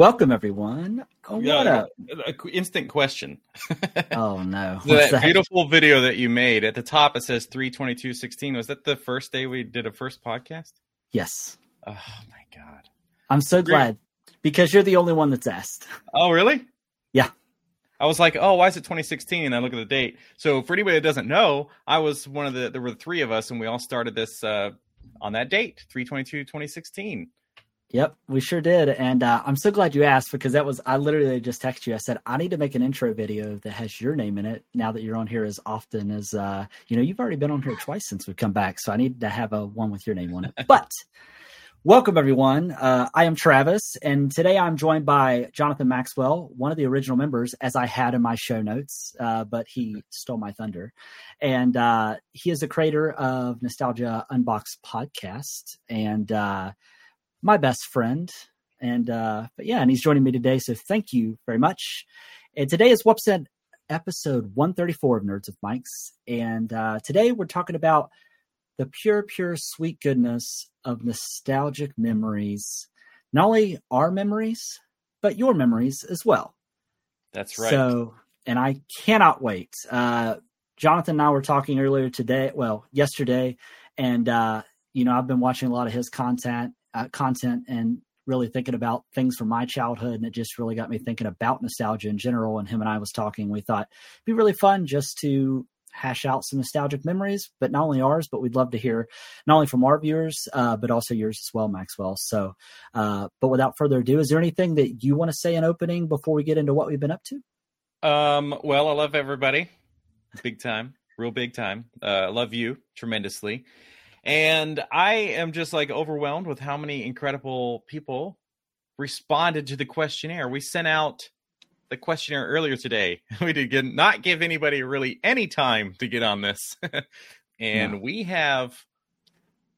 Welcome, everyone. Oh, Yeah, what up? a qu- instant question. Oh no! So that that? beautiful video that you made at the top, it says three twenty two sixteen. Was that the first day we did a first podcast? Yes, Oh my god! I'm so Great. glad because you're the only one that's asked. Oh really? Yeah. I was like, oh, why is it 2016? And I look at the date. So for anybody that doesn't know, I was one of the. There were three of us, and we all started this uh, on that date, 322 2016. Yep, we sure did, and uh, I'm so glad you asked because that was I literally just texted you. I said I need to make an intro video that has your name in it. Now that you're on here as often as uh, you know, you've already been on here twice since we've come back, so I need to have a one with your name on it. But welcome everyone. Uh, I am Travis, and today I'm joined by Jonathan Maxwell, one of the original members, as I had in my show notes, uh, but he stole my thunder. And uh, he is the creator of Nostalgia Unboxed podcast, and uh, my best friend. And uh, but yeah, and he's joining me today, so thank you very much. And today is Whoops episode 134 of Nerds of Mics, and uh, today we're talking about the pure, pure, sweet goodness of nostalgic memories. Not only our memories, but your memories as well. That's right. So, and I cannot wait. Uh, Jonathan and I were talking earlier today, well, yesterday, and uh, you know, I've been watching a lot of his content, uh, content, and really thinking about things from my childhood, and it just really got me thinking about nostalgia in general. And him and I was talking. We thought it'd be really fun just to hash out some nostalgic memories, but not only ours, but we'd love to hear not only from our viewers, uh, but also yours as well, Maxwell. So, uh, but without further ado, is there anything that you want to say in opening before we get into what we've been up to? Um, well, I love everybody. Big time. Real big time. Uh, I love you tremendously. And I am just like overwhelmed with how many incredible people responded to the questionnaire. We sent out the questionnaire earlier today. We did get, not give anybody really any time to get on this. and No. we have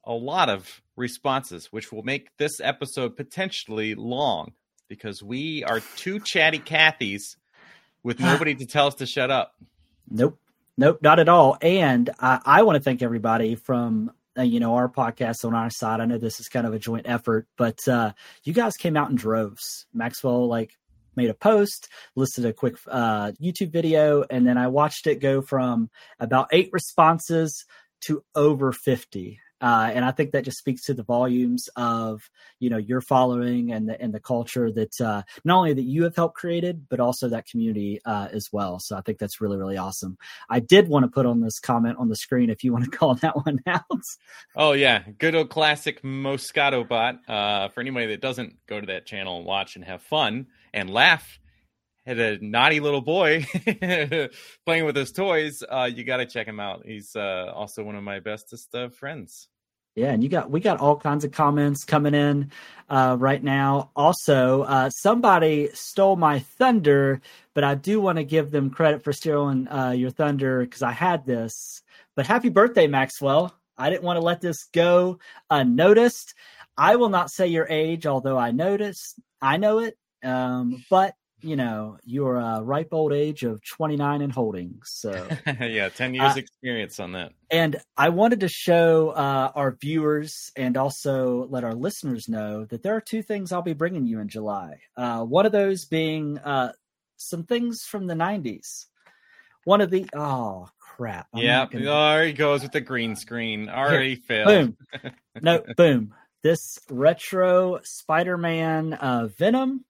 a lot of responses, which will make this episode potentially long because we are two chatty Cathys with nobody to tell us to shut up. Nope, nope, not at all. And I, I want to thank everybody from uh, you know our podcast on our side. I know this is kind of a joint effort, but uh, you guys came out in droves. Maxwell like made a post, listed a quick uh, YouTube video, and then I watched it go from about eight responses to over fifty. Uh, and I think that just speaks to the volumes of you know your following and the and the culture that uh, not only that you have helped created, but also that community uh, as well. So I think that's really really awesome. I did want to put on this comment on the screen if you want to call that one out. Oh yeah, good old classic Moscato bot. Uh, for anybody that doesn't go to that channel and watch and have fun and laugh at a naughty little boy playing with his toys, uh, you got to check him out. He's uh, also one of my bestest uh, friends. Yeah, and you got we got all kinds of comments coming in uh, right now. Also, uh, somebody stole my thunder, but I do want to give them credit for stealing uh, your thunder because I had this. But happy birthday, Maxwell! I didn't want to let this go unnoticed. I will not say your age, although I noticed I know it. Um, but you know, your uh, ripe old age of 29 and holding. So. yeah, ten years Uh, experience on that. And I wanted to show uh, our viewers and also let our listeners know that there are two things I'll be bringing you in July. Uh, one of those being uh, some things from the 90s. One of the, oh, crap. I'm Yeah, gonna- there he goes with the green screen. Already failed. boom. no, boom. This retro Spider Man uh, Venom.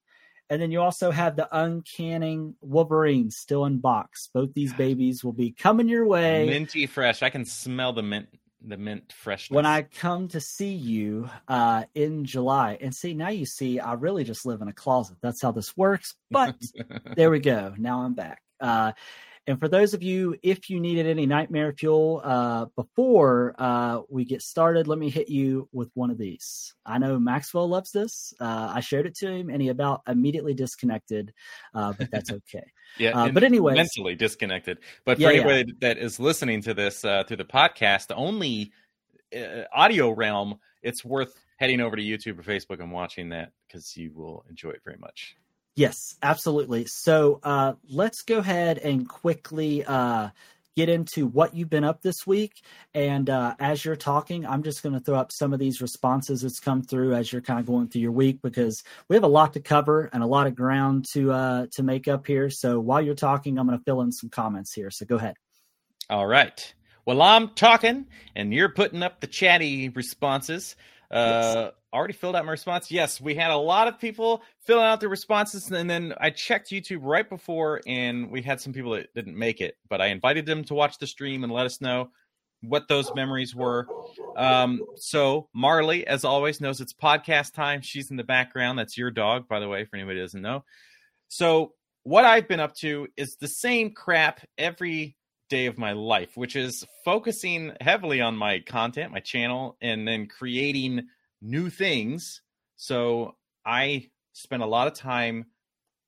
And then you also have the uncanning Wolverine still in box. Both these babies will be coming your way. Minty fresh. I can smell the mint. The mint freshness. when I come to see you uh, in July. And see, now you see, I really just live in a closet. That's how this works. But there we go. Now I'm back. Uh, and for those of you, if you needed any nightmare fuel uh, before uh, we get started, let me hit you with one of these. I know Maxwell loves this. Uh, I showed it to him, and he about immediately disconnected, uh, but that's okay. Yeah, Uh, but anyway, mentally disconnected. But for Yeah, yeah. anybody that is listening to this uh, through the podcast, the only uh, audio realm, it's worth heading over to YouTube or Facebook and watching that because you will enjoy it very much. Yes, absolutely. So uh, let's go ahead and quickly uh, get into what you've been up this week. And uh, as you're talking, I'm just going to throw up some of these responses that's come through as you're kind of going through your week because we have a lot to cover and a lot of ground to uh, to make up here. So while you're talking, I'm going to fill in some comments here. So go ahead. All right. Well, I'm talking and you're putting up the chatty responses. Uh, yes. Already filled out my response. Yes, we had a lot of people filling out their responses, and then I checked YouTube right before, and we had some people that didn't make it. But I invited them to watch the stream and let us know what those memories were. Um, so Marley, as always, knows it's podcast time. She's in the background. That's your dog, by the way, for anybody doesn't know. So what I've been up to is the same crap every day of my life, which is focusing heavily on my content, my channel, and then creating new things. So I spent a lot of time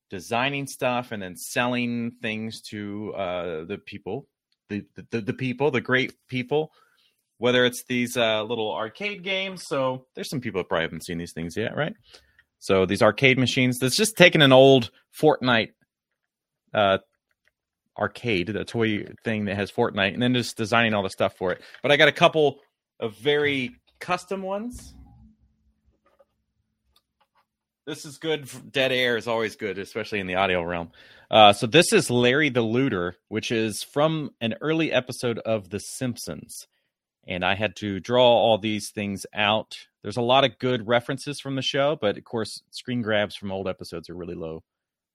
designing stuff and then selling things to uh, the people, the, the, the people, the great people. Whether it's these uh, little arcade games, so there's some people that probably haven't seen these things yet, right? So these arcade machines. That's just taking an old Fortnite uh, arcade, the toy thing that has Fortnite, and then just designing all the stuff for it. But I got a couple of very custom ones. This is good. Dead air is always good, especially in the audio realm. Uh, so this is Larry the Looter, which is from an early episode of The Simpsons, and I had to draw all these things out. There's a lot of good references from the show, but of course, screen grabs from old episodes are really low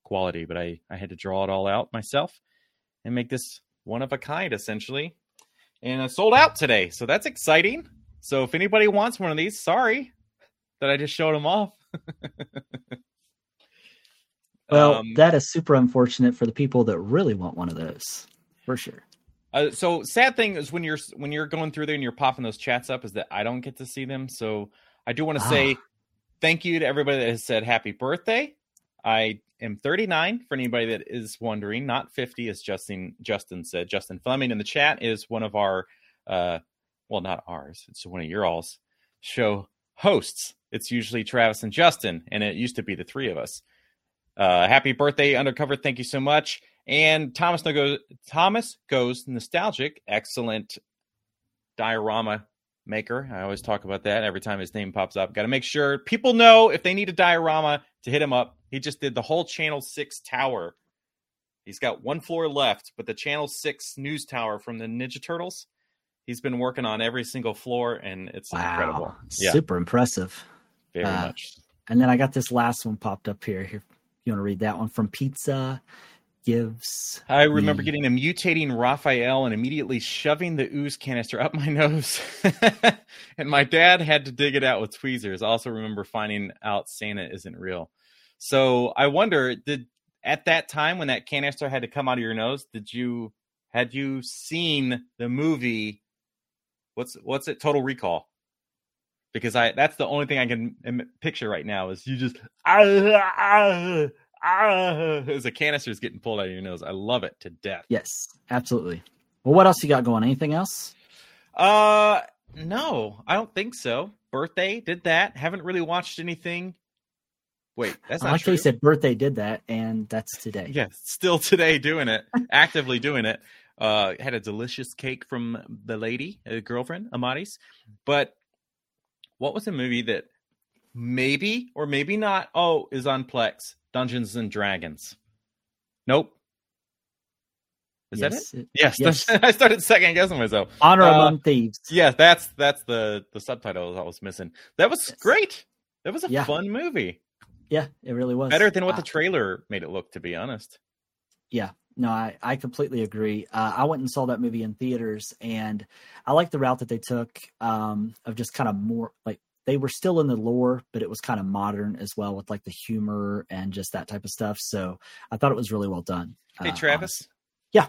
quality. But I I had to draw it all out myself and make this one of a kind essentially. And it sold out today, so that's exciting. So if anybody wants one of these, sorry that I just showed them off. well, um, that is super unfortunate for the people that really want one of those, for sure. Uh, so sad thing is when you're when you're going through there and you're popping those chats up is that I don't get to see them. So I do want to ah. say thank you to everybody that has said happy birthday. I am 39 for anybody that is wondering, not 50 as Justin Justin said. Justin Fleming in the chat is one of our uh well not ours, it's one of your all's show hosts. It's usually Travis and Justin, and it used to be the three of us. Uh happy birthday, undercover. Thank you so much. And Thomas goes Thomas goes nostalgic, excellent diorama maker. I always talk about that every time his name pops up. Got to make sure people know if they need a diorama to hit him up. He just did the whole Channel 6 tower. He's got one floor left, but the Channel 6 news tower from the Ninja Turtles, he's been working on every single floor, and it's wow. incredible. Yeah. Super impressive. Very uh, much. And then I got this last one popped up here. Here, you want to read that one from Pizza gives. I remember getting a mutating Raphael and immediately shoving the ooze canister up my nose. and my dad had to dig it out with tweezers. I also remember finding out Santa isn't real. So I wonder, did at that time when that canister had to come out of your nose, did you had you seen the movie? What's what's it? Total Recall. Because I that's the only thing I can picture right now is you just ah, ah, ah, as a canister is getting pulled out of your nose. I love it to death. Yes, absolutely. Well, what else you got going? Anything else? Uh, no, I don't think so. Birthday did that. Haven't really watched anything. Wait, that's not I like true. said birthday did that, and that's today. Yeah, still today doing it, actively doing it. Uh, had a delicious cake from the lady, a girlfriend, Amaris. But what was a movie that maybe or maybe not? Oh, is on Plex. Dungeons and Dragons. Nope. Is yes, that it? Yes. yes. I started second guessing myself. Honor uh, among thieves. Yeah, that's that's the the subtitle I was missing. That was yes. great. That was a yeah. fun movie. Yeah, it really was better than what uh, the trailer made it look. To be honest. Yeah, no, I, I completely agree. Uh, I went and saw that movie in theaters, and I like the route that they took um, of just kind of more like they were still in the lore, but it was kind of modern as well with like the humor and just that type of stuff. So I thought it was really well done. Hey, uh, Travis. Honestly. Yeah.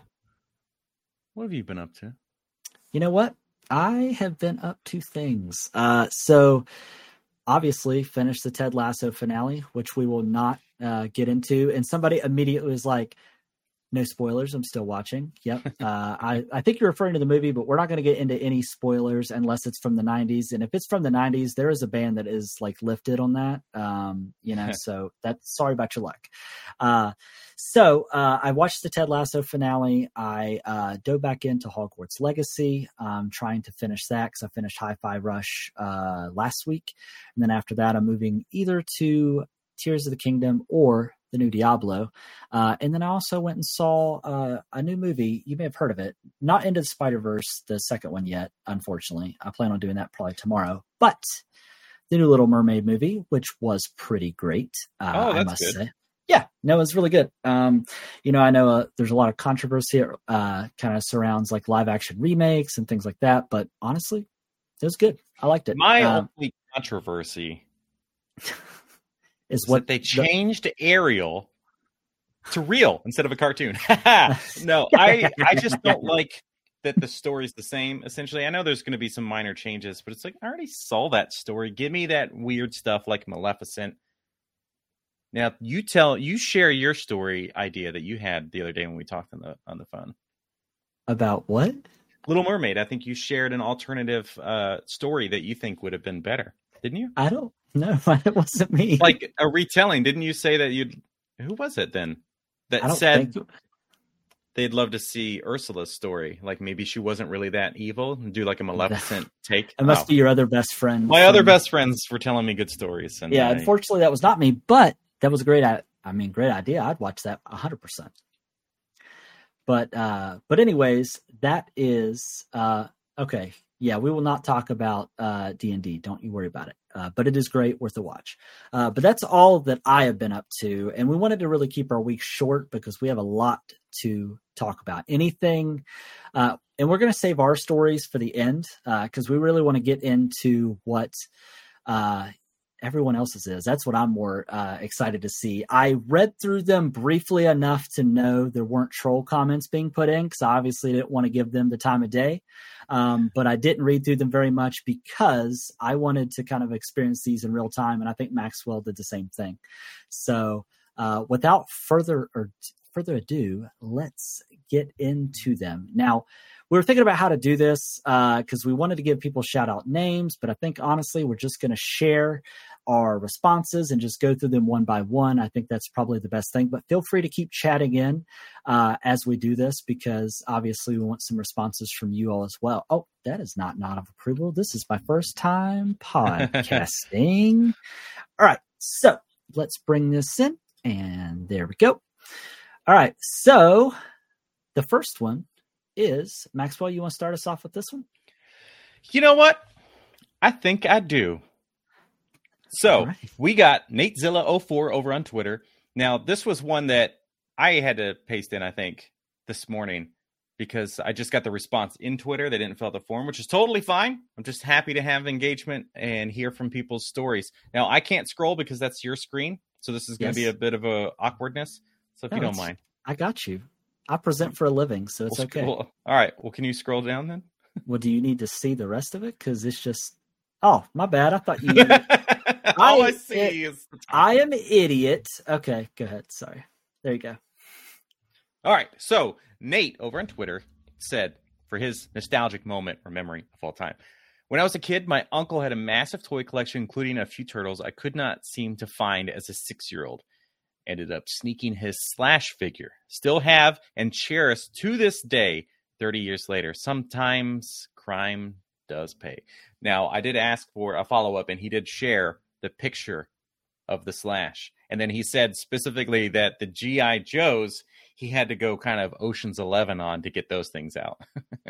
What have you been up to? You know what? I have been up to things. Uh, so obviously finished the Ted Lasso finale, which we will not uh, get into. And somebody immediately was like, No spoilers. I'm still watching. Yep. uh, I, I think you're referring to the movie, but we're not going to get into any spoilers unless it's from the 90s. And if it's from the 90s, there is a band that is like lifted on that. Um, you know, so that's sorry about your luck. Uh, so uh, I watched the Ted Lasso finale. I uh, dove back into Hogwarts Legacy, um, trying to finish that because I finished Hi Fi Rush uh, last week. And then after that, I'm moving either to Tears of the Kingdom or the new Diablo. Uh, and then I also went and saw uh, a new movie. You may have heard of it. Not Into the Spider Verse, the second one yet, unfortunately. I plan on doing that probably tomorrow. But the new Little Mermaid movie, which was pretty great. Uh, oh, I must good. say. Yeah, no, it was really good. Um, you know, I know uh, there's a lot of controversy uh, kind of surrounds like live action remakes and things like that, but honestly, it was good. I liked it. My Um, only controversy is what they the- changed Ariel to real instead of a cartoon. no, I I just don't like that the story's the same. Essentially, I know there's going to be some minor changes, but it's like I already saw that story. Give me that weird stuff like Maleficent. Now you tell you share your story idea that you had the other day when we talked on the on the phone. about what? Little Mermaid. I think you shared an alternative uh, story that you think would have been better, didn't you? I don't know. It wasn't me. Like a retelling. Didn't you say that you'd? Who was it then? That said think they'd love to see Ursula's story. Like maybe she wasn't really that evil and do like a Maleficent take. it must Oh. be your other best friend. My other best friends were telling me good stories. And Yeah, I- unfortunately, that was not me, but that was a great. I, I mean, great idea. I'd watch that hundred percent. But uh, but anyways, that is uh okay. Yeah, we will not talk about uh D and D. Don't you worry about it. Uh, but it is great, worth a watch. Uh, but that's all that I have been up to, and we wanted to really keep our week short because we have a lot to talk about. Anything, uh, and we're going to save our stories for the end because we really want to get into what uh, everyone else's is. That's what I'm more uh, excited to see. I read through them briefly enough to know there weren't troll comments being put in because I obviously didn't want to give them the time of day. Um, but I didn't read through them very much because I wanted to kind of experience these in real time, and I think Maxwell did the same thing. So, uh, without further or further ado, let's get into them now we were thinking about how to do this because we wanted to give people shout out names, but I think honestly, we're just going to share our responses and just go through them one by one. I think that's probably the best thing, but feel free to keep chatting in uh, as we do this because obviously we want some responses from you all as well. Oh, that is not nod of approval. This is my first time podcasting. all right, so let's bring this in, and there we go. All right, so the first one is Maxwell. You want to start us off with this one? You know what? I think I do. So right. we got NateZilla04 over on Twitter. Now, this was one that I had to paste in, I think, this morning because I just got the response in Twitter. They didn't fill out the form, which is totally fine. I'm just happy to have engagement and hear from people's stories. Now, I can't scroll because that's your screen. So this is going to Yes. be a bit of a awkwardness. So if No, you don't mind. I got you. I present for a living, so it's we'll okay. scroll- All right. Well, can you scroll down then? Well, do you need to see the rest of it? Because it's just. Oh, my bad. I thought you. All I, I- see it- is. I am an idiot. Okay, go ahead. Sorry. There you go. All right. So Nate over on Twitter said for his nostalgic moment or memory of all time. When I was a kid, my uncle had a massive toy collection, including a few turtles I could not seem to find as a six year old. Ended up sneaking his Slash figure. Still have and cherish to this day, 30 years later. Sometimes crime does pay. Now, I did ask for a follow up, and he did share the picture of the Slash. And then he said specifically that the G.I. Joes, he had to go kind of Ocean's Eleven on to get those things out.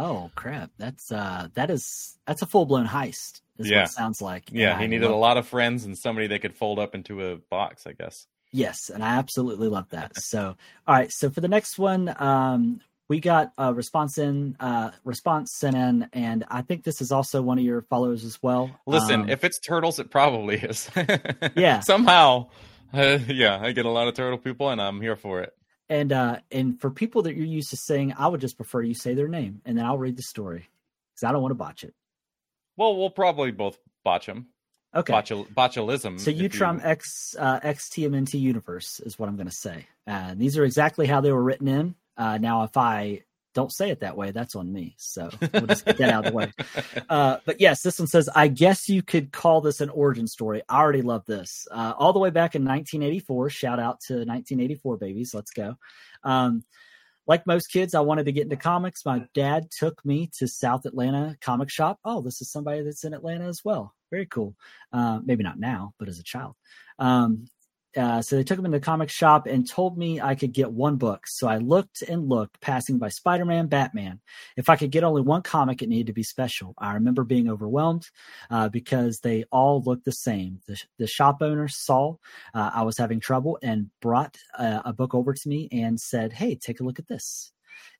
Oh crap! That's uh, that is that's a full blown heist. Is what Yeah. it sounds like. Yeah, And he I needed a lot of friends and somebody that could fold up into a box, I guess. Yes, and I absolutely love that. So, all right. So for the next one, um, we got a response in, uh, response sent in, and I think this is also one of your followers as well. Listen, Um, if it's turtles, it probably is. Yeah. Somehow, uh, yeah, I get a lot of turtle people, and I'm here for it. and uh, and for people that you're used to saying, I would just prefer you say their name, and then I'll read the story because I don't want to botch it. Well, we'll probably both botch them. Okay. Botul- botulism. So if Utrom X uh, XTMNT Universe is what I'm going to say. Uh, these are exactly how they were written in. Uh, now, if I don't say it that way, that's on me. So we'll just get that out of the way. Uh, but yes, this one says, I guess you could call this an origin story. I already love this. Uh, all the way back in 1984. Shout out to 1984 babies. Let's go. Um, like most kids, I wanted to get into comics. My dad took me to South Atlanta Comic Shop. Oh, this is somebody that's in Atlanta as well. Very cool. Uh, maybe not now, but as a child. Um, uh, so they took him in the comic shop and told me I could get one book. So I looked and looked, passing by Spider Man, Batman. If I could get only one comic, it needed to be special. I remember being overwhelmed uh, because they all looked the same. The, the shop owner saw uh, I was having trouble and brought uh, a book over to me and said, "Hey, take a look at this."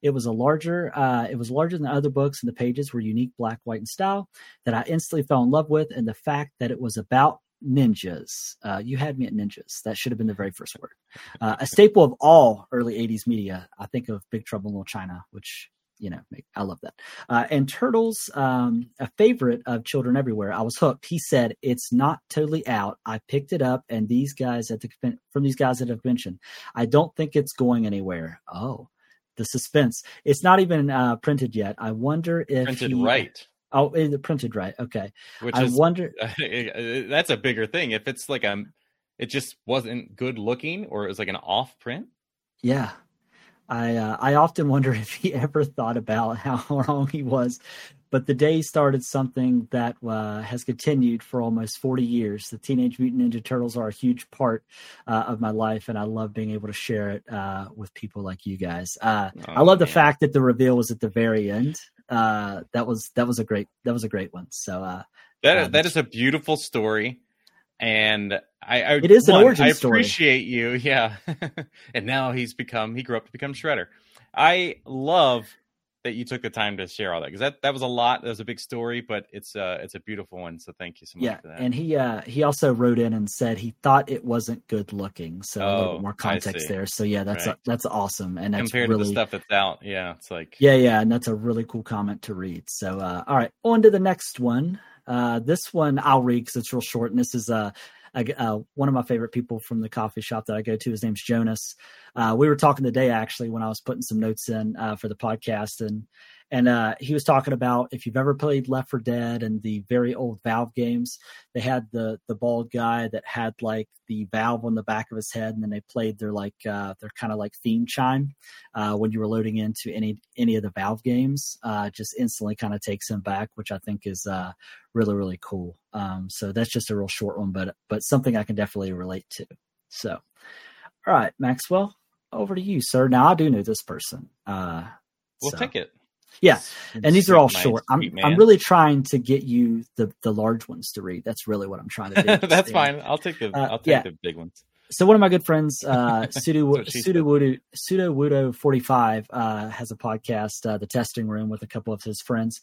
It was a larger, uh, it was larger than other books, and the pages were unique, black, white, and style that I instantly fell in love with. And the fact that it was about ninjas. Uh, you had me at ninjas. That should have been the very first word. Uh, a staple of all early 80s media. I think of Big Trouble in Little China, which, you know, I love that. Uh, and Turtles, um, a favorite of Children Everywhere. I was hooked. He said, It's not totally out. I picked it up, and these guys at the, from these guys that have mentioned, I don't think it's going anywhere. Oh, the suspense. It's not even uh, printed yet. I wonder if. Printed he, right. Oh, it printed right. Okay. Which I is wonder. that's a bigger thing. If it's like a, it just wasn't good looking, or it was like an off print. Yeah, I uh, I often wonder if he ever thought about how wrong he was. But the day started something that uh, has continued for almost 40 years. The Teenage Mutant Ninja Turtles are a huge part uh, of my life, and I love being able to share it uh, with people like you guys. Uh, Oh, I love the fact that the reveal was at the very end. Uh, that was that was a great that was a great one. So uh, That Um, that is a beautiful story, and I, I It is an one, origin I story. appreciate you, yeah. and now he's become he grew up to become Shredder. I love that you took the time to share all that because that that was a lot. That was a big story, but it's uh it's a beautiful one. So thank you so much yeah, for that. and he uh, he also wrote in and said he thought it wasn't good looking. So a little Oh, bit more context there. So yeah, that's Right. that's awesome, and that's Compared really to the stuff that's out, yeah, it's like Yeah, yeah, and that's a really cool comment to read. So, uh, all right, on to the next one. Uh, this one I'll read because it's real short, and this is uh, a, uh, one of my favorite people from the coffee shop that I go to. His name's Jonas. Uh, we were talking today actually when I was putting some notes in uh, for the podcast, and and uh, he was talking about if you've ever played Left 4 Dead and the very old Valve games, they had the the bald guy that had like the valve on the back of his head, and then they played their like uh, their kind of like theme chime uh, when you were loading into any any of the Valve games. Uh, just instantly kind of takes him back, which I think is uh, really really cool. Um, so that's just a real short one, but but something I can definitely relate to. So, all right, Maxwell, over to you, sir. Now I do know this person. Uh, we'll so- take it. Yeah, and these are all Sweet, short. I'm I'm really trying to get you the the large ones to read. That's really what I'm trying to do. That's fine. I'll take the Uh, I'll take yeah. the big ones. So one of my good friends, uh, Sudo what she said. Sudo Wudo forty five, uh, has a podcast, uh, the Testing Room, with a couple of his friends,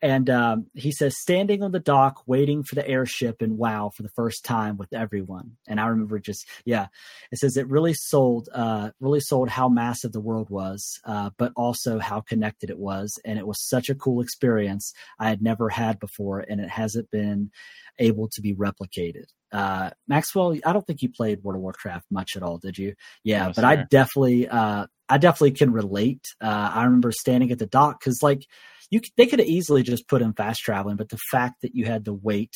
and um, he says standing on the dock waiting for the airship in WoW for the first time with everyone. And I remember just yeah, it says it really sold, uh, really sold how massive the world was, uh, but also how connected it was, and it was such a cool experience I had never had before, and it hasn't been able to be replicated. Uh, Maxwell, I don't think you played World of Warcraft much at all, did you? Yeah, No, but I definitely, uh, I definitely can relate. Uh, I remember standing at the dock because, like, you they could have easily just put in fast traveling, but the fact that you had to wait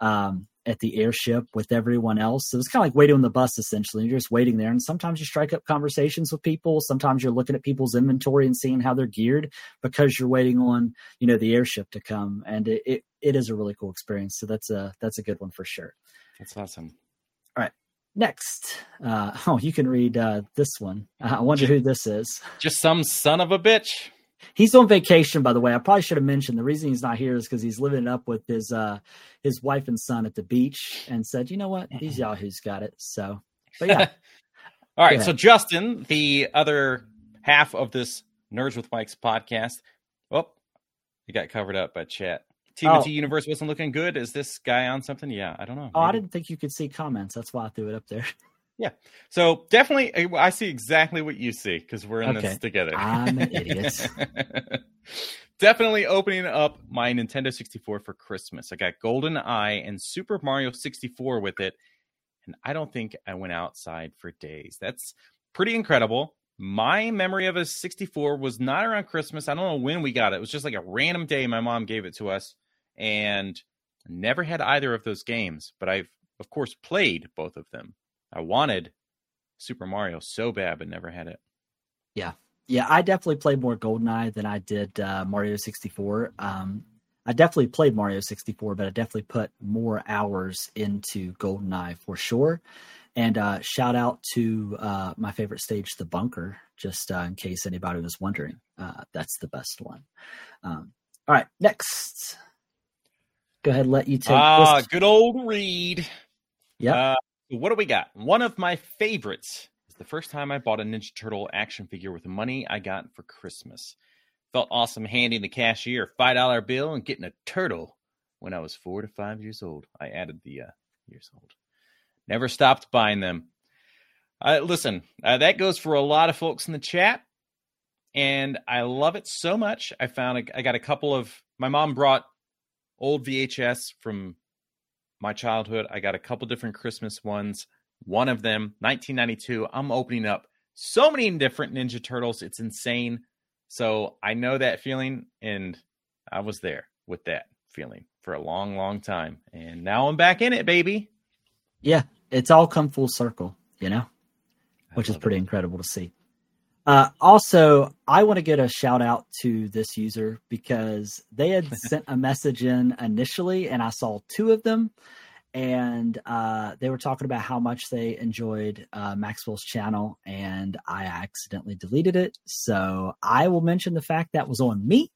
um, at the airship with everyone else, it was kind of like waiting on the bus essentially. You're just waiting there, and sometimes you strike up conversations with people. Sometimes you're looking at people's inventory and seeing how they're geared because you're waiting on you know the airship to come, and it it, it is a really cool experience. So that's a that's a good one for sure. That's awesome. All right. Next, uh, oh, you can read uh, this one. Uh, I wonder who this is. Just some son of a bitch. He's on vacation, by the way. I probably should have mentioned the reason he's not here is because he's living it up with his uh, his wife and son at the beach, and said, "You know what? These yahoos got it." So, but yeah, All right, so Justin, the other half of this Nerds with Mics podcast. Oh, you got covered up by chat. TMT Oh. Universe wasn't looking good. Is this guy on something? Yeah, I don't know. oh, I didn't think you could see comments. That's why I threw it up there. Yeah. So definitely, I see exactly what you see because we're in Okay. this together. I'm an idiot. definitely opening up my Nintendo 64 for Christmas. I got GoldenEye and Super Mario 64 with it, and I don't think I went outside for days. That's pretty incredible. My memory of a 64 was not around Christmas. I don't know when we got it. It was just like a random day my mom gave it to us, and never had either of those games. But I've, of course, played both of them. I wanted Super Mario so bad, but never had it. yeah, yeah, I definitely played more GoldenEye than I did uh, Mario 64. Um, I definitely played Mario 64, but I definitely put more hours into GoldenEye for sure. And uh, shout out to uh, my favorite stage, the bunker, just uh, in case anybody was wondering. Uh, that's the best one. Um, all right, next. Go ahead, let you take Ah, this. good old Reed. Yeah. Uh, what do we got? One of my favorites is the first time I bought a Ninja Turtle action figure with the money I got for Christmas. Felt awesome handing the cashier a five dollar bill and getting a turtle when I was four to five years old. I added the uh, years old. Never stopped buying them. Uh, listen, uh, that goes for a lot of folks in the chat, and I love it so much. I found a, I got a couple of my mom brought old VHS from my childhood. I got a couple different Christmas ones. One of them, 1992. I'm opening up so many different Ninja Turtles. It's insane. So I know that feeling, and I was there with that feeling for a long, long time. And now I'm back in it, baby. Yeah, it's all come full circle, you know? I which is pretty it. incredible to see. Uh, also, I want to get a shout out to this user because they had sent a message in initially, and I saw two of them, and uh, they were talking about how much they enjoyed uh, Maxwell's channel, and I accidentally deleted it. So I will mention the fact that was on me,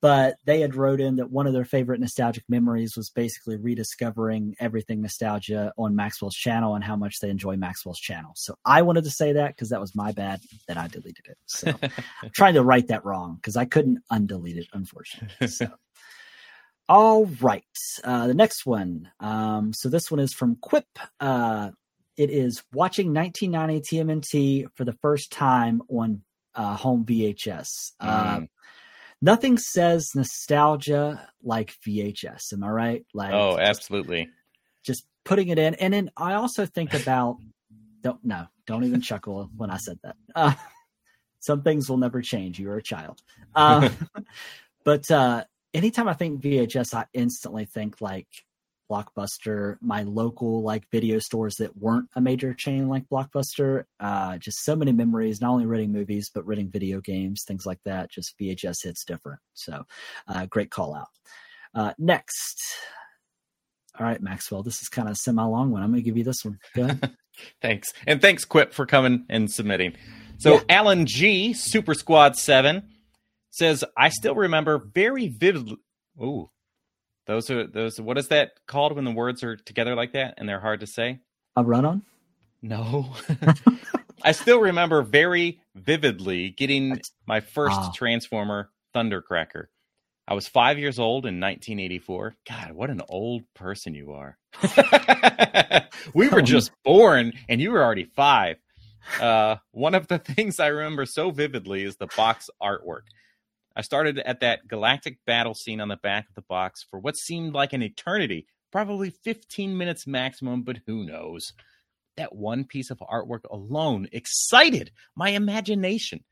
but they had wrote in that one of their favorite nostalgic memories was basically rediscovering everything nostalgia on Maxwell's channel and how much they enjoy Maxwell's channel. So I wanted to say that because that was my bad that I deleted it. So I'm trying to write that wrong because I couldn't undelete it, unfortunately. So. All right. Uh, the next one. Um, so this one is from Quip. Uh, it is watching 1990 TMNT for the first time on uh, home VHS. Uh, Mm. Nothing says nostalgia like VHS. Am I right? Like, oh, absolutely. just putting it in. And then I also think about don't no, don't even chuckle when I said that. Uh, some things will never change. You're a child. Uh, but uh, anytime I think VHS, I instantly think like Blockbuster, my local like video stores that weren't a major chain like Blockbuster. Uh, just so many memories, not only renting movies, but renting video games, things like that. Just VHS hits different. So uh, great call out. Uh, next. All right, Maxwell, this is kind of a semi long one. I'm going to give you this one. Go ahead. Thanks. And thanks, Quip, for coming and submitting. So, Yeah. Alan G, Super Squad 7, says, I still remember very vividly. Ooh, those are those. What is that called when the words are together like that and they're hard to say? A run on? No. I still remember very vividly getting my first Ah. Transformer Thundercracker. I was five years old in 1984. God, what an old person you are. we were just born and you were already five. Uh, one of the things I remember so vividly is the box artwork. I started at that galactic battle scene on the back of the box for what seemed like an eternity, probably 15 minutes maximum, but who knows? That one piece of artwork alone excited my imagination.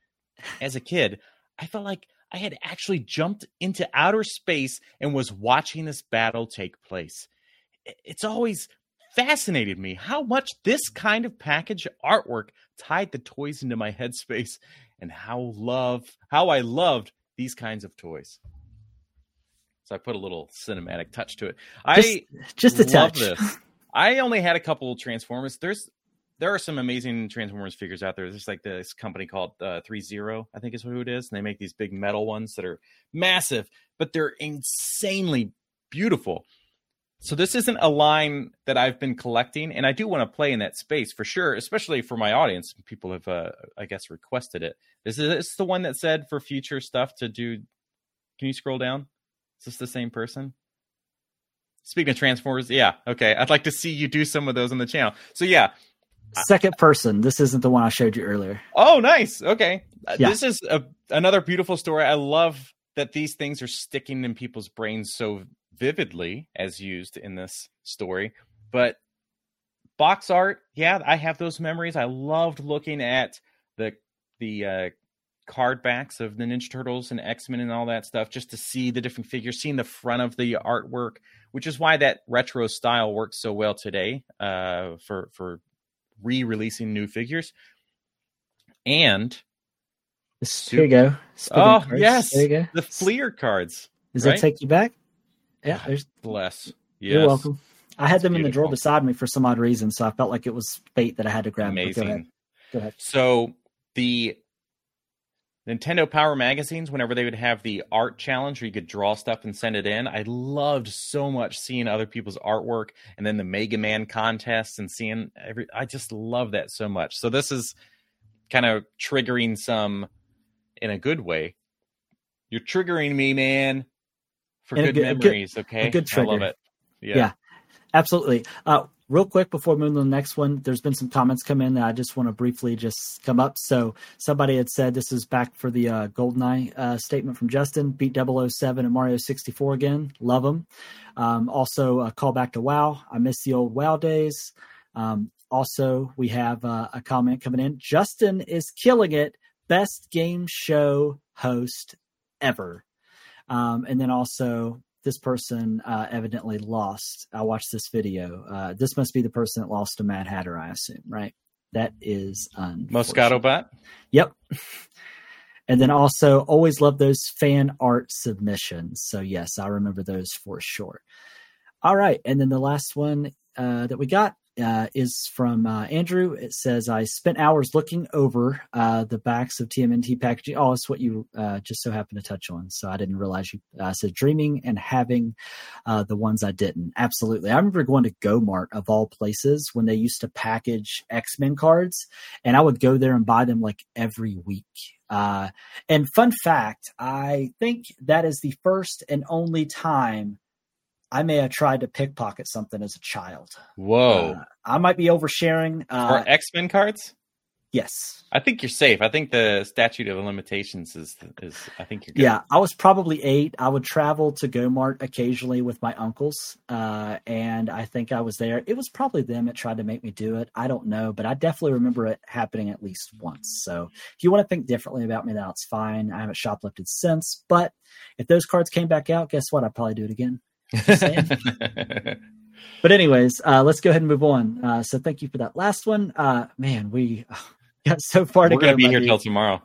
As a kid, I felt like I had actually jumped into outer space and was watching this battle take place. It's always fascinated me how much this kind of package artwork tied the toys into my headspace and how love how I loved these kinds of toys. So I put a little cinematic touch to it. I Just a love touch. this. I only had a couple Transformers. There's there are some amazing Transformers figures out there. There's like this company called uh, Three Zero, I think is who it is, and they make these big metal ones that are massive, but they're insanely beautiful. So this isn't a line that I've been collecting, and I do want to play in that space for sure, especially for my audience. People have, uh, I guess, requested it. This is this the one that said for future stuff to do. Can you scroll down? Is this the same person? Speaking of Transformers, yeah, okay. I'd like to see you do some of those on the channel. So yeah, Second person. This isn't the one I showed you earlier. Oh, nice. Okay. Uh, Yeah. This is a, another beautiful story. I love that these things are sticking in people's brains so vividly as used in this story. But box art, yeah, I have those memories. I loved looking at the the uh, card backs of the Ninja Turtles and X Men and all that stuff, just to see the different figures, seeing the front of the artwork, which is why that retro style works so well today uh, for for re-releasing new figures. And Here you go. Speaking Oh, cards, yes. There you go. the Fleer cards, Does right? that take you back? Yeah. There's, bless. Yes. You're welcome. I had them in the drawer beside me for some odd reason, so I felt like it was fate that I had to grab. it. Go ahead. Amazing. Go ahead. So the Nintendo Power magazines, whenever they would have the art challenge where you could draw stuff and send it in, I loved so much seeing other people's artwork and then the Mega Man contests and seeing every I just love that so much. So this is kind of triggering some in a good way. You're triggering me, man, for a good good- a good- memories, okay? good I love trigger. it. Yeah. Yeah. Absolutely. Uh, real quick before moving to the next one, there's been some comments come in that I just want to briefly just come up. So somebody had said this is back for the uh, GoldenEye uh, statement from Justin. Beat 007 and Mario 64 again. Love them. Um, also, a call back to WoW. I miss the old WoW days. Um, also, we have uh, a comment coming in. Justin is killing it. Best game show host ever. Um, and then also, this person uh, evidently lost. I watched this video. Uh, this must be the person that lost to Mad Hatter, I assume, right? That is. Moscato Bot. Yep. And then also, always love those fan art submissions. So yes, I remember those for sure. All right, and then the last one uh, that we got uh, is from uh, Andrew. It says, "I spent hours looking over uh, the backs of TMNT packaging." Oh, it's what you uh, just so happened to touch on. So I didn't realize you uh, said dreaming and having uh, the ones I didn't. Absolutely, I remember going to GoMart of all places when they used to package X Men cards, and I would go there and buy them like every week. And fun fact, I think that is the first and only time I may have tried to pickpocket something as a child. Whoa. Uh, I might be oversharing. Uh, X Men cards? yes. I think you're safe. I think the statute of limitations is is. I think you're good. Yeah, I was probably eight. I would travel to GoMart occasionally with my uncles, uh, and I think I was there. It was probably them that tried to make me do it. I don't know, but I definitely remember it happening at least once. So if you want to think differently about me, it's fine. I haven't shoplifted since, but if those cards came back out, guess what? I'd probably do it again. But anyways, uh, let's go ahead and move on. Uh, so thank you for that last one. Uh, man, we got so far to go. We're gonna be here dude. till tomorrow.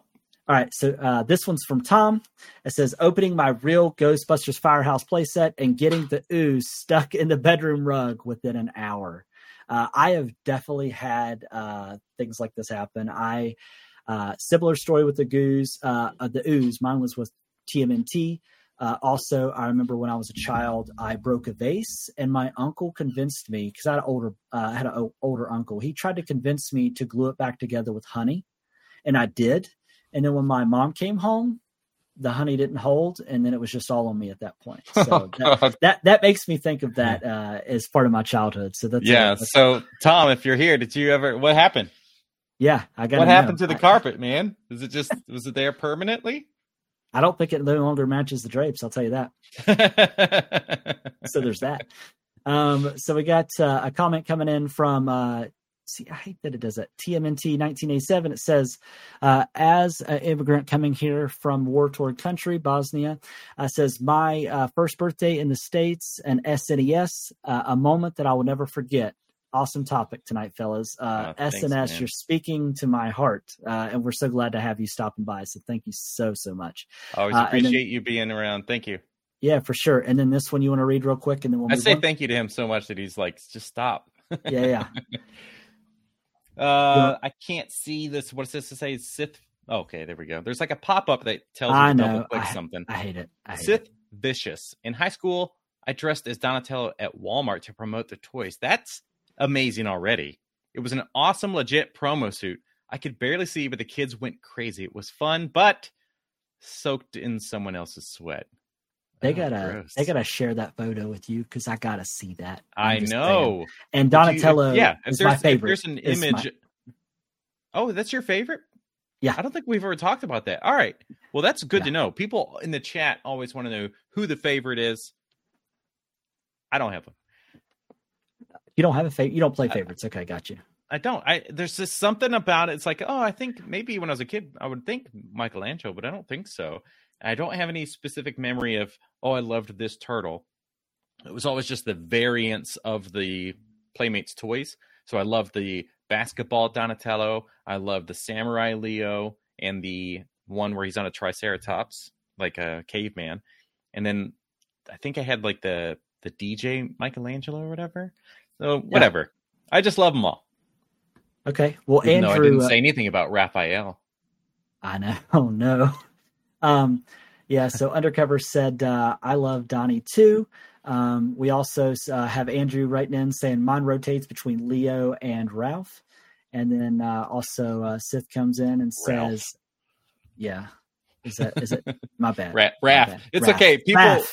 All right, so uh, this one's from Tom. It says opening my real Ghostbusters Firehouse playset and getting the ooze stuck in the bedroom rug within an hour. Uh, I have definitely had uh, things like this happen. I uh, similar story with the goose, uh, uh, the ooze. Mine was with TMNT. Uh, also, I remember when I was a child, I broke a vase, and my uncle convinced me because I had an older, uh, I had an older uncle. He tried to convince me to glue it back together with honey, and I did. And then when my mom came home, the honey didn't hold, and then it was just all on me at that point. So Oh, that, that that makes me think of that uh, as part of my childhood. So that's yeah. that's- So Tom, if you're here, did you ever? What happened? yeah. I got What happened to the carpet, man? Is it just was it there permanently? I don't think it no longer matches the drapes. I'll tell you that. so there's that. Um, so we got uh, a comment coming in from. Uh, see, I hate that it does that. TMNT 1987. It says, uh, as an immigrant coming here from war-torn country, Bosnia, uh, says my uh, first birthday in the states and SNES, uh, a moment that I will never forget. Awesome topic tonight, fellas. Uh, Oh, thanks, SNS, man. you're speaking to my heart, uh, and we're so glad to have you stopping by. So thank you so so much. Always Uh, and then- appreciate you being around. Thank you. Yeah, for sure. And then this one you want to read real quick, and then we'll I say on? thank you to him so much that he's like, just stop. Yeah, yeah. Uh, I can't see this. What does this say? Sith. Oh, okay, there we go. There's like a pop up that tells you I to know. double click something. I hate it. I hate Sith it. Vicious. In high school, I dressed as Donatello at Walmart to promote the toys. That's amazing already. It was an awesome, legit promo suit. I could barely see, but the kids went crazy. It was fun, but soaked in someone else's sweat. They Oh, gotta gross. they gotta share that photo with you because I gotta see that. I I'm saying. know. And If you- Donatello yeah, is my favorite. There's an is my- image. Oh, that's your favorite? Yeah. I don't think we've ever talked about that. All right. Well, that's good Yeah. to know. People in the chat always want to know who the favorite is. I don't have one. You don't have a favorite. You don't play I- favorites. Okay, got you. I don't. I there's just something about it. It's like, oh, I think maybe when I was a kid, I would think Michelangelo, but I don't think so. I don't have any specific memory of, oh, I loved this turtle. It was always just the variants of the Playmates toys. So I loved the basketball Donatello. I loved the samurai Leo and the one where he's on a triceratops, like a caveman. And then I think I had like the the DJ Michelangelo or whatever. So whatever. I just love them all. Okay. Well, Even though I Andrew, didn't uh, say anything about Raphael. I know. Oh no. Um, yeah. So Undercover said, uh, "I love Donnie too." Um, we also uh, have Andrew writing in saying mine rotates between Leo and Ralph, and then uh, also uh, Sith comes in and Ralph. says, "Yeah, is that is it? My bad. Raph. It's Raph. okay. People Raph.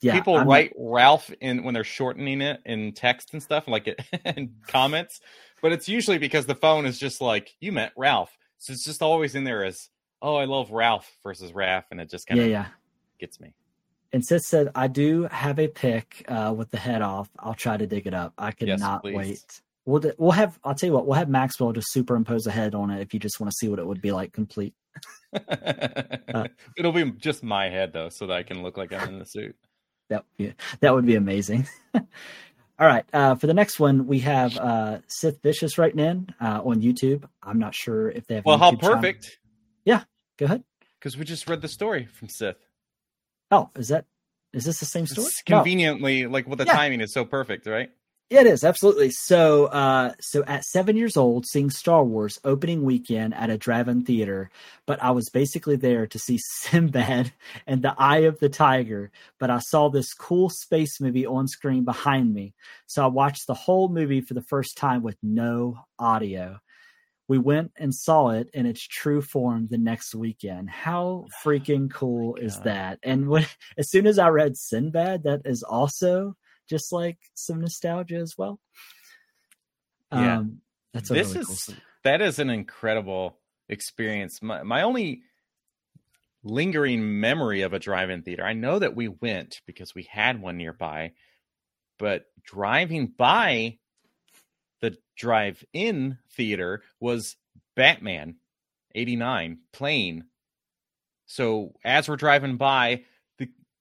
Yeah, people I'm- write Ralph in when they're shortening it in text and stuff, like it in comments. But it's usually because the phone is just like you meant Ralph, so it's just always in there as oh I love Ralph versus Raph, and it just kind of yeah. yeah. gets me. And Sith said, "I do have a pic uh, with the head off. I'll try to dig it up. I Yes, cannot please. wait. We'll we'll have. I'll tell you what. We'll have Maxwell just superimpose a head on it if you just want to see what it would be like complete. It'll be just my head though, so that I can look like I'm in the suit. That would be, that would be amazing. All right. Uh, for the next one, we have uh, Sith Vicious writing in uh, on YouTube. I'm not sure if they have. Well, how perfect. channel. perfect! Go ahead. Because we just read the story from Sith. Oh, is that is this the same story? It's No. conveniently like well, the Yeah. timing is so perfect, right? Yeah, it is absolutely. So, uh, so at seven years old, seeing Star Wars opening weekend at a drive-in theater, but I was basically there to see Sinbad and the Eye of the Tiger. But I saw this cool space movie on screen behind me, so I watched the whole movie for the first time with no audio. We went and saw it in its true form the next weekend. How freaking cool is that? And when as soon as I read Sinbad, that is also just like some nostalgia as well. Yeah. Um, that's a this really is cool that is an incredible experience. My my only lingering memory of a drive-in theater. I know that we went because we had one nearby, but driving by the drive-in theater was Batman 89 playing. So as we're driving by,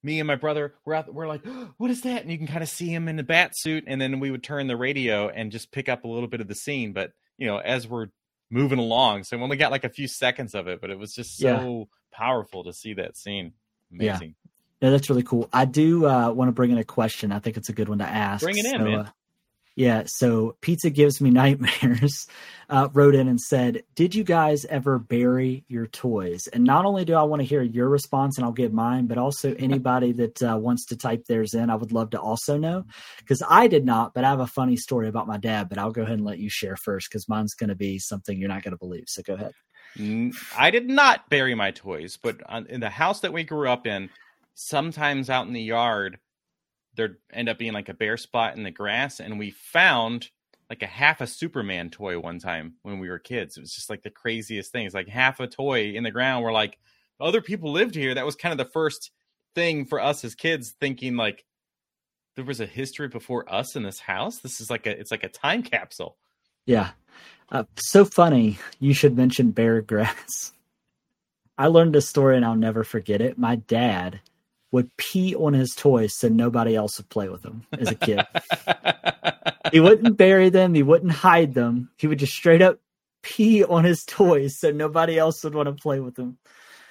me and my brother we're out we're like, what is that? And you can kind of see him in the bat suit, and then we would turn the radio and just pick up a little bit of the scene. But you know, as we're moving along, so we only got like a few seconds of it, but it was just so powerful to see that scene. Yeah. Amazing. Yeah, that's really cool. I do uh, want to bring in a question. I think it's a good one to ask. Bring it in, So, man. uh, yeah, so Pizza Gives Me Nightmares uh, wrote in and said, Did you guys ever bury your toys? And not only do I want to hear your response and I'll give mine, but also anybody that uh, wants to type theirs in, I would love to also know. Because I did not, but I have a funny story about my dad, but I'll go ahead and let you share first because mine's going to be something you're not going to believe. So go ahead. I did not bury my toys, but in the house that we grew up in, sometimes out in the yard, there end up being like a bare spot in the grass, and we found like a half a Superman toy one time when we were kids. It was just like the craziest thing. It's like half a toy in the ground. We're like, other people lived here. That was kind of the first thing for us as kids, thinking like there was a history before us in this house. This is like a it's like a time capsule. Yeah. Uh, so funny you should mention bear grass. I learned this story and I'll never forget it. My dad would pee on his toys so nobody else would play with them as a kid. he wouldn't bury them, he wouldn't hide them. He would just straight up pee on his toys so nobody else would want to play with them.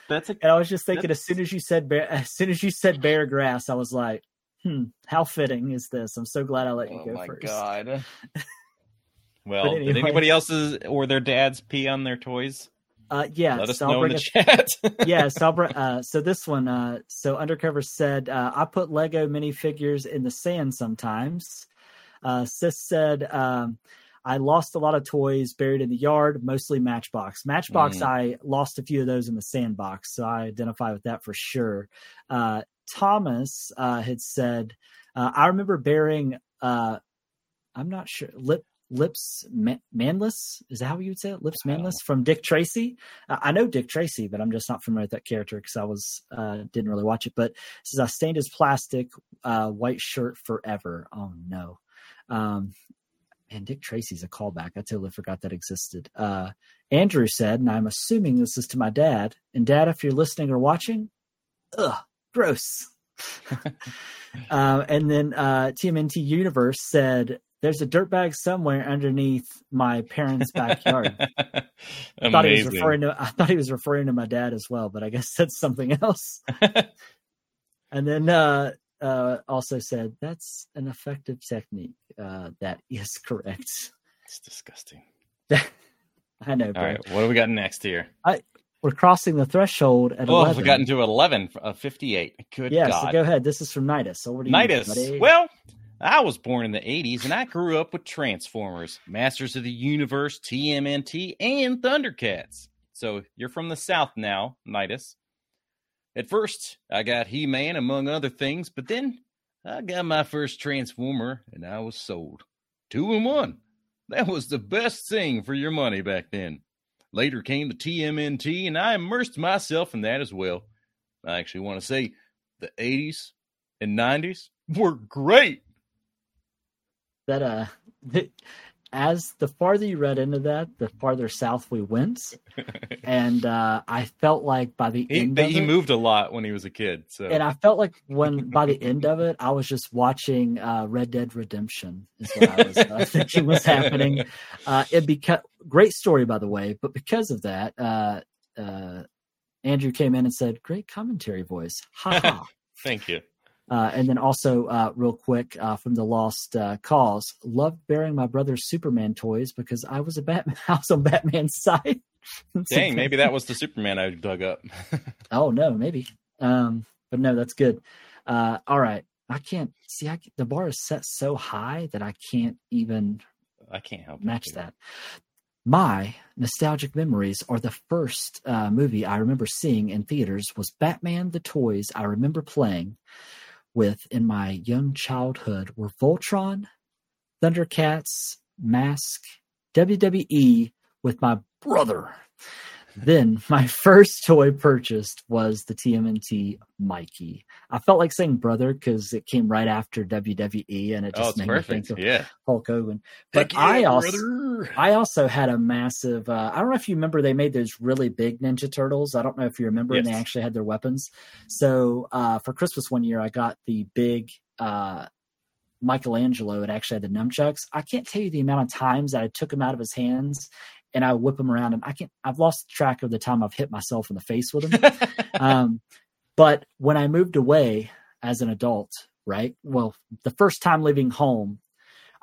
That's a And I was just thinking as soon as you said bear as soon as you said bear grass, I was like, hmm, how fitting is this? I'm so glad I let you go. Oh go my first. god. Well, But did anybody else's or their dads pee on their toys? Uh yeah, Let us so know in bring the us- chat. yeah, so, I'll br- uh, so this one, uh, so Undercover said, uh, I put Lego minifigures in the sand sometimes. Uh, Sis said, um, I lost a lot of toys buried in the yard, mostly Matchbox. Matchbox, Mm. I lost a few of those in the sandbox, so I identify with that for sure. Uh, Thomas uh, had said, uh, I remember burying, uh, I'm not sure, lip lips man- Manlis? Is that how you would say it? Lips Manlis from dick tracy? Uh, i know dick tracy but i'm just not familiar with that character because i was uh didn't really watch it. But it says i stained his plastic uh white shirt forever. Oh no. Um and dick tracy's a callback. I totally forgot that existed. Uh andrew said and i'm assuming this is to my dad. And dad if you're listening or watching ugh gross. Uh, and then uh, TMNT Universe said there's a dirtbag somewhere underneath my parents' backyard. I thought he was referring to I thought he was referring to my dad as well, but I guess that's something else. and then uh, uh, also said that's an effective technique. Uh, that is correct. It's disgusting. I know. All right, what do we got next here? I, we're crossing the threshold at oh, 11. we got into 11 of 58. Good yeah, God. so go ahead. This is from Nidus. So what do you Nidus. Well, I was born in the 80s and I grew up with Transformers, Masters of the Universe, TMNT, and Thundercats. So you're from the South now, Midas. At first, I got He Man, among other things, but then I got my first Transformer and I was sold. Two in one. That was the best thing for your money back then. Later came the TMNT, and I immersed myself in that as well. I actually want to say the 80s and 90s were great. That uh as the farther you read into that the farther south we went and uh i felt like by the He, end of he it, moved a lot when he was a kid. So and i felt like when by the end of it i was just watching uh red dead redemption is what i was uh, thinking was happening uh it became great story by the way but because of that uh uh andrew came in and said great commentary voice ha ha thank you. Uh, and then also, uh, real quick, uh, from the Lost uh, Cause, loved bearing my brother's Superman toys because I was a Batman. I was on Batman's side. Dang, maybe that was the Superman I dug up. Oh no, maybe. Um, but no, that's good. Uh, all right, I can't see. I, the bar is set so high that I can't even I can't help match that. My nostalgic memories are the first uh, movie I remember seeing in theaters was Batman the Toys. I remember playing with in my young childhood were Voltron, Thundercats, Mask, WWE with my brother. Then my first toy purchased was the TMNT Mikey. I felt like saying brother because it came right after WWE and it Oh, just it's made perfect. me think of Yeah. Hulk Hogan. But Heck I yeah, also brother. I also had a massive. Uh, I don't know if you remember they made those really big Ninja Turtles. I don't know if you remember, and they actually had their weapons. So uh, for Christmas one year, I got the big uh, Michelangelo. It actually had the nunchucks. I can't tell you the amount of times that I took him out of his hands and I whip him around, and I can't. I've lost track of the time I've hit myself in the face with him. um, but when I moved away as an adult, right? Well, the first time leaving home,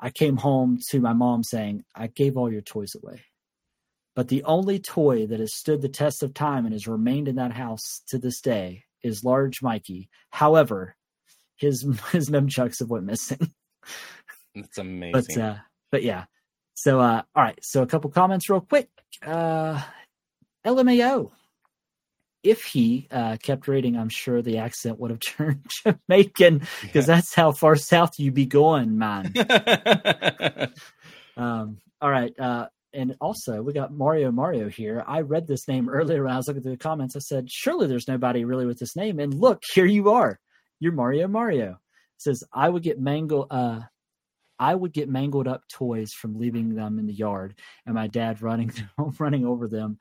I came home to my mom saying, I gave all your toys away. But the only toy that has stood the test of time and has remained in that house to this day is Large Mikey. However, his his nunchucks have went missing. That's amazing. But uh, but yeah. So uh, all right. So a couple comments real quick. Uh, LMAO. If he uh, kept reading, I'm sure the accent would have turned Jamaican because that's how far south you be going, man. Um, all right. Uh, and also, we got Mario Mario here. I read this name earlier when I was looking through the comments. I said, surely there's nobody really with this name. And look, here you are. You're Mario Mario. It says, I would get mangled. Uh, I would get mangled up toys from leaving them in the yard, and my dad running running over them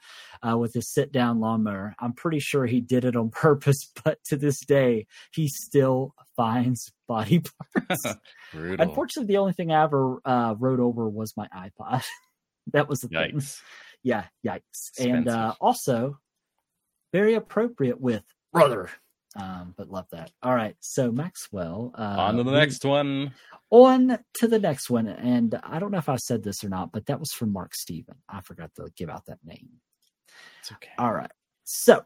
uh, with his sit down lawnmower. I'm pretty sure he did it on purpose, but to this day, he still finds body parts. Unfortunately, the only thing I ever uh, rode over was my iPod. that was the thing. Yeah, yikes. And uh, also very appropriate with brother. Um, but love that. All right, so Maxwell. Uh, On to the we- next one. On to the next one, and I don't know if I said this or not, but that was from Mark Steven. I forgot to give out that name. It's okay. All right, so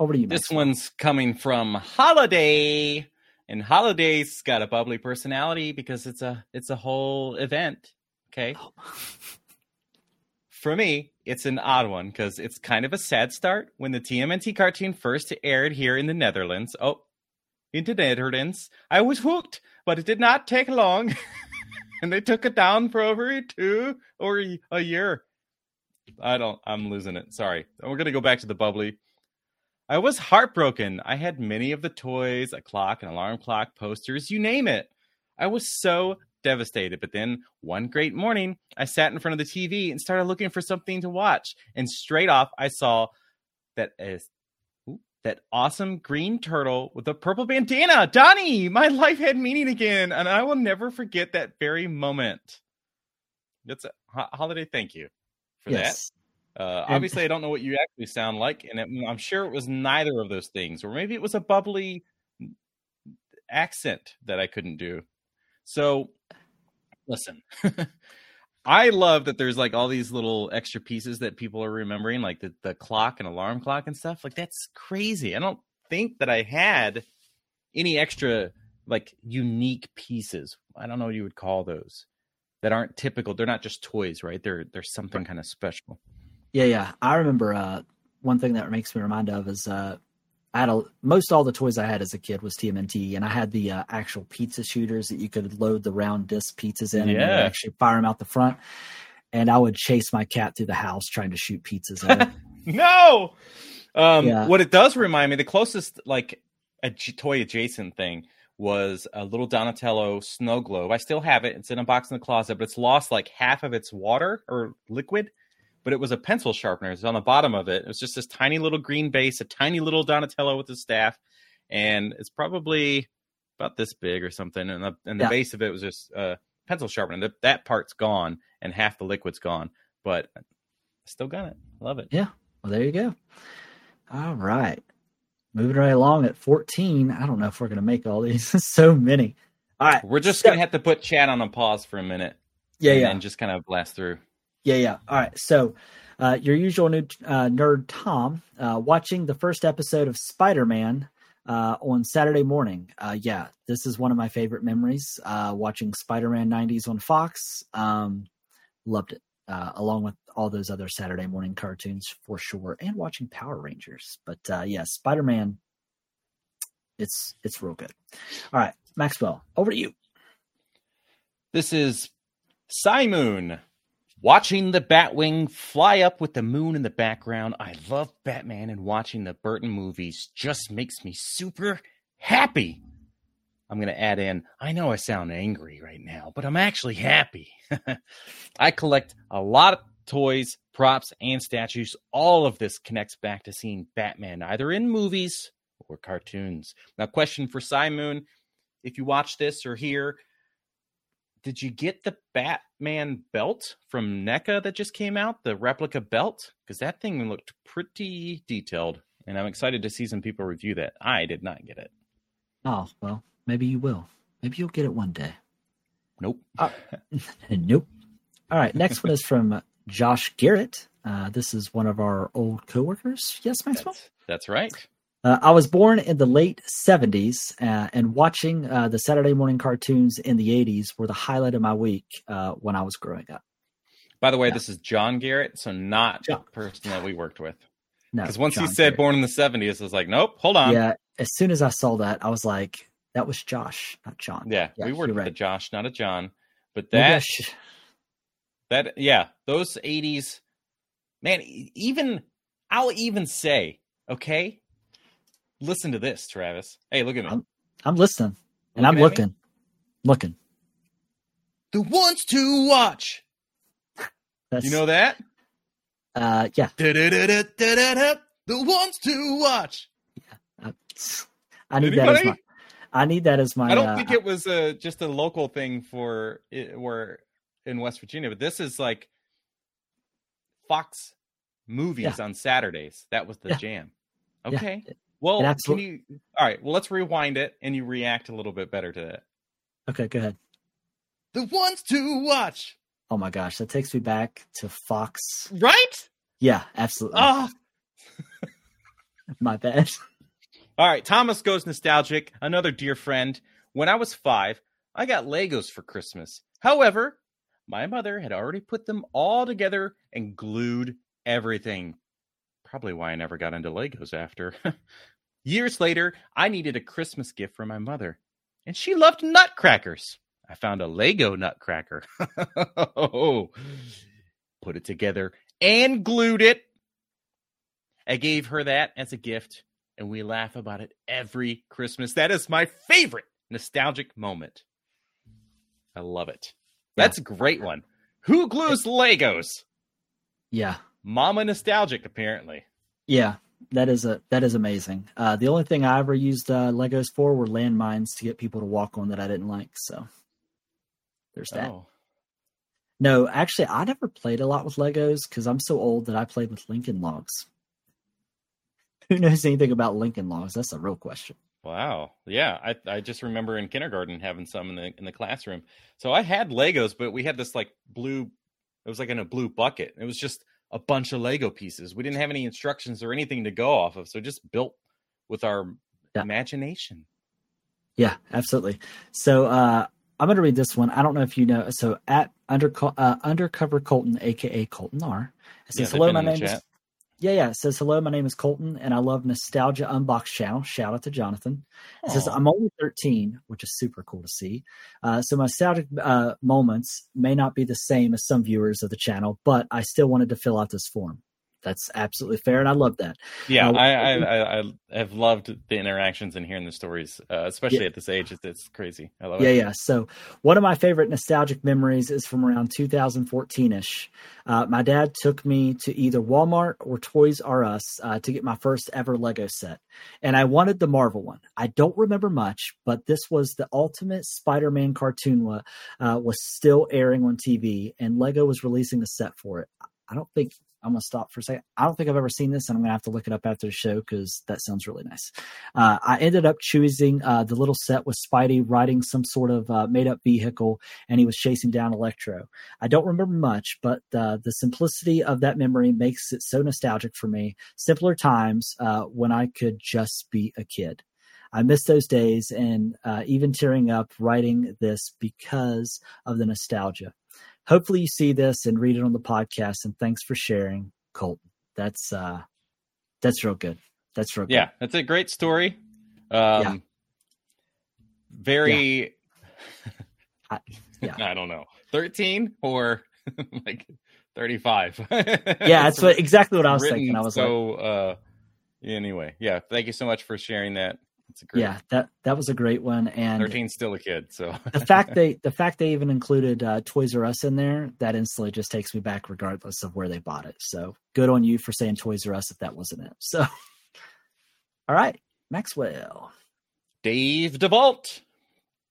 over to you. This Maxwell. one's coming from Holiday, and Holiday's got a bubbly personality because it's a it's a whole event. Okay, for me, it's an odd one because it's kind of a sad start when the TMNT cartoon first aired here in the Netherlands. Oh, in the Netherlands. I was hooked, but it did not take long. and they took it down for over two or a year. I don't, I'm losing it. Sorry. We're going to go back to the bubbly. I was heartbroken. I had many of the toys, a clock, an alarm clock, posters, you name it. I was so devastated. But then one great morning, I sat in front of the TV and started looking for something to watch. And straight off, I saw that is that awesome green turtle with a purple bandana. Donnie, my life had meaning again, and I will never forget that very moment. That's a holiday thank you for yes. that. Uh, and- obviously, I don't know what you actually sound like, and it, I'm sure it was neither of those things, or maybe it was a bubbly accent that I couldn't do. So, listen, I love that there's like all these little extra pieces that people are remembering, like the, the clock and alarm clock and stuff. Like that's crazy. I don't think that I had any extra like unique pieces. I don't know what you would call those that aren't typical. They're not just toys, right? They're they're something kind of special. Yeah, yeah. I remember uh, one thing that makes me remind of is uh, I had a, most all the toys I had as a kid was TMNT, and I had the uh, actual pizza shooters that you could load the round disc pizzas in yeah. and actually fire them out the front. And I would chase my cat through the house trying to shoot pizzas at it. no. Um, yeah. What it does remind me, the closest like a toy adjacent thing was a little Donatello snow globe. I still have it. It's in a box in the closet, but it's lost like half of its water or liquid but it was a pencil sharpener. It's on the bottom of it. It was just this tiny little green base, a tiny little Donatello with a staff, and it's probably about this big or something. And the, and the yeah. base of it was just a pencil sharpener. That, that part's gone, and half the liquid's gone, but I still got it. Love it. Yeah. Well, there you go. All right. Moving right along at 14. I don't know if we're going to make all these. so many. All right. We're just so, going to have to put chat on a pause for a minute. Yeah, yeah. And just kind of blast through. Yeah, yeah. All right. So, uh, your usual new, uh, nerd Tom uh, watching the first episode of Spider Man uh, on Saturday morning. Uh, yeah, this is one of my favorite memories. Uh, watching Spider Man 90s on Fox. Um, loved it, along with all those other Saturday morning cartoons for sure, and watching Power Rangers. But yeah, Spider Man. It's it's real good. All right, Maxwell, over to you. This is Simon Watching the Batwing fly up with the moon in the background. I love Batman and watching the Burton movies just makes me super happy. I'm going to add in, I know I sound angry right now, but I'm actually happy. I collect a lot of toys, props, and statues. All of this connects back to seeing Batman either in movies or cartoons. Now, question for Simon if you watch this or hear, did you get the Batman belt from NECA that just came out? The replica belt? Because that thing looked pretty detailed. And I'm excited to see some people review that. I did not get it. Oh, well, maybe you will. Maybe you'll get it one day. Nope. Uh, nope. All right. Next one is from Josh Garrett. Uh, this is one of our old coworkers. Yes, Maxwell? That's, that's right. Uh, I was born in the late 70s, uh, and watching uh, the Saturday morning cartoons in the 80s were the highlight of my week uh, when I was growing up. By the way, yeah. this is John Garrett, so not John. the person that we worked with. No, because once John he said Garrett. born in the 70s, I was like, nope, hold on. Yeah, as soon as I saw that, I was like, that was Josh, not John. Yeah, yeah we worked with right. a Josh, not a John. But that, that, yeah, those 80s, man, even, I'll even say, okay, Listen to this, Travis. Hey, look at me. I'm, I'm listening, and looking I'm looking, looking. The ones to watch. That's, you know that? Uh, yeah. The ones to watch. Yeah, I need Anybody? that as my. I need that as my. I don't uh, think it was a, just a local thing for it, where in West Virginia, but this is like Fox movies yeah. on Saturdays. That was the yeah. jam. Okay. Yeah. Well, can you? All right. Well, let's rewind it, and you react a little bit better to that. Okay, go ahead. The ones to watch. Oh my gosh, that takes me back to Fox. Right? Yeah, absolutely. Oh. my bad. All right, Thomas goes nostalgic. Another dear friend. When I was five, I got Legos for Christmas. However, my mother had already put them all together and glued everything probably why I never got into Legos after. Years later, I needed a Christmas gift for my mother, and she loved nutcrackers. I found a Lego nutcracker. Put it together and glued it. I gave her that as a gift, and we laugh about it every Christmas. That is my favorite nostalgic moment. I love it. That's a great one. Who glues Legos? Yeah. Mama nostalgic, apparently. Yeah, that is a that is amazing. Uh, the only thing I ever used uh, Legos for were landmines to get people to walk on that I didn't like. So there's that. Oh. No, actually, I never played a lot with Legos because I'm so old that I played with Lincoln Logs. Who knows anything about Lincoln Logs? That's a real question. Wow. Yeah, I I just remember in kindergarten having some in the in the classroom. So I had Legos, but we had this like blue it was like in a blue bucket. It was just a bunch of Lego pieces. We didn't have any instructions or anything to go off of, so just built with our Yeah. imagination. Yeah, absolutely. So uh, I'm going to read this one. I don't know if you know. So at under uh, undercover Colton, aka Colton R, it Yeah, says they've hello. My name is. Yeah yeah. It says hello. My name is Colton, and I love Nostalgia Unbox Channel. Shout out to Jonathan. It says I'm only 13, which is super cool to see. Uh, so my nostalgic uh, moments may not be the same as some viewers of the channel, but I still wanted to fill out this form. That's absolutely fair, and I love that. Yeah, Uh, I, I I I have loved the interactions and hearing the stories, uh, especially Yeah. at this age. It's, it's crazy. I love Yeah, it. yeah. Yeah. So one of my favorite nostalgic memories is from around 2014ish. Uh, my dad took me to either Walmart or Toys R Us uh, to get my first ever Lego set, and I wanted the Marvel one. I don't remember much, but this was the ultimate Spider-Man cartoon. wa- Uh, was still airing on TV, and Lego was releasing the set for it. I don't think. I'm gonna stop for a second. I don't think I've ever seen this, and I'm gonna have to look it up after the show because that sounds really nice. Uh, I ended up choosing uh, the little set with Spidey riding some sort of uh, made up vehicle and he was chasing down Electro. I don't remember much, but uh, the simplicity of that memory makes it so nostalgic for me. Simpler times uh, when I could just be a kid. I miss those days and uh, even tearing up writing this because of the nostalgia. Hopefully, you see this and read it on the podcast. And thanks for sharing, Colton. That's uh, that's real good. That's real good. Yeah, that's a great story. Um, Yeah. Very. I- yeah. I don't know, thirteen or like thirty-five. yeah, that's what exactly what I was written thinking. I was like, so. uh, anyway, yeah. Thank you so much for sharing that. It's a great. yeah, that that was a great one, and 13's still a kid, so the fact they the fact they even included uh, Toys R Us in there that instantly just takes me back, regardless of where they bought it. So good on you for saying Toys R Us if that wasn't it. So, all right, Maxwell. Dave DeVault.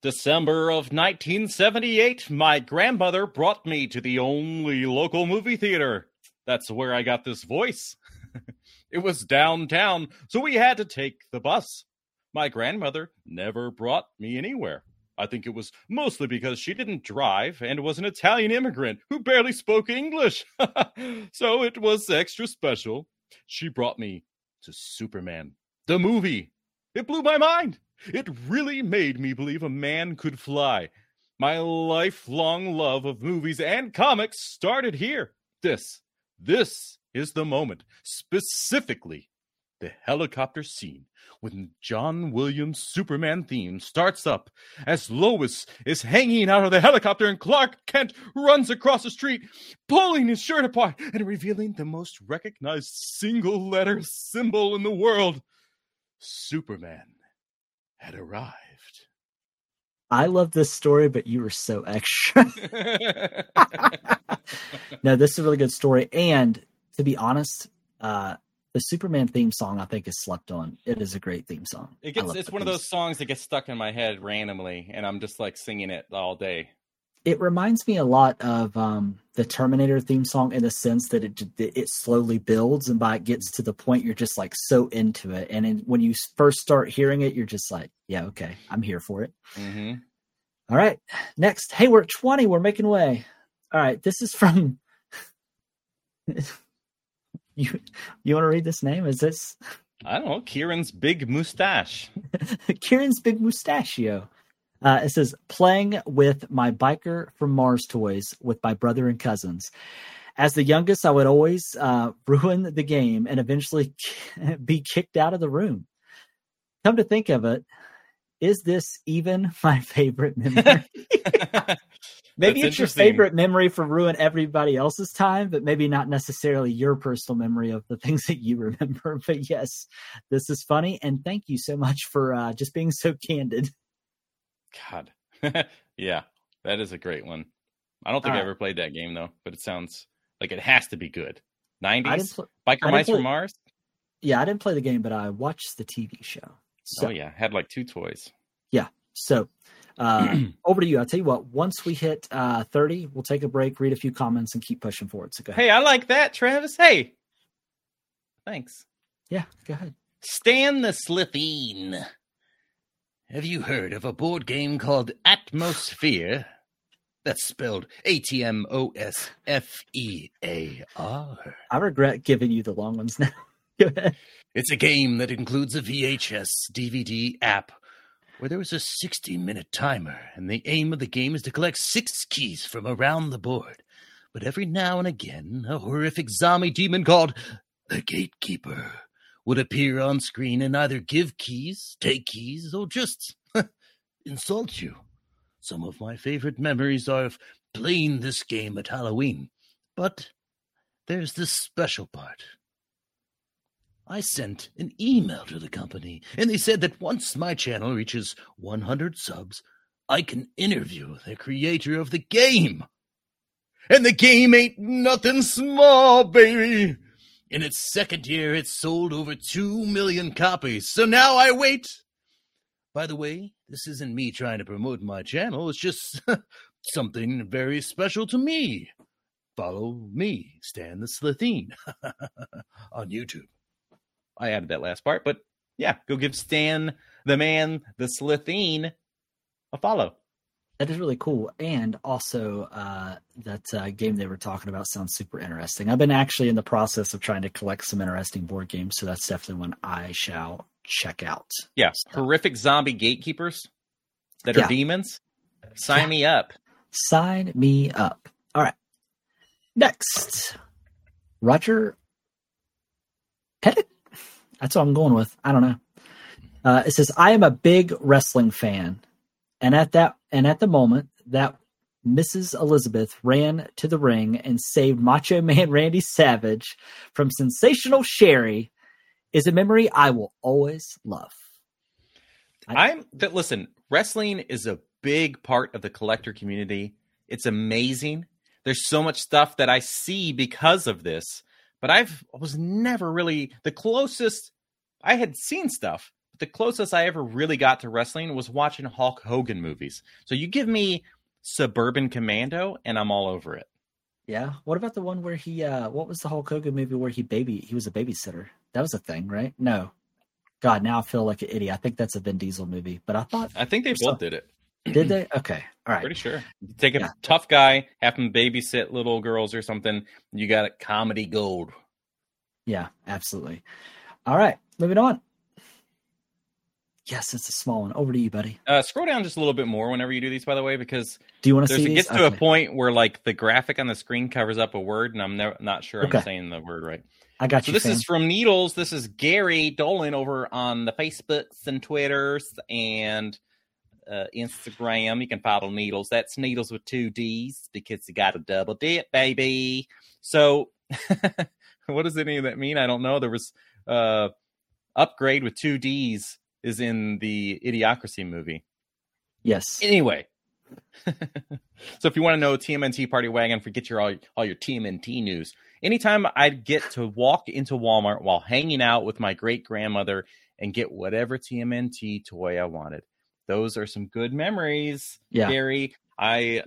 December of 1978, my grandmother brought me to the only local movie theater. That's where I got this voice. it was downtown, so we had to take the bus. My grandmother never brought me anywhere. I think it was mostly because she didn't drive and was an Italian immigrant who barely spoke English. so it was extra special. She brought me to Superman, the movie. It blew my mind. It really made me believe a man could fly. My lifelong love of movies and comics started here. This, this is the moment, specifically the helicopter scene when John Williams' Superman theme starts up as Lois is hanging out of the helicopter and Clark Kent runs across the street, pulling his shirt apart and revealing the most recognized single letter symbol in the world Superman had arrived. I love this story, but you were so extra. no, this is a really good story, and to be honest, uh, the Superman theme song I think is slept on. It is a great theme song. It gets it's one of those songs that gets stuck in my head randomly and I'm just like singing it all day. it reminds me a lot of um, the Terminator theme song in the sense that it it slowly builds, and by it gets to the point you're just like so into it, and in, when you first start hearing it, you're just like, yeah, okay, I'm here for it. hmm All right, next, hey, we're at twenty, we're making way. All right, this is from you. You want to read this name? Is this I don't know, Kieran's big mustache. Kieran's big mustachio? Uh, it says, playing with my biker from Mars toys with my brother and cousins. As the youngest, I would always uh, ruin the game and eventually be kicked out of the room. come to think of it, is this even my favorite memory? maybe That's it's your favorite memory for ruin everybody else's time, but maybe not necessarily your personal memory of the things that you remember. But yes, this is funny, and thank you so much for uh, just being so candid. God. yeah, that is a great one. I don't think All I right. ever played that game though, but it sounds like it has to be good. I didn't, 90s? pl- Biker Mice play- from Mars? yeah, I didn't play the game, but I watched the TV show. So, oh yeah, had like two toys. Yeah. So, uh, over to you. I'll tell you what. Once we hit uh, thirty, we'll take a break, read a few comments, and keep pushing forward. So go ahead. Hey, I like that, Travis. Hey. Thanks. Yeah, go ahead. Stan the Slitheen. Have you heard of a board game called Atmosfear? That's spelled A T M O S F E A R. I regret giving you the long ones now. It's a game that includes a VHS DVD app where there is a 60 minute timer, and the aim of the game is to collect six keys from around the board. But every now and again, a horrific zombie demon called the Gatekeeper would appear on screen and either give keys, take keys, or just insult you. Some of my favorite memories are of playing this game at Halloween. But there's this special part. I sent an email to the company, and they said that once my channel reaches 100 subs, I can interview the creator of the game. And the game ain't nothing small, baby. In its second year, it sold over 2 million copies, so now I wait. By the way, this isn't me trying to promote my channel, it's just something very special to me. Follow me, Stan the Slitheen, on YouTube. I added that last part, but yeah, go give Stan the man, the Slitheen, a follow. That is really cool. And also, uh, that uh, game they were talking about sounds super interesting. I've been actually in the process of trying to collect some interesting board games, so that's definitely one I shall check out. Yeah, So- horrific zombie gatekeepers that are Yeah. demons. Sign Yeah. me up. Sign me up. All right. Next, Roger Pettit. That's what I'm going with. I don't know. Uh, it says, "I am a big wrestling fan, and at that and at the moment that Mrs. Elizabeth ran to the ring and saved Macho Man Randy Savage from sensational Sherri is a memory I will always love." I- I'm that listen, wrestling is a big part of the collector community. It's amazing. There's so much stuff that I see because of this, but I've I was never really the closest I had seen stuff. But the closest I ever really got to wrestling was watching Hulk Hogan movies. So you give me Suburban Commando and I'm all over it. Yeah. What about the one where he? uh What was the Hulk Hogan movie where he baby? He was a babysitter. That was a thing, right? No. God, now I feel like an idiot. I think that's a Vin Diesel movie, but I thought I think they So- both did it. Did they? Okay, all right. Pretty sure. Take a Yeah. tough guy, have him babysit little girls or something. You got it, comedy gold. Yeah, absolutely. All right, moving on. Yes, it's a small one. Over to you, buddy. Uh, scroll down just a little bit more whenever you do these, by the way, because Do you want to see it these? gets to a point where like the graphic on the screen covers up a word, and I'm never, not sure Okay. I'm saying the word right. I got So you. this fam. is from Needles. This is Gary Dolan over on the Facebooks and Twitters and uh, Instagram. You can follow Needles. That's Needles with two D's because you got a double dip, baby. So, what does any of that mean? I don't know. There was uh, Upgrayedd with two D's is in the Idiocracy movie. yes. Anyway, so if you want to know TMNT Party Wagon, forget your all, all your TMNT news. Anytime I'd get to walk into Walmart while hanging out with my great grandmother and get whatever TMNT toy I wanted, those are some good memories, Yeah. Gary. I Yeah.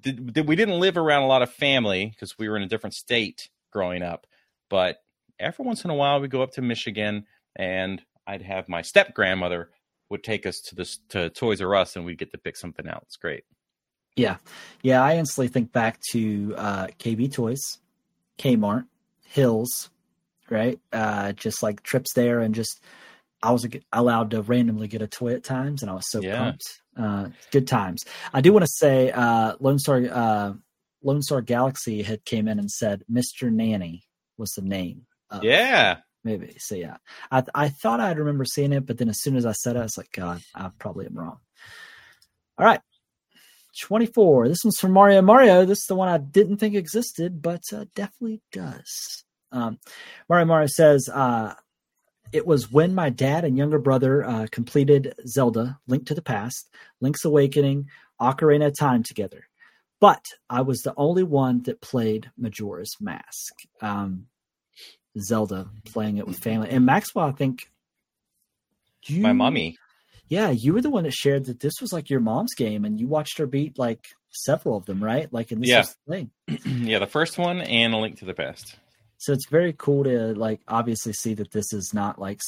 did, did. We didn't live around a lot of family because we were in a different state growing up, but every once in a while we'd go up to Michigan and I'd have my step grandmother would take us to this to Toys R Us and we'd get to pick something out. It's great. Yeah, yeah. I instantly think back to uh, KB Toys, Kmart, Hills, right? Uh, just like trips there, and just I was allowed to randomly get a toy at times, and I was so Yeah. pumped. Uh, good times. I do want to say, uh, Lone Star, uh, Lone Star Galaxy had came in and said Mr. Nanny was the name. Yeah. maybe. So yeah, I I thought I'd remember seeing it, but then as soon as I said it, I was like, God, I probably am wrong. All right, twenty four. This one's from Mario. Mario, this is the one I didn't think existed, but uh, definitely does. Um, Mario Mario says, uh, it was when my dad and younger brother uh, completed Zelda: Link to the Past, Link's Awakening, Ocarina of Time together. But I was the only one that played Majora's Mask. Um, Zelda, playing it with family. And Maxwell, I think you, my mommy. Yeah, you were the one that shared that this was like your mom's game, and you watched her beat like several of them, right? Like, in this yeah. thing. yeah, the first one and A Link to the Past. So it's very cool to like obviously see that this is not like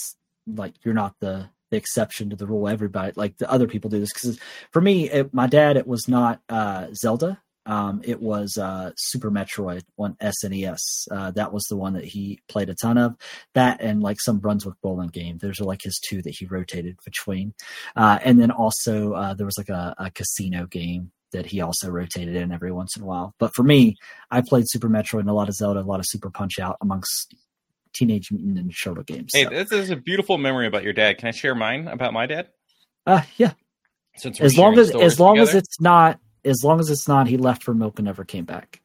like you're not the the exception to the rule. Everybody like the other people do this because for me, it, my dad, it was not uh, Zelda. Um, it was uh, Super Metroid on SNES. Uh, that was the one that he played a ton of. That and like some Brunswick bowling game. Those are like his two that he rotated between. Uh, and then also uh, there was like a, a casino game that he also rotated in every once in a while. But for me, I played Super Metroid and a lot of Zelda, a lot of Super Punch Out amongst Teenage Mutant Ninja Turtle games. Hey, so. this is a beautiful memory about your dad. Can I share mine about my dad? Uh, yeah. Since as long as as long together? as it's not as long as it's not he left for milk and never came back.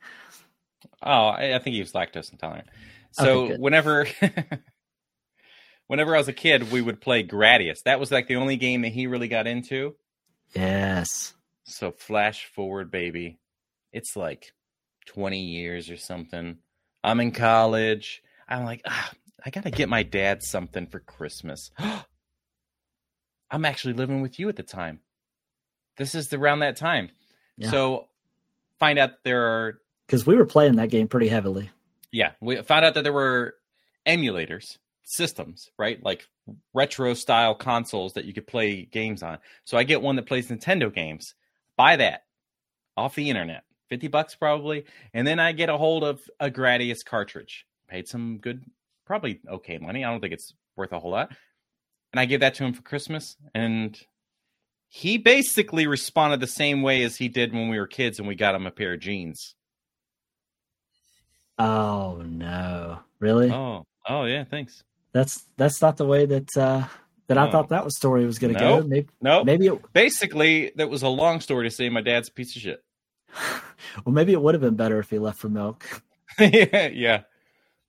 Oh, I, I think he was lactose intolerant. So okay, whenever whenever I was a kid, we would play Gradius. That was like the only game that he really got into. Yes. So flash forward, baby. It's like 20 years or something. I'm in college. I'm like, ah, I got to get my dad something for Christmas. I'm actually living with you at the time. This is around that time. Yeah. So find out there are. Because we were playing that game pretty heavily. Yeah. We found out that there were emulators, systems, right? Like retro style consoles that you could play games on. So I get one that plays Nintendo games buy that off the internet, 50 bucks probably. And then I get a hold of a Gradius cartridge. Paid some good, probably okay money. I don't think it's worth a whole lot. And I give that to him for Christmas. And he basically responded the same way as he did when we were kids and we got him a pair of jeans. Oh no. Really? Oh. Oh yeah, thanks. That's that's not the way that uh that I thought that was story was going to nope. go. Maybe, nope. maybe it, basically that was a long story to say my dad's a piece of shit. well, maybe it would have been better if he left for milk. yeah, yeah.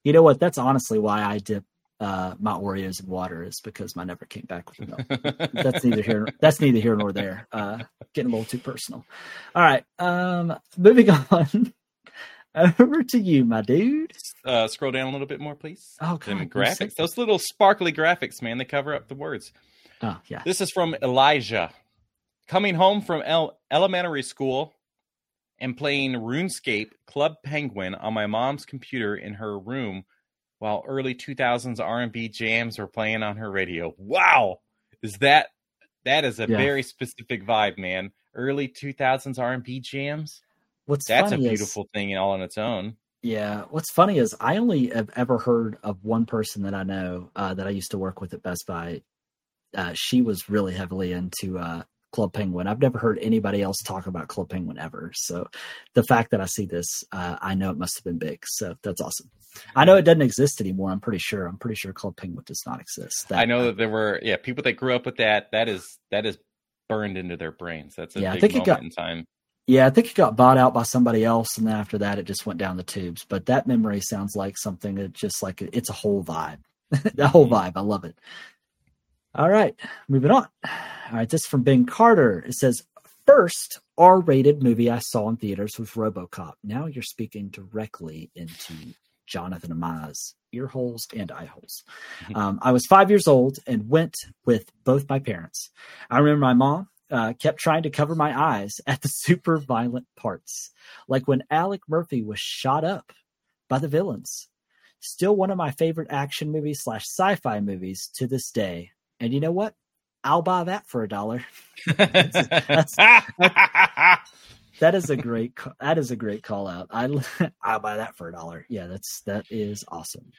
You know what? That's honestly why I dip uh, my Oreos in water is because mine never came back with milk. that's neither here. That's neither here nor there. Uh, getting a little too personal. All right. Um, moving on. Over to you, my dude. Uh, scroll down a little bit more, please. Oh, God, graphics. Those little sparkly graphics, man, they cover up the words. Oh, yeah. This is from Elijah. Coming home from el- elementary school and playing RuneScape Club Penguin on my mom's computer in her room while early 2000s R&B jams were playing on her radio. Wow. Is that that is a yeah. very specific vibe, man. Early 2000s R&B jams? What's that's a beautiful is, thing all on its own. Yeah. What's funny is I only have ever heard of one person that I know uh, that I used to work with at Best Buy. Uh, she was really heavily into uh, Club Penguin. I've never heard anybody else talk about Club Penguin ever. So the fact that I see this, uh, I know it must have been big. So that's awesome. I know it doesn't exist anymore. I'm pretty sure. I'm pretty sure Club Penguin does not exist. That, I know that there were yeah people that grew up with that. That is that is burned into their brains. That's a yeah, I think it got, in time. Yeah, I think it got bought out by somebody else, and then after that, it just went down the tubes. But that memory sounds like something that just like it's a whole vibe. the whole mm-hmm. vibe, I love it. All right, moving on. All right, this is from Ben Carter. It says, First R rated movie I saw in theaters was Robocop. Now you're speaking directly into Jonathan Amaz ear holes and eye holes. Mm-hmm. Um, I was five years old and went with both my parents. I remember my mom uh, kept trying to cover my eyes at the super violent parts, like when Alex Murphy was shot up by the villains. Still one of my favorite action movies slash sci-fi movies to this day. And you know what? I'll buy that for a dollar. that's, that's, that is a great that is a great call out. I I'll buy that for a dollar. Yeah, that's that is awesome.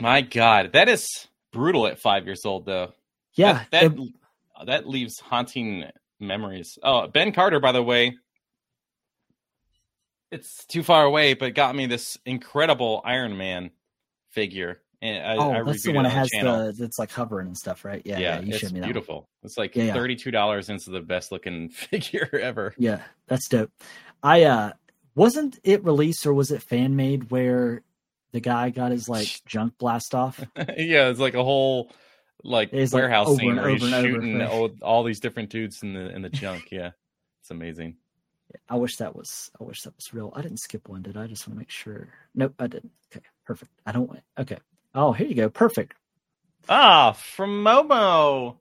My God, that is brutal at five years old, though. Yeah, that that, it, that leaves haunting memories. Oh, Ben Carter, by the way, it's too far away, but got me this incredible Iron Man figure. And I, oh, I that's the one that has channel. the that's like hovering and stuff, right? Yeah, yeah, yeah. you it's me that. one. beautiful. It's like Yeah, yeah. thirty two dollars into the best looking figure ever. Yeah, that's dope. I uh wasn't it released or was it fan made where the guy got his like junk blast off? yeah, it's like a whole like It's like warehouse over scene and where he's and shooting for- all, all these different dudes in the in the junk. Yeah, it's amazing. I wish that was I wish that was real. I didn't skip one, did I? I just want to make sure. Nope, I didn't. Okay, perfect. I don't want okay. Oh, here you go. Perfect. Ah, from Momo,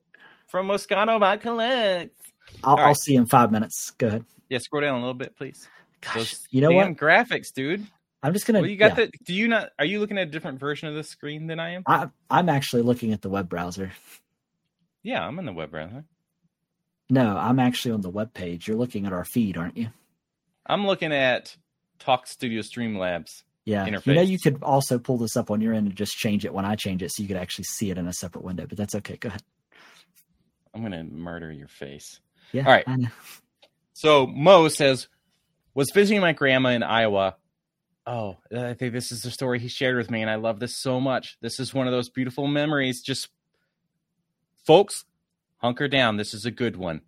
from Moscato by Collect. I'll, All I'll see you in five minutes. Go ahead. Yeah, scroll down a little bit, please. Gosh, Those you know damn what? graphics, dude. I'm just gonna. Well, you got yeah. the. Do you not? Are you looking at a different version of the screen than I am? I, I'm actually looking at the web browser. Yeah, I'm in the web browser. No, I'm actually on the web page. You're looking at our feed, aren't you? I'm looking at Talk Studio Streamlabs. Yeah. You know, you could also pull this up on your end and just change it when I change it, so you could actually see it in a separate window. But that's okay. Go ahead. I'm gonna murder your face. Yeah. All right. So Mo says, was visiting my grandma in Iowa. Oh, uh, I think this is the story he shared with me, and I love this so much. This is one of those beautiful memories. Just, folks, hunker down. This is a good one.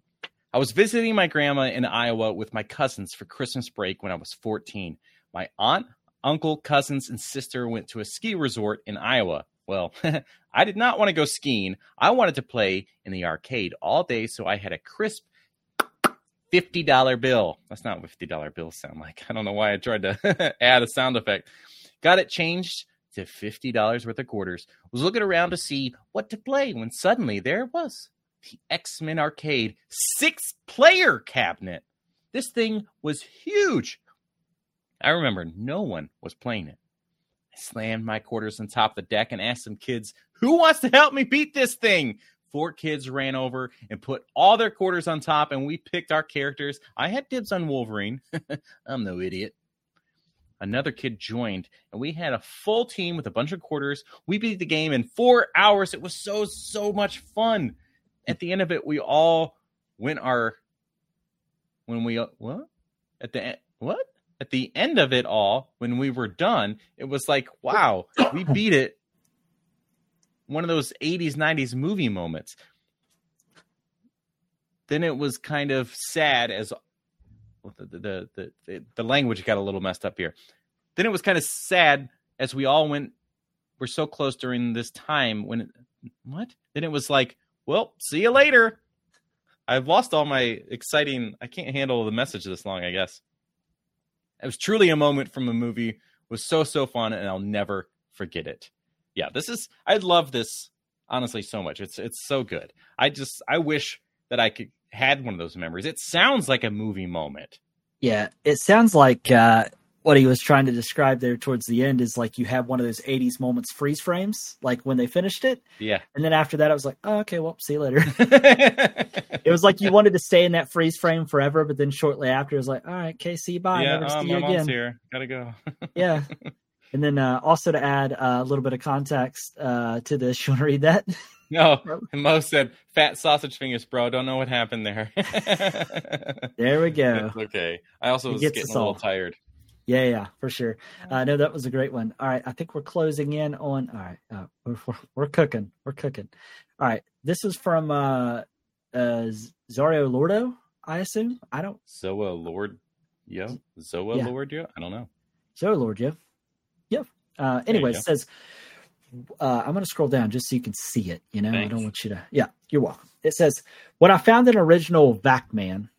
I was visiting my grandma in Iowa with my cousins for Christmas break when I was 14. My aunt, uncle, cousins, and sister went to a ski resort in Iowa. Well, I did not want to go skiing. I wanted to play in the arcade all day, so I had a crisp $50 bill. That's not what $50 bills sound like. I don't know why I tried to add a sound effect. Got it changed to $50 worth of quarters. Was looking around to see what to play when suddenly there it was the X Men arcade six player cabinet. This thing was huge. I remember no one was playing it. I slammed my quarters on top of the deck and asked some kids, Who wants to help me beat this thing? Four kids ran over and put all their quarters on top, and we picked our characters. I had dibs on Wolverine. I'm no idiot. Another kid joined, and we had a full team with a bunch of quarters. We beat the game in four hours. It was so, so much fun. At the end of it, we all went our. When we. Uh, what? At the. e- What? At the end of it all, when we were done, it was like, wow, we beat it one of those 80s 90s movie moments. Then it was kind of sad as the, the, the, the language got a little messed up here. Then it was kind of sad as we all went we're so close during this time when it, what? Then it was like well see you later. I've lost all my exciting i can't handle the message this long i guess. It was truly a moment from a movie it was so so fun and i'll never forget it yeah this is i love this honestly so much. It's it's so good. I just i wish that i could had one of those memories. It sounds like a movie moment. Yeah, it sounds like uh, what he was trying to describe there towards the end is like you have one of those '80s moments freeze frames, like when they finished it, yeah. And then after that, I was like, oh, okay, well, see you later. it was like you wanted to stay in that freeze frame forever, but then shortly after, it was like, all right, okay, see you bye, yeah never oh, see my you mom's again. here. Gotta go. Yeah. And then uh, also to add uh, a little bit of context uh, to this, you want to read that? no mo said fat sausage fingers bro don't know what happened there There we go. It's okay i also It was gets getting us a little all. tired Yeah, yeah, for sure. Uh, no, that was a great one. All right, I think we're closing in on. All right, uh, we're, we're, we're cooking. We're cooking. All right, this is from uh, uh, Zario Lordo. I assume. I don't. zoa lord yo zoa Yeah. lord yo i don't know Zario Lord, yeah, yep. Uh, anyway, it says. Uh, I'm going to scroll down just so you can see it. You know, I don't want you to. Yeah, you're welcome. It says when I found an original Vacman.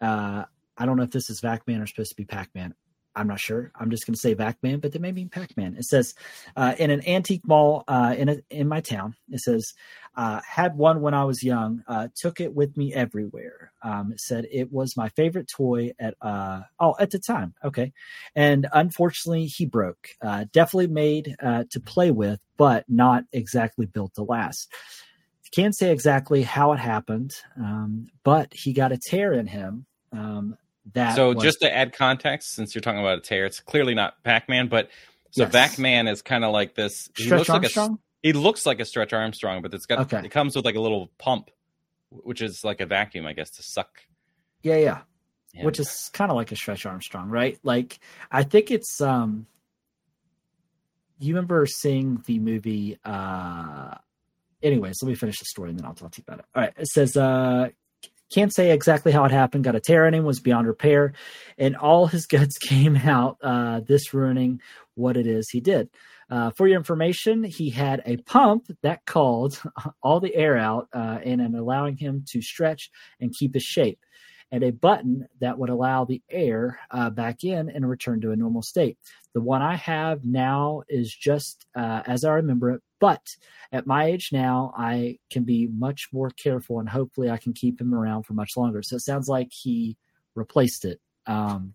Uh, I don't know if this is Vacman or supposed to be Pac-Man. I'm not sure. I'm just going to say Vacman, but they may mean Pac-Man. It says uh, in an antique mall uh, in a, in my town. It says uh, had one when I was young. Uh, took it with me everywhere. Um, it said it was my favorite toy at uh, oh at the time. Okay, and unfortunately he broke. Uh, definitely made to play with, but not exactly built to last. Can't say exactly how it happened, um, but he got a tear in him. Um, that so was- just to add context since you're talking about a tear it's clearly not pac-man but so Yes. Pac-Man is kind of like this he Stretch looks like a he looks like a stretch armstrong but it's got Okay. it comes with like a little pump which is like a vacuum i guess to suck yeah, yeah. Yeah. which is kind of like a stretch armstrong right like i think it's um you remember seeing the movie? Uh, anyways, let me finish the story and then I'll talk to you about it. All right. It says, uh, can't say exactly how it happened. Got a tear in him, was beyond repair, and all his guts came out. Uh, this ruining what it is he did. Uh, for your information, he had a pump that called all the air out uh, and, and allowing him to stretch and keep his shape, and a button that would allow the air uh, back in and return to a normal state. The one I have now is just uh, as I remember it, but at my age now, I can be much more careful and hopefully I can keep him around for much longer. So it sounds like he replaced it. Um,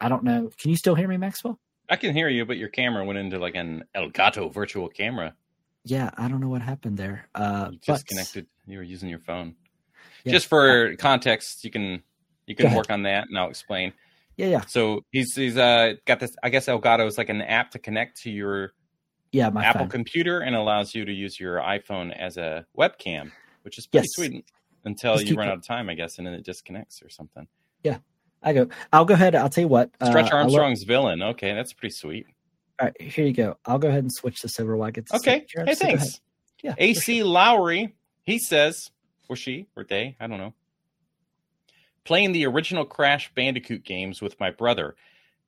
I don't know. Can you still hear me, Maxwell? I can hear you, but your camera went into like an Elgato virtual camera. Yeah, I don't know what happened there. Uh, you just but, connected. You were using your phone. Yeah. Just for context, you can you can work on that, and I'll explain. Yeah, yeah, So he's he's uh got this. I guess Elgato is like an app to connect to your yeah. My Apple phone. computer and allows you to use your iPhone as a webcam, which is pretty Yes. sweet until Just you run it- out of time, I guess, and then it disconnects or something. Yeah, I go. I'll go ahead. I'll tell you what. uh, Stretch let- Armstrong's villain. Okay, that's pretty sweet. all right, here you go. I'll go ahead and switch this over while I get this. Okay. taken care of. Hey, So go ahead. thanks. Yeah. AC sure. Lowry, he says, or she, or they, I don't know. Playing the original Crash Bandicoot games with my brother.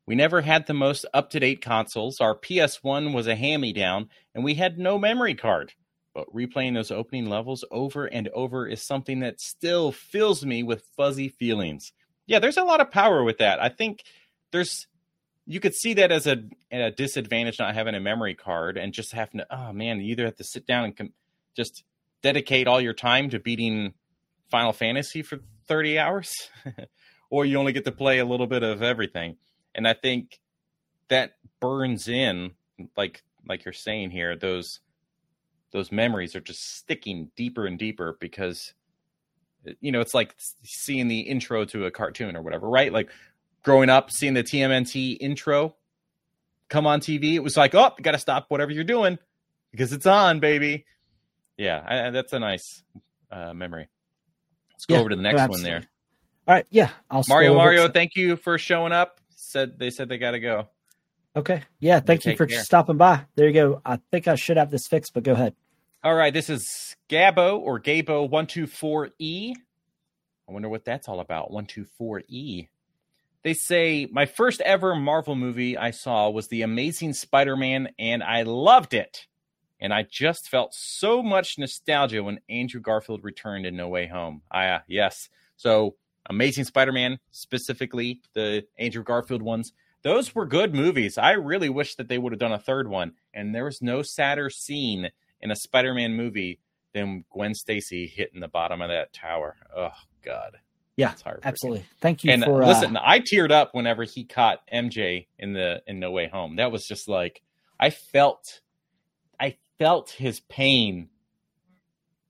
We never had the most up to date consoles. Our PS1 was a hand me down, and we had no memory card. But replaying those opening levels over and over is something that still fills me with fuzzy feelings. Yeah, there's a lot of power with that. I think there's you could see that as a, a disadvantage not having a memory card and just having to oh man you either have to sit down and com- just dedicate all your time to beating final fantasy for 30 hours or you only get to play a little bit of everything and i think that burns in like like you're saying here those those memories are just sticking deeper and deeper because you know it's like seeing the intro to a cartoon or whatever right like growing up seeing the TMNT intro come on TV, it was like, oh, you got to stop whatever you're doing because it's on, baby. Yeah, I- that's a nice uh, memory. Let's go Yeah, over to the next one there. All right. Yeah. I'll Mario, Mario, to- thank you for showing up. Said they said they got to go. Okay. Yeah. Thank you take for care. stopping by. There you go. I think I should have this fixed, but go ahead. All right, this is Gabo or Gabo one two four E. I wonder what that's all about. One two four E. They say my first ever Marvel movie I saw was The Amazing Spider-Man, and I loved it. And I just felt so much nostalgia when Andrew Garfield returned in No Way Home. Ah, uh, yes. So Amazing Spider-Man, specifically the Andrew Garfield ones, those were good movies. I really wish that they would have done a third one. And there was no sadder scene in a Spider-Man movie than Gwen Stacy hitting the bottom of that tower. Oh God. Yeah. Absolutely. Thank you And for uh, listen, I teared up whenever he caught MJ in the in No Way Home. That was just like I felt I felt his pain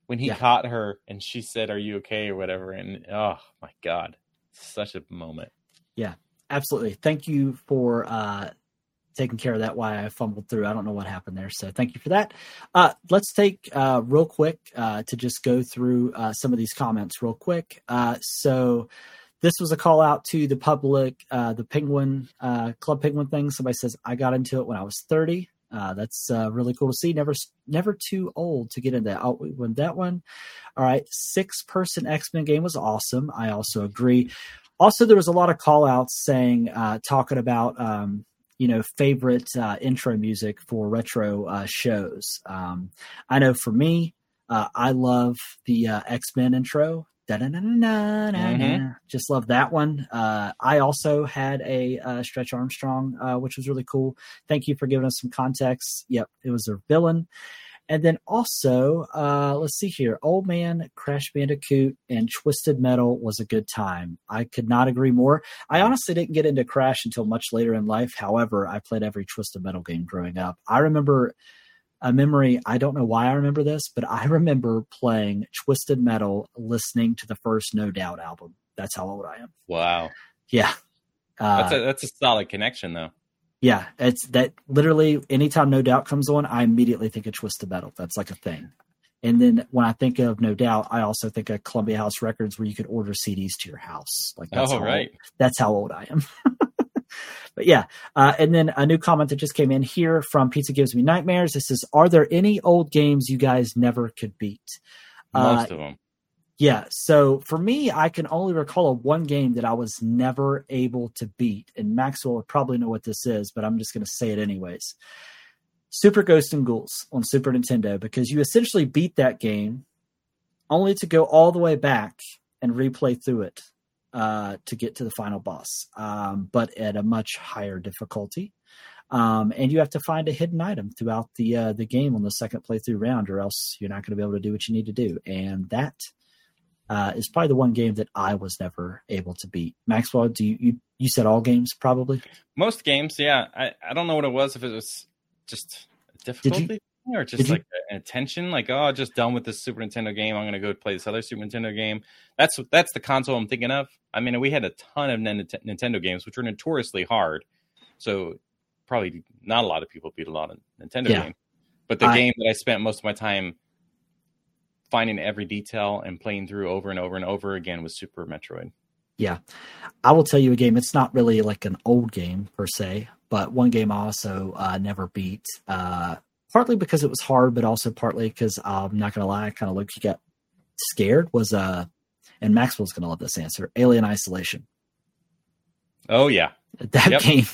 when he Yeah. caught her and she said, Are you okay? or whatever. And oh my God. Such a moment. Yeah, absolutely. Thank you for uh, taking care of that. Why I fumbled through. I don't know what happened there. So thank you for that. Uh, let's take uh, real quick uh, to just go through uh, some of these comments real quick. Uh, so this was a call out to the public, uh, the Penguin uh, Club Penguin thing. Somebody says I got into it when I was thirty. Uh, that's uh, really cool to see. Never, never too old to get into that. We won that one. All right, six person X Men game was awesome. I also agree. Also, there was a lot of call outs saying, uh, talking about, um, you know, favorite uh, intro music for retro uh, shows. Um, I know for me, uh, I love the X Men intro. Da-da-na-na-na-na-na. Just love that one. Uh, I also had a uh, Stretch Armstrong, uh, which was really cool. Thank you for giving us some context. Yep, it was a villain. And then also, uh, let's see here. Old Man, Crash Bandicoot, and Twisted Metal was a good time. I could not agree more. I honestly didn't get into Crash until much later in life. However, I played every Twisted Metal game growing up. I remember a memory. I don't know why I remember this, but I remember playing Twisted Metal, listening to the first No Doubt album. That's how old I am. Wow. Yeah. Uh, That's a that's a solid connection though. yeah, it's that literally anytime No Doubt comes on, I immediately think of Twisted Metal. That's like a thing. And then when I think of No Doubt, I also think of Columbia House Records where you could order CDs to your house. Like that's oh how right. Old, that's how old I am. but yeah. Uh, and then a new comment that just came in here from Pizza Gives Me Nightmares. This is, are there any old games you guys never could beat? Most uh, of them. Yeah. So for me, I can only recall one game that I was never able to beat. And Maxwell would probably know what this is, but I'm just going to say it anyways. Super Ghost and Ghouls on Super Nintendo because you essentially beat that game only to go all the way back and replay through it uh, to get to the final boss, um, but at a much higher difficulty. Um, and you have to find a hidden item throughout the uh, the game on the second playthrough round, or else you're not going to be able to do what you need to do. And that uh, is probably the one game that I was never able to beat. Maxwell, do you you, you said all games probably? Most games, yeah. I, I don't know what it was. If it was just difficulty you, or just like you, an attention, like oh, just done with this Super Nintendo game. I'm going to go play this other Super Nintendo game. That's that's the console I'm thinking of. I mean, we had a ton of Nintendo games, which were notoriously hard. So probably not a lot of people beat a lot of Nintendo yeah. games. But the I, game that I spent most of my time finding every detail and playing through over and over and over again was Super Metroid. Yeah. I will tell you a game. It's not really like an old game per se, but one game I also uh, never beat. Uh, partly because it was hard, but also partly because I'm not gonna lie, I kind of looked you got scared. Was uh, and Maxwell's gonna love this answer: Alien Isolation. Oh yeah, that yep. game.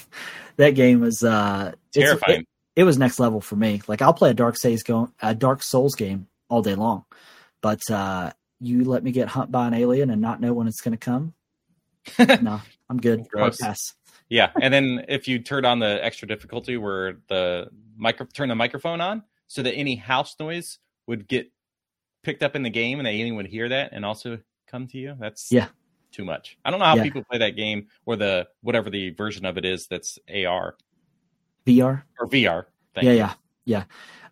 That game was uh, terrifying. It, it, was next level for me. Like I'll play a Dark Souls go a Dark Souls game all day long, but uh, you let me get hunt by an alien and not know when it's going to come. no, I'm good. Gross. pass. Yeah, and then if you turn on the extra difficulty where the micro turn the microphone on so that any house noise would get picked up in the game and alien would hear that and also come to you. That's yeah too much. I don't know how yeah. people play that game or the whatever the version of it is that's AR, VR or VR. yeah, you. yeah, yeah.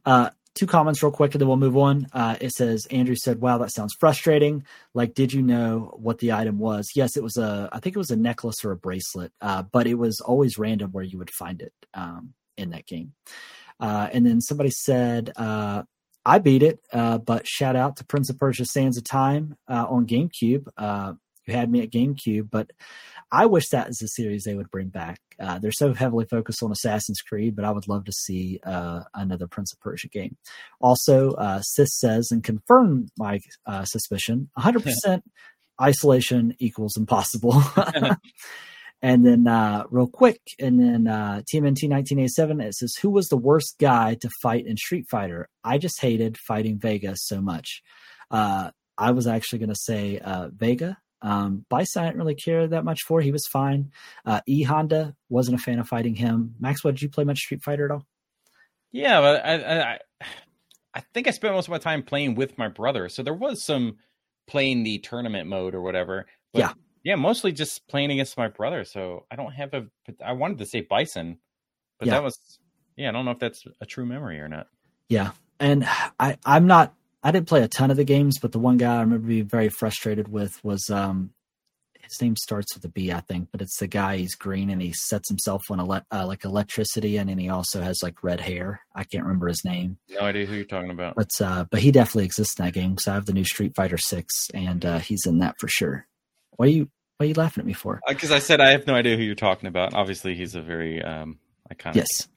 Uh, two comments real quick and then we'll move on. Uh, it says Andrew said, "Wow, that sounds frustrating. Like, did you know what the item was? Yes, it was a. I think it was a necklace or a bracelet, uh, but it was always random where you would find it um, in that game." Uh, and then somebody said, uh, "I beat it, uh, but shout out to Prince of Persia: Sands of Time uh, on GameCube. You had me at GameCube, but." I wish that is a series they would bring back. Uh, they're so heavily focused on Assassin's Creed, but I would love to see uh, another Prince of Persia game. Also, uh, Sis says, and confirm my uh, suspicion 100% isolation equals impossible. and then, uh, real quick, and then uh, TMNT 1987, it says, Who was the worst guy to fight in Street Fighter? I just hated fighting Vega so much. Uh, I was actually going to say Vega um, Bison, I didn't really care that much for. He was fine. Uh, e Honda wasn't a fan of fighting him. Maxwell, did you play much Street Fighter at all? Yeah, but I, I, I think I spent most of my time playing with my brother. So there was some playing the tournament mode or whatever. But yeah, yeah, mostly just playing against my brother. So I don't have a. I wanted to say Bison, but yeah. that was yeah. I don't know if that's a true memory or not. Yeah, and I I'm not I didn't play a ton of the games, but the one guy I remember being very frustrated with was um, his name starts with a B, I think, but it's the guy. He's green and he sets himself on ele- uh, like electricity, and then he also has like red hair. I can't remember his name. No idea who you're talking about. But uh, but he definitely exists in that game. So I have the new Street Fighter Six, and uh, he's in that for sure. Why are you Why are you laughing at me for? Because uh, I said I have no idea who you're talking about. Obviously, he's a very um, Iconic. Yes.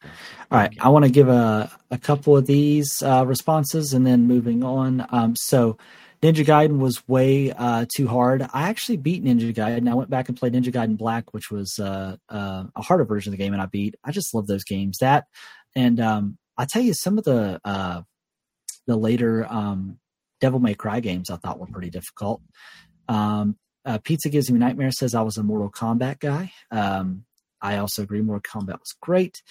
All right. I want to give a, a couple of these uh, responses and then moving on. Um, so, Ninja Gaiden was way uh, too hard. I actually beat Ninja Gaiden. I went back and played Ninja Gaiden Black, which was uh, uh, a harder version of the game, and I beat. I just love those games. That and um, I tell you, some of the uh, the later um, Devil May Cry games I thought were pretty difficult. Um, uh, Pizza gives me nightmare says I was a Mortal Kombat guy. Um, I also agree. Mortal Kombat was great.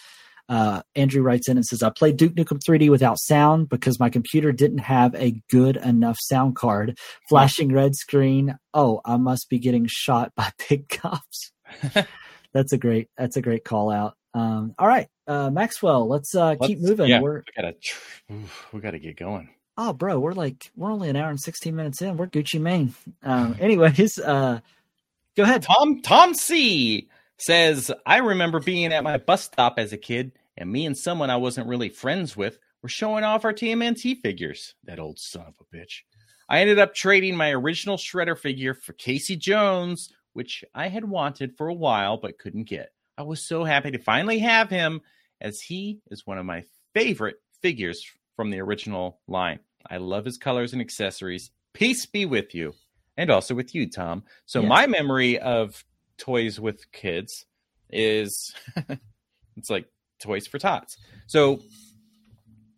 Uh, Andrew writes in and says, I played Duke Nukem 3D without sound because my computer didn't have a good enough sound card. Flashing red screen. Oh, I must be getting shot by pig cops. that's a great, that's a great call out. Um, all right, uh, Maxwell, let's, uh, let's keep moving. Yeah, we're, we gotta, we gotta get going. Oh, bro, we're like, we're only an hour and 16 minutes in. We're Gucci Mane. Um, anyways, uh, go ahead. Tom, Tom C says, I remember being at my bus stop as a kid, and me and someone I wasn't really friends with were showing off our TMNT figures. That old son of a bitch. I ended up trading my original Shredder figure for Casey Jones, which I had wanted for a while but couldn't get. I was so happy to finally have him, as he is one of my favorite figures from the original line. I love his colors and accessories. Peace be with you, and also with you, Tom. So Yes. my memory of toys with kids is it's like toys for tots. So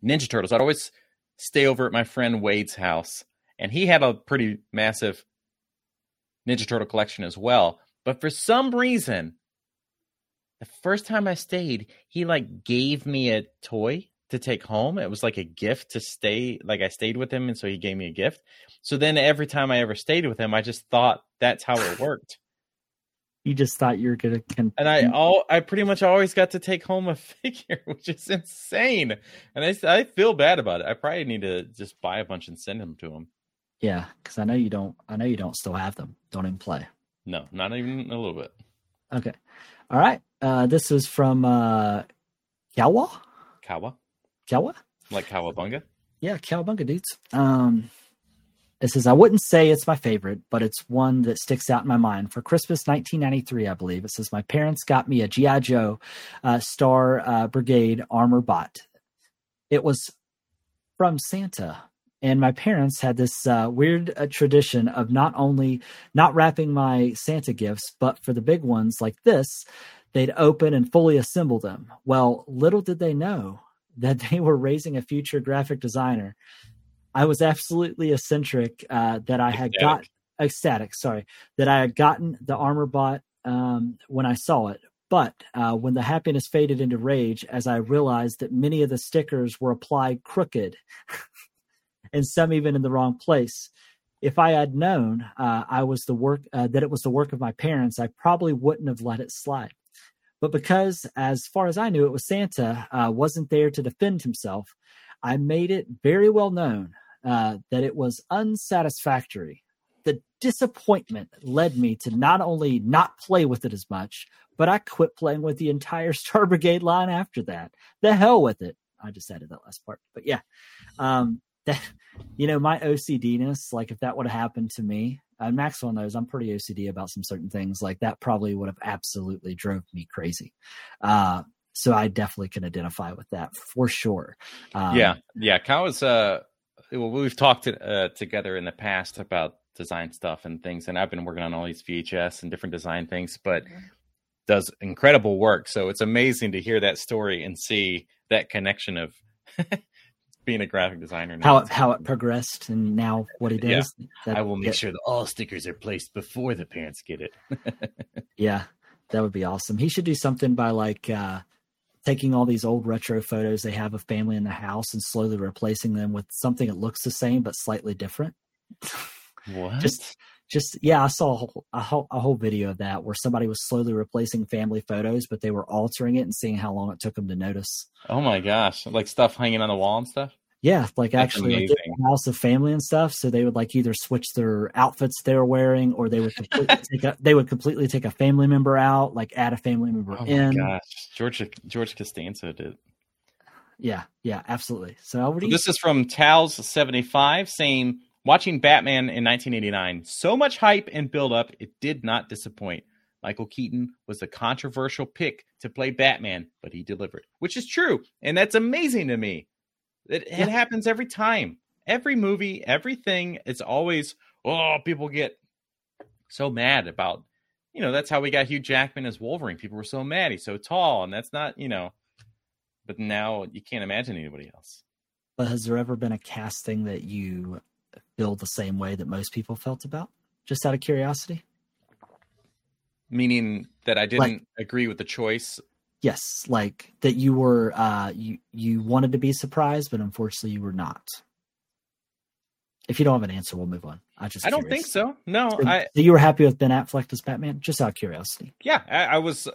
Ninja Turtles. I'd always stay over at my friend Wade's house, and he had a pretty massive Ninja Turtle collection as well. But for some reason, the first time I stayed, he like gave me a toy to take home. It was like a gift to stay, like I stayed with him, and so he gave me a gift. So then every time I ever stayed with him, I just thought that's how it worked. You just thought you were gonna. Con- And I all I pretty much always got to take home a figure, which is insane. And I I feel bad about it. I probably need to just buy a bunch and send them to him. yeah, because I know you don't. I know you don't still have them. Don't even play. No, not even a little bit. Okay. All right. Uh, this is from uh, Kawa. Kawa, Kawa. like Kawabunga. Yeah, Cowabunga dudes. Um, it says I wouldn't say it's my favorite, but it's one that sticks out in my mind. For Christmas 1993, I believe it says my parents got me a GI Joe uh, Star uh, Brigade armor bot. It was from Santa, and my parents had this uh, weird uh, tradition of not only not wrapping my Santa gifts, but for the big ones like this, they'd open and fully assemble them. Well, little did they know that they were raising a future graphic designer. I was absolutely eccentric uh, that I had got ecstatic, sorry, that I had gotten the armor bot um, when I saw it. But uh, when the happiness faded into rage, as I realized that many of the stickers were applied crooked and some even in the wrong place, if I had known uh, I was the work uh, that it was the work of my parents, I probably wouldn't have let it slide. But because, as far as I knew, it was Santa uh, wasn't there to defend himself, I made it very well known uh, that it was unsatisfactory. The disappointment led me to not only not play with it as much, but I quit playing with the entire Star Brigade line after that. The hell with it. I just added that last part, but yeah, um, that you know my OCDness. Like if that would have happened to me, uh, Maxwell knows I'm pretty OCD about some certain things. Like that probably would have absolutely drove me crazy. Uh, so I definitely can identify with that for sure. Um, yeah, yeah. Kawa's uh, well, we've talked uh, together in the past about design stuff and things, and I've been working on all these VHS and different design things, but does incredible work. So it's amazing to hear that story and see that connection of being a graphic designer. now. how it, how it progressed and now what he Yeah. does. That- I will make yeah, sure that all stickers are placed before the parents get it. Yeah, that would be awesome. He should do something by like uh, taking all these old retro photos they have of family in the house and slowly replacing them with something that looks the same but slightly different. What? Just, just yeah, I saw a whole, a whole a whole video of that where somebody was slowly replacing family photos, but they were altering it and seeing how long it took them to notice. oh my gosh, like stuff hanging on the wall and stuff. Yeah, like That's actually like, amazing. in the house of family and stuff. So they would like either switch their outfits they were wearing, or they would completely take a, they would completely take a family member out, like add a family member Oh my in. gosh, George George Costanza did. Yeah, yeah, absolutely. So So this is from Tals seventy five saying, watching Batman in nineteen eighty nine, so much hype and build up, it did not disappoint. Michael Keaton was the controversial pick to play Batman, but he delivered, which is true, and that's amazing to me. It, Yeah. it happens every time, every movie, everything. It's always oh, people get so mad about. You know, that's how we got Hugh Jackman as Wolverine. People were so mad. He's so tall, and that's not, you know. But now you can't imagine anybody else. But has there ever been a casting that you feel the same way that most people felt about? Just out of curiosity. meaning that I didn't agree with the choice. Yes, like that you were uh you you wanted to be surprised, but unfortunately you were not. If you don't have an answer, we'll move on. I just I don't curious. think so. No, So, I you were happy with Ben Affleck as Batman? Just out of curiosity. yeah, I, I was,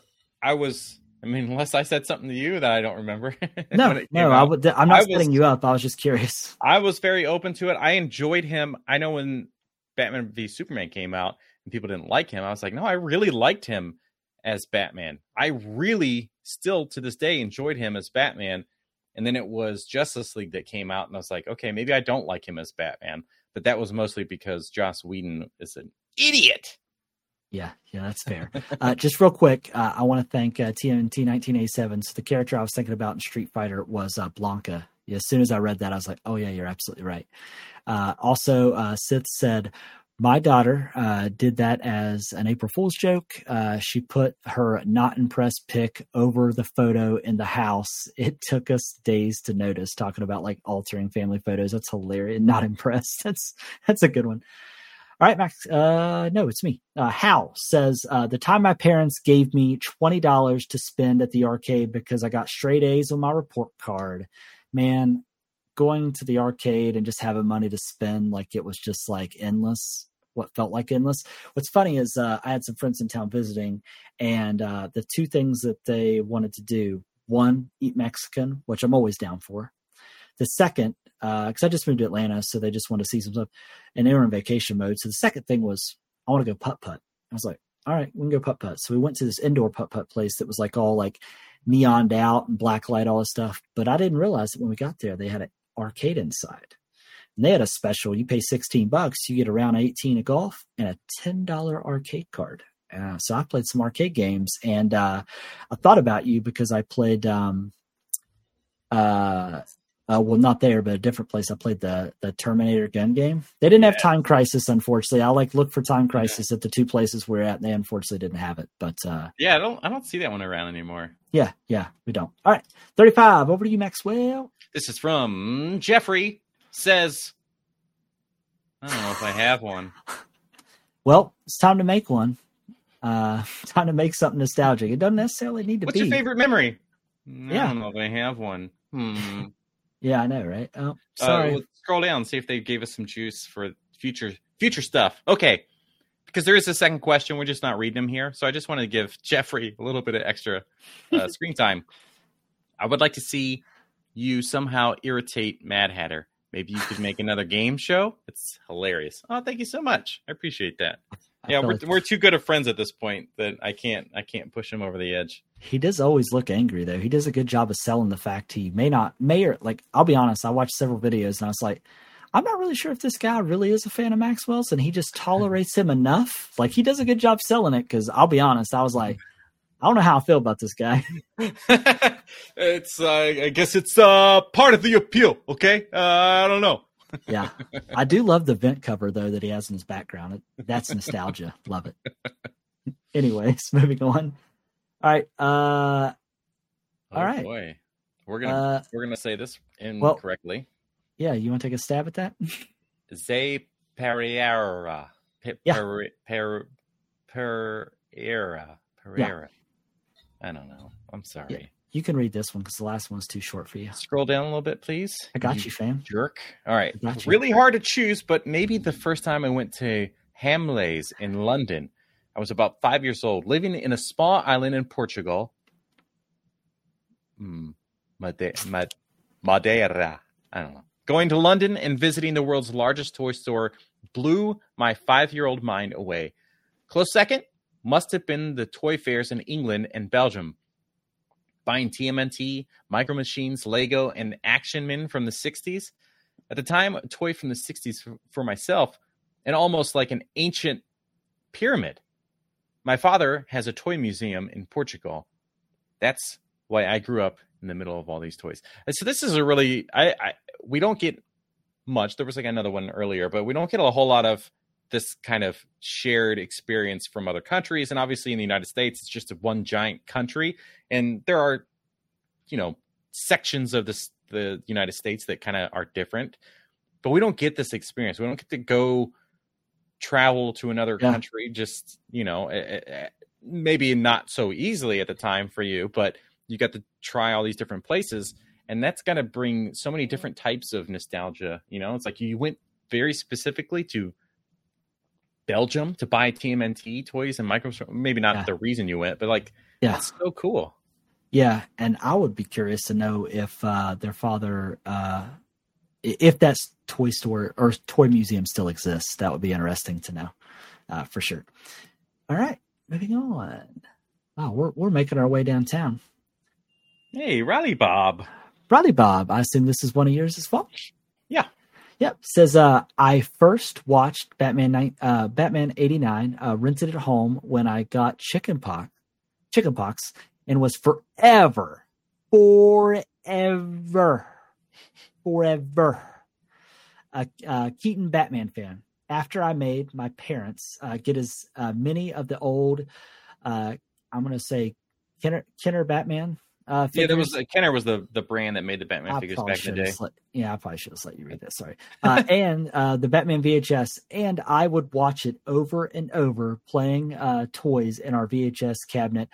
I was. I mean, unless I said something to you that I don't remember. No, no, came I out. would. I'm not I was- setting you up. I was just curious. I was very open to it. I enjoyed him. I know when Batman v Superman came out and people didn't like him, I was like, no, I really liked him as Batman. I really still to this day enjoyed him as Batman. And then it was Justice League that came out, and I was like, okay, maybe I don't like him as Batman. But that was mostly because Joss Whedon is an idiot. Yeah, yeah, that's fair. uh, just real quick, uh, I want to thank uh, TMNT 1987. So the character I was thinking about in Street Fighter was uh, Blanka. Yeah, as soon as I read that, I was like, oh yeah, you're absolutely right. Uh, also, uh, Sith said, my daughter uh, did that as an April Fool's joke. Uh, she put her not impressed pic over the photo in the house. It took us days to notice. Talking about like altering family photos. That's hilarious. Not impressed. That's that's a good one. All right, Max. Uh, no, it's me. Uh, Hal says uh, the time my parents gave me twenty dollars to spend at the arcade because I got straight A's on my report card. Man, going to the arcade and just having money to spend like it was just like endless what felt like endless. What's funny is uh, i had some friends in town visiting and uh, the two things that they wanted to do one eat mexican which i'm always down for. The second because uh, i just moved to atlanta so they just wanted to see some stuff and they were in vacation mode. So the second thing was i want to go putt putt. I was like all right we can go putt putt. So we went to this indoor putt putt place that was like all like neoned out and black light all this stuff but i didn't realize that when we got there they had an arcade inside. And they had a special. You pay 16 bucks, you get a round 18 of golf and a $10 arcade card. Uh, so I played some arcade games and uh, I thought about you because I played, um, uh, uh, well, not there, but a different place. I played the the Terminator gun game. They didn't have Time Crisis, unfortunately. I like look for Time Crisis yeah. at the two places we're at, and they unfortunately didn't have it. But uh, yeah, I don't I don't see that one around anymore. Yeah, yeah, we don't. All right, thirty five. Over to you, Maxwell. This is from Jeffrey. Says, I don't know if I have one. well, it's time to make one. Uh, time to make something nostalgic. It doesn't necessarily need to What's be. What's your favorite memory? Yeah. I don't know if I have one. Hmm. Yeah, I know, right? Oh, uh, sorry. Uh, we'll scroll down, see if they gave us some juice for future future stuff. Okay, because there is a second question. We're just not reading them here, so I just want to give Jeffrey a little bit of extra uh, screen time. I would like to see you somehow irritate Mad Hatter. Maybe you could make another game show. It's hilarious. Oh, thank you so much. I appreciate that yeah, we're, like... we're too good of friends at this point that I can't I can't push him over the edge. He does always look angry though. He does a good job of selling the fact he may not may or like I'll be honest, I watched several videos and I was like, I'm not really sure if this guy really is a fan of Maxwell's and he just tolerates him enough. Like he does a good job selling it because I'll be honest, I was like, I don't know how I feel about this guy. it's uh, I guess it's uh part of the appeal, okay? Uh, I don't know yeah, I do love the vent cover though that he has in his background. That's nostalgia. love it. Anyways, moving on. All right. Uh, oh, all right. Boy. We're gonna uh, we're gonna say this incorrectly. Well, yeah, you want to take a stab at that? Zay Pereira. Pe- yeah. Per, per, Pereira. Pereira. Yeah. I don't know. I'm sorry. Yeah. You can read this one because the last one's too short for you. Scroll down a little bit, please. I got you, you fam. Jerk. All right. It's really hard to choose, but maybe the first time I went to Hamleys in London, I was about five years old, living in a small island in Portugal. Hmm. Madeira. I don't know. Going to London and visiting the world's largest toy store blew my five year old mind away. Close second must have been the toy fairs in England and Belgium buying TMNT, Micro Machines, Lego, and Action Men from the 60s. At the time, a toy from the 60s for, myself, and almost like an ancient pyramid. My father has a toy museum in Portugal. That's why I grew up in the middle of all these toys. And so this is a really I, I we don't get much. There was like another one earlier, but we don't get a whole lot of this kind of shared experience from other countries. And obviously, in the United States, it's just a one giant country, and there are, you know, sections of this the United States that kind of are different. But we don't get this experience. We don't get to go travel to another yeah. country. Just you know, maybe not so easily at the time for you, but you got to try all these different places and that's going to bring so many different types of nostalgia you know it's like you went very specifically to Belgium to buy TMNT toys and micro. Maybe not yeah. the reason you went, but like, yeah, that's so cool. Yeah, and I would be curious to know if uh, their father, uh, if that toy store or toy museum still exists. That would be interesting to know, uh, for sure. All right, moving on. Wow, we're we're making our way downtown. Hey, rally Bob. Riley Bob. I assume this is one of yours as well. Yeah. Yep. Says uh I first watched Batman uh Batman 89, uh rented it at home when I got chicken pox chicken pox and was forever, forever, forever a, a Keaton Batman fan. After I made my parents uh, get as uh, many of the old, uh, I'm going to say Kenner, Kenner Batman uh, Yeah, there was uh, Kenner was the the brand that made the Batman I figures back in the day. Let, yeah, I probably should have let you read this. Sorry. Uh, and uh, the Batman VHS, and I would watch it over and over, playing uh, toys in our VHS cabinet,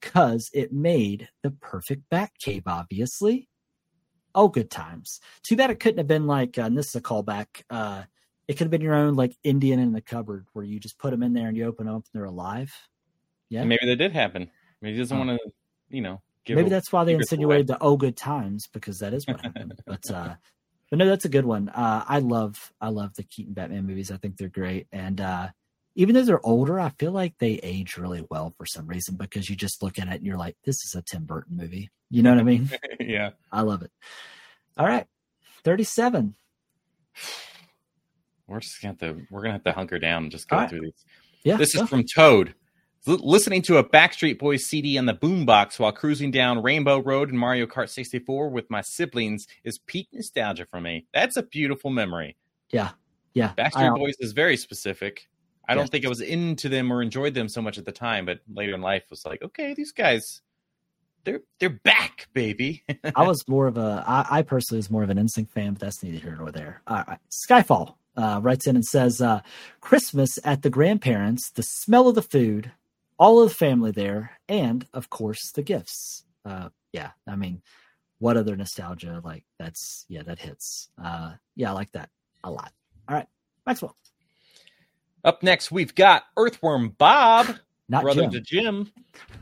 because it made the perfect Bat Cave. Obviously, oh, good times. Too bad it couldn't have been like, uh, and this is a callback. Uh, it could have been your own like Indian in the cupboard, where you just put them in there and you open them up and they're alive. Yeah, Maybe that did happen. Maybe he doesn't Oh. want to, you know. Maybe a- that's why they insinuated the oh good times because that is what happened. But uh but no that's a good one. Uh i love i love the keaton batman movies. I think they're great. And uh even though they're older i feel like they age really well for some reason because you just look at it and you're like this is a tim burton movie. You know what i mean? Yeah. i love it. All right. 37 We're just gonna have to we're gonna have to hunker down and just go right. through these. yeah This is from Toad. Listening to a Backstreet Boys CD on the boombox while cruising down Rainbow Road in Mario Kart 64 with my siblings is peak nostalgia for me. That's a beautiful memory. yeah yeah Backstreet Boys is very specific. I don't think I was into them or enjoyed them so much at the time, but later in life was like, okay, these guys, they're they're back, baby. I was more of a, I, I personally was more of an NSYNC fan, but that's neither here nor there. All right. Skyfall uh, writes in and says, uh, Christmas at the grandparents, the smell of the food, all of the family there, and of course the gifts. Uh, yeah. I mean, what other nostalgia? Like that's, yeah, that hits. Uh, yeah, I like that a lot. All right. Maxwell, Up next, we've got Earthworm Bob. not brother Jim. to Jim.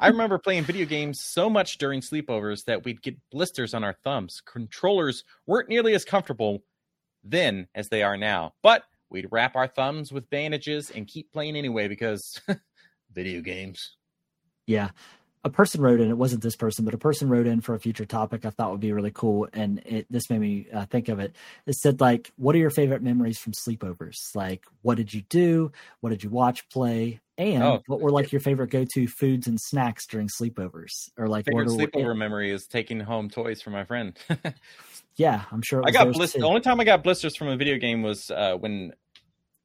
I remember playing video games so much during sleepovers that we'd get blisters on our thumbs. Controllers weren't nearly as comfortable then as they are now, but we'd wrap our thumbs with bandages and keep playing anyway because video games. Yeah. A person wrote in, it wasn't this person, but a person wrote in for a future topic I thought would be really cool. And it, this made me uh, think of it. It said, like, what are your favorite memories from sleepovers? Like, what did you do? What did you watch, play? And Oh. what were like your favorite go to foods and snacks during sleepovers? Or like, Favorite what are, sleepover memory is taking home toys for my friend. yeah, I'm sure it I got blisters. The only time I got blisters from a video game was uh, when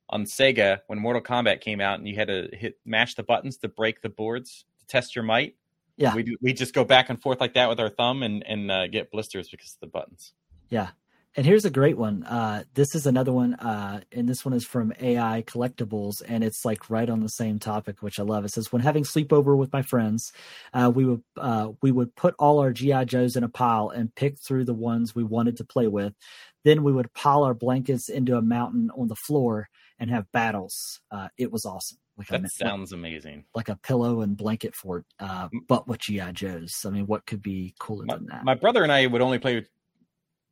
on Sega when Mortal Kombat came out and you had to hit mash the buttons to break the boards to test your might. Yeah. we we just go back and forth like that with our thumb and and uh, get blisters because of the buttons. Yeah. And here's a great one. Uh, this is another one, uh, and this one is from AI Collectibles, and it's like right on the same topic, which I love. It says, "When having sleepover with my friends, uh, we would uh, we would put all our GI Joes in a pile and pick through the ones we wanted to play with. Then we would pile our blankets into a mountain on the floor and have battles. Uh, it was awesome. Like That mean, sounds amazing. like a pillow and blanket fort, uh, but with GI Joes. I mean, what could be cooler My, than that? my brother and I would only play. with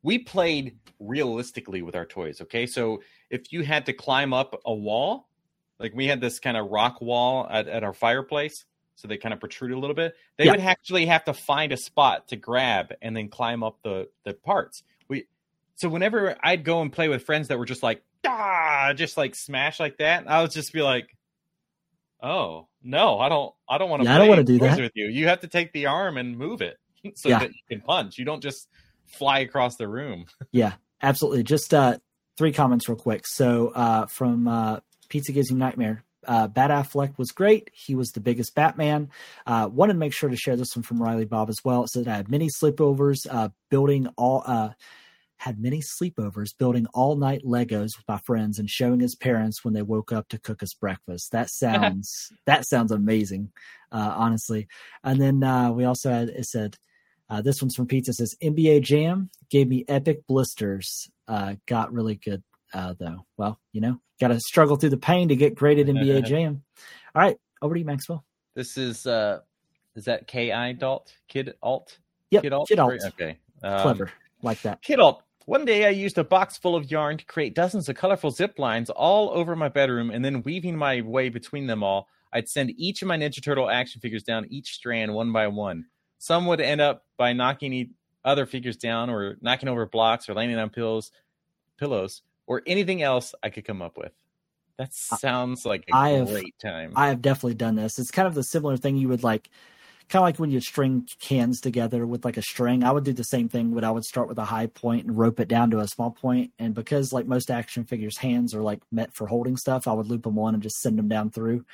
We played realistically with our toys. Okay, so if you had to climb up a wall, like we had this kind of rock wall at, at our fireplace, so they kind of protrude a little bit. They Yeah. would actually have to find a spot to grab and then climb up the the parts. We so whenever I'd go and play with friends that were just like ah, just like smash like that, I would just be like, oh no, I don't, I don't want to. Yeah, I don't wanna do that. with you. You have to take the arm and move it so Yeah. that you can punch. You don't just fly across the room. Yeah, absolutely. Just uh, three comments real quick. So uh, from uh, Pizza Gives You Nightmare, uh, Bat Affleck was great. He was the biggest Batman. Uh, wanted to make sure to share this one from Riley Bob as well. It said I had many sleepovers, uh, building all. Had many sleepovers building all night Legos with my friends and showing his parents when they woke up to cook us breakfast. That sounds that sounds amazing, uh, honestly. And then uh, we also had it said uh, this one's from Pizza. Says NBA Jam gave me epic blisters. Uh, got really good uh, though. Well, you know, got to struggle through the pain to get great at NBA Jam. All right, over to you, Maxwell. This is uh is that K I Dalt Kid Alt Yep, Kid Alt Kid Alt. okay um, Clever, like that. Kid Alt. One day I used a box full of yarn to create dozens of colorful zip lines all over my bedroom, and then weaving my way between them all, I'd send each of my Ninja Turtle action figures down each strand one by one. Some would end up by knocking other figures down, or knocking over blocks, or landing on pills, pillows, or anything else I could come up with. That sounds like a I have- great time. I have definitely done this. It's kind of the similar thing you would like, kind of like when you string cans together with like a string. I would do the same thing, but I would start with a high point and rope it down to a small point. And because like most action figures, hands are like meant for holding stuff, I would loop them on and just send them down through.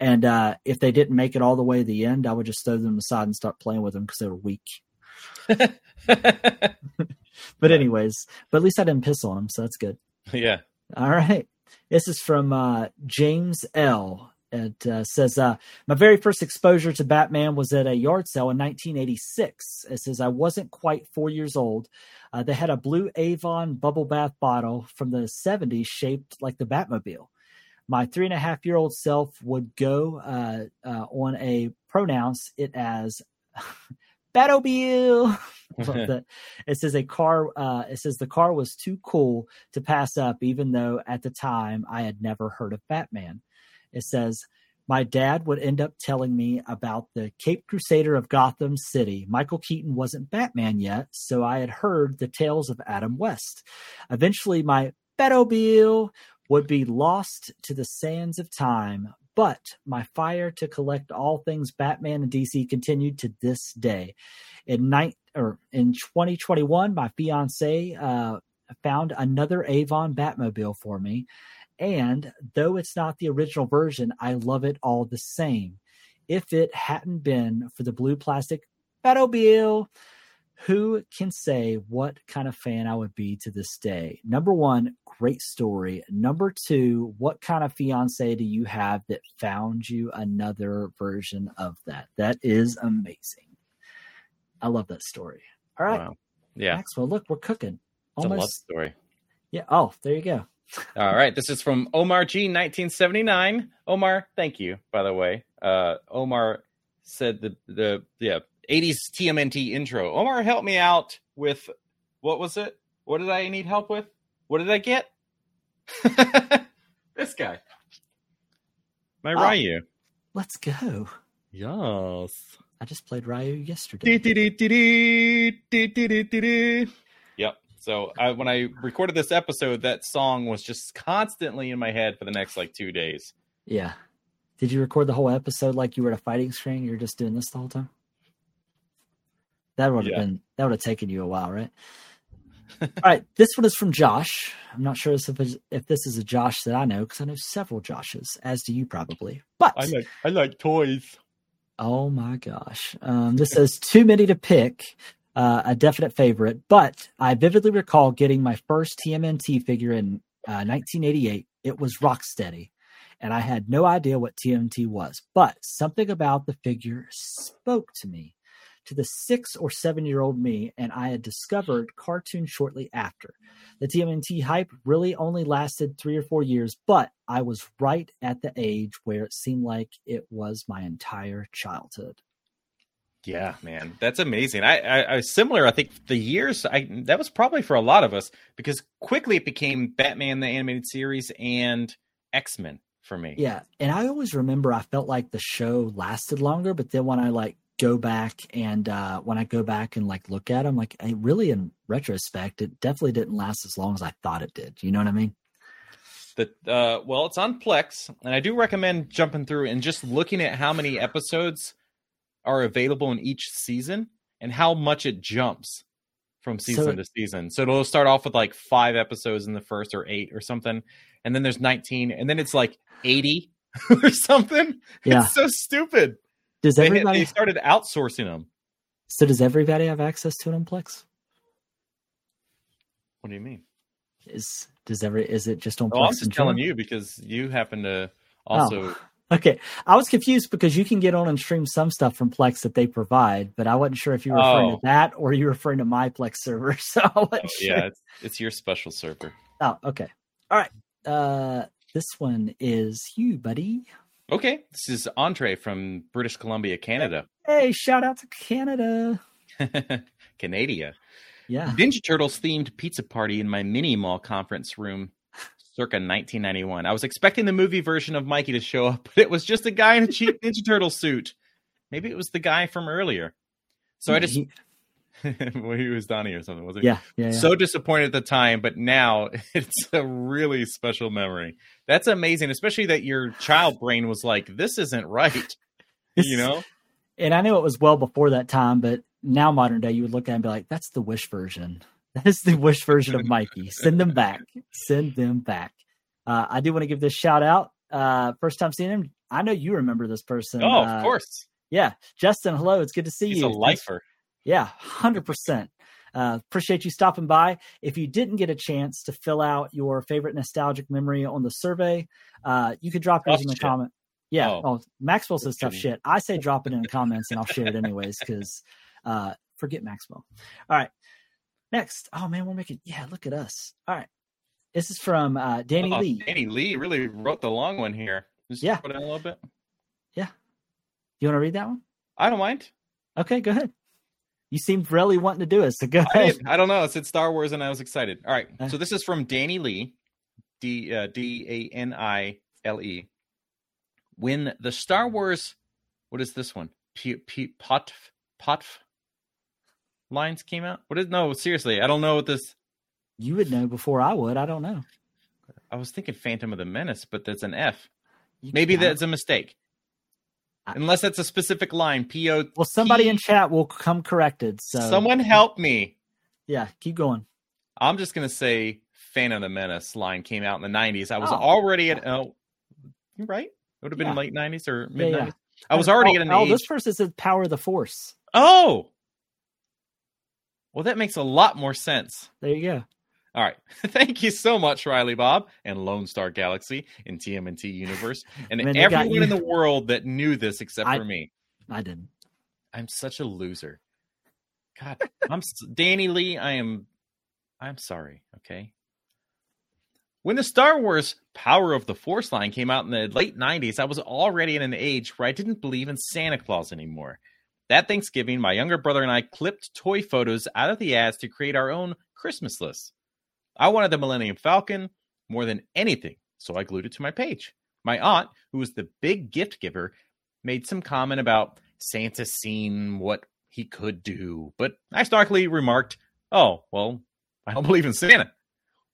And uh, if they didn't make it all the way to the end, I would just throw them aside and start playing with them because they were weak. But anyways, but at least I didn't piss on them, so that's good. yeah. All right. This is from uh, James L. It uh, says, uh, My very first exposure to Batman was at a yard sale in 1986. It says, I wasn't quite four years old. Uh, they had a blue Avon bubble bath bottle from the 70s shaped like the Batmobile. My three and a half year old self would go uh, uh, on a pronounce it as Batmobile. It says a car. Uh, it says the car was too cool to pass up, even though at the time I had never heard of Batman. It says my dad would end up telling me about the Cape Crusader of Gotham City. Michael Keaton wasn't Batman yet, so I had heard the tales of Adam West. Eventually, my Batmobile would be lost to the sands of time, but my fire to collect all things Batman and DC continued to this day. In night or in 2021, my fiance uh, found another Avon Batmobile for me, and though it's not the original version, I love it all the same. If it hadn't been for the blue plastic Batmobile, who can say what kind of fan I would be to this day? Number one, great story. Number two, what kind of fiance do you have that found you another version of that? That is amazing. I love that story. All right, Wow. Yeah. Maxwell, look, we're cooking. It's a love story. Yeah. Oh, there you go. All right. This is from Omar G, 1979. Omar, thank you, by the way. Uh, Omar said the, the, yeah, 80s TMNT intro. Omar, help me out with, what was it? What did I need help with? What did I get? this guy. My Oh. Ryu. Let's go. Yes. I just played Ryu yesterday. Yep. So I, when I recorded this episode, that song was just constantly in my head for the next like two days. Yeah. Did you record the whole episode like you were at a fighting screen? You're just doing this the whole time. That would have Yeah. been that would have taken you a while, right? All right, this one is from Josh. I'm not sure if if this is a Josh that I know because I know several Joshes, as do you probably. But I like I like toys. Oh my gosh. Um, this says too many to pick, uh, a definite favorite, but I vividly recall getting my first TMNT figure in uh, 1988. It was Rocksteady, and I had no idea what TMNT was, but something about the figure spoke to me, to the six or seven year old me, and I had discovered cartoon shortly after. The TMNT hype really only lasted three or four years, but I was right at the age where it seemed like it was my entire childhood. Yeah, man, that's amazing. I, I, I similar. I think the years I that was probably for a lot of us because quickly it became Batman the animated series and X Men for me. Yeah, and I always remember I felt like the show lasted longer, but then when I like go back and uh when I go back and like look at them, like I really in retrospect, it definitely didn't last as long as I thought it did. You know what I mean? The uh, well, it's on Plex, and I do recommend jumping through and just looking at how many episodes are available in each season and how much it jumps from season So- to season. So it'll start off with like five episodes in the first or eight or something, and then there's 19, and then it's like 80 or something. Yeah. It's so stupid. Does They, everybody they started outsourcing them. so does everybody have access to an Unplex? What do you mean? Is does every is it just on Oh, I'm just telling you because you happen to also. Oh. Okay, I was confused because you can get on and stream some stuff from Plex that they provide, but I wasn't sure if you were referring Oh. to that or you were referring to my Plex server. So Oh, sure. yeah, it's, it's your special server. Oh, okay. All right. Uh, this one is you, buddy. Okay, this is Andre from British Columbia, Canada. Hey, shout out to Canada. Canada. Yeah. Ninja Turtles themed pizza party in my mini mall conference room circa 1991. I was expecting the movie version of Mikey to show up, but it was just a guy in a cheap Ninja Turtle suit. Maybe it was the guy from earlier. So I just well, he was Donnie or something, wasn't he? Yeah, yeah, yeah. So disappointed at the time, but now it's a really special memory. That's amazing, especially that your child brain was like, "This isn't right," you know. and I knew it was well before that time, but now modern day, you would look at it and be like, "That's the Wish version. That is the Wish version of Mikey. Send them back. Send them back." Uh, I do want to give this shout out. Uh, first time seeing him, I know you remember this person. Oh, uh, of course. Yeah, Justin. Hello, it's good to see He's you. a lifer. Yeah, hundred percent. Uh, appreciate you stopping by. If you didn't get a chance to fill out your favorite nostalgic memory on the survey, uh, you could drop yours in the shit. comment. Yeah, Oh. oh, Maxwell says tough shit. I say drop it in the comments and I'll share it anyways because uh, forget Maxwell. All right, next. Oh man, we're making. Yeah, look at us. All right, this is from uh, Danny Oh, Lee. Danny Lee really wrote the long one here. Just Yeah. put in a little bit. Yeah. You want to read that one? I don't mind. Okay, go ahead. You seem really wanting to do it, so go I, ahead. did. I don't know. It said Star Wars, and I was excited. All right. Uh. So this is from Danny Lee, D uh, D A N I L E. When the Star Wars, what is this one? P, P, pot pot lines came out. What is no? Seriously, I don't know what this. You would know before I would. I don't know. I was thinking Phantom of the Menace, but that's an F. You Maybe can- that's a mistake. I- Unless that's a specific line. P O. Well, somebody in chat will come corrected. So Someone help me. yeah, keep going. I'm just gonna say Phantom of the Menace line came out in the 90s. I was Oh. already at oh, you're right. It would have been Yeah. late 90s or Yeah, mid 90s. yeah. I was already oh, at an oh, age. this person says Power of the Force. Oh, well, that makes a lot more sense. There you go. All right, thank you so much, Riley Bob and Lone Star Galaxy in TMNT Universe, and Man, everyone in the world that knew this except I- for me. I didn't. I'm such a loser. God, I'm Danny Lee. I am. I'm sorry. Okay. When the Star Wars Power of the Force line came out in the late 90s, I was already in an age where I didn't believe in Santa Claus anymore. That Thanksgiving, my younger brother and I clipped toy photos out of the ads to create our own Christmas list. I wanted the Millennium Falcon more than anything, so I glued it to my page. My aunt, who was the big gift giver, made some comment about Santa seeing what he could do, but I starkly remarked, Oh, well, I don't believe in Santa.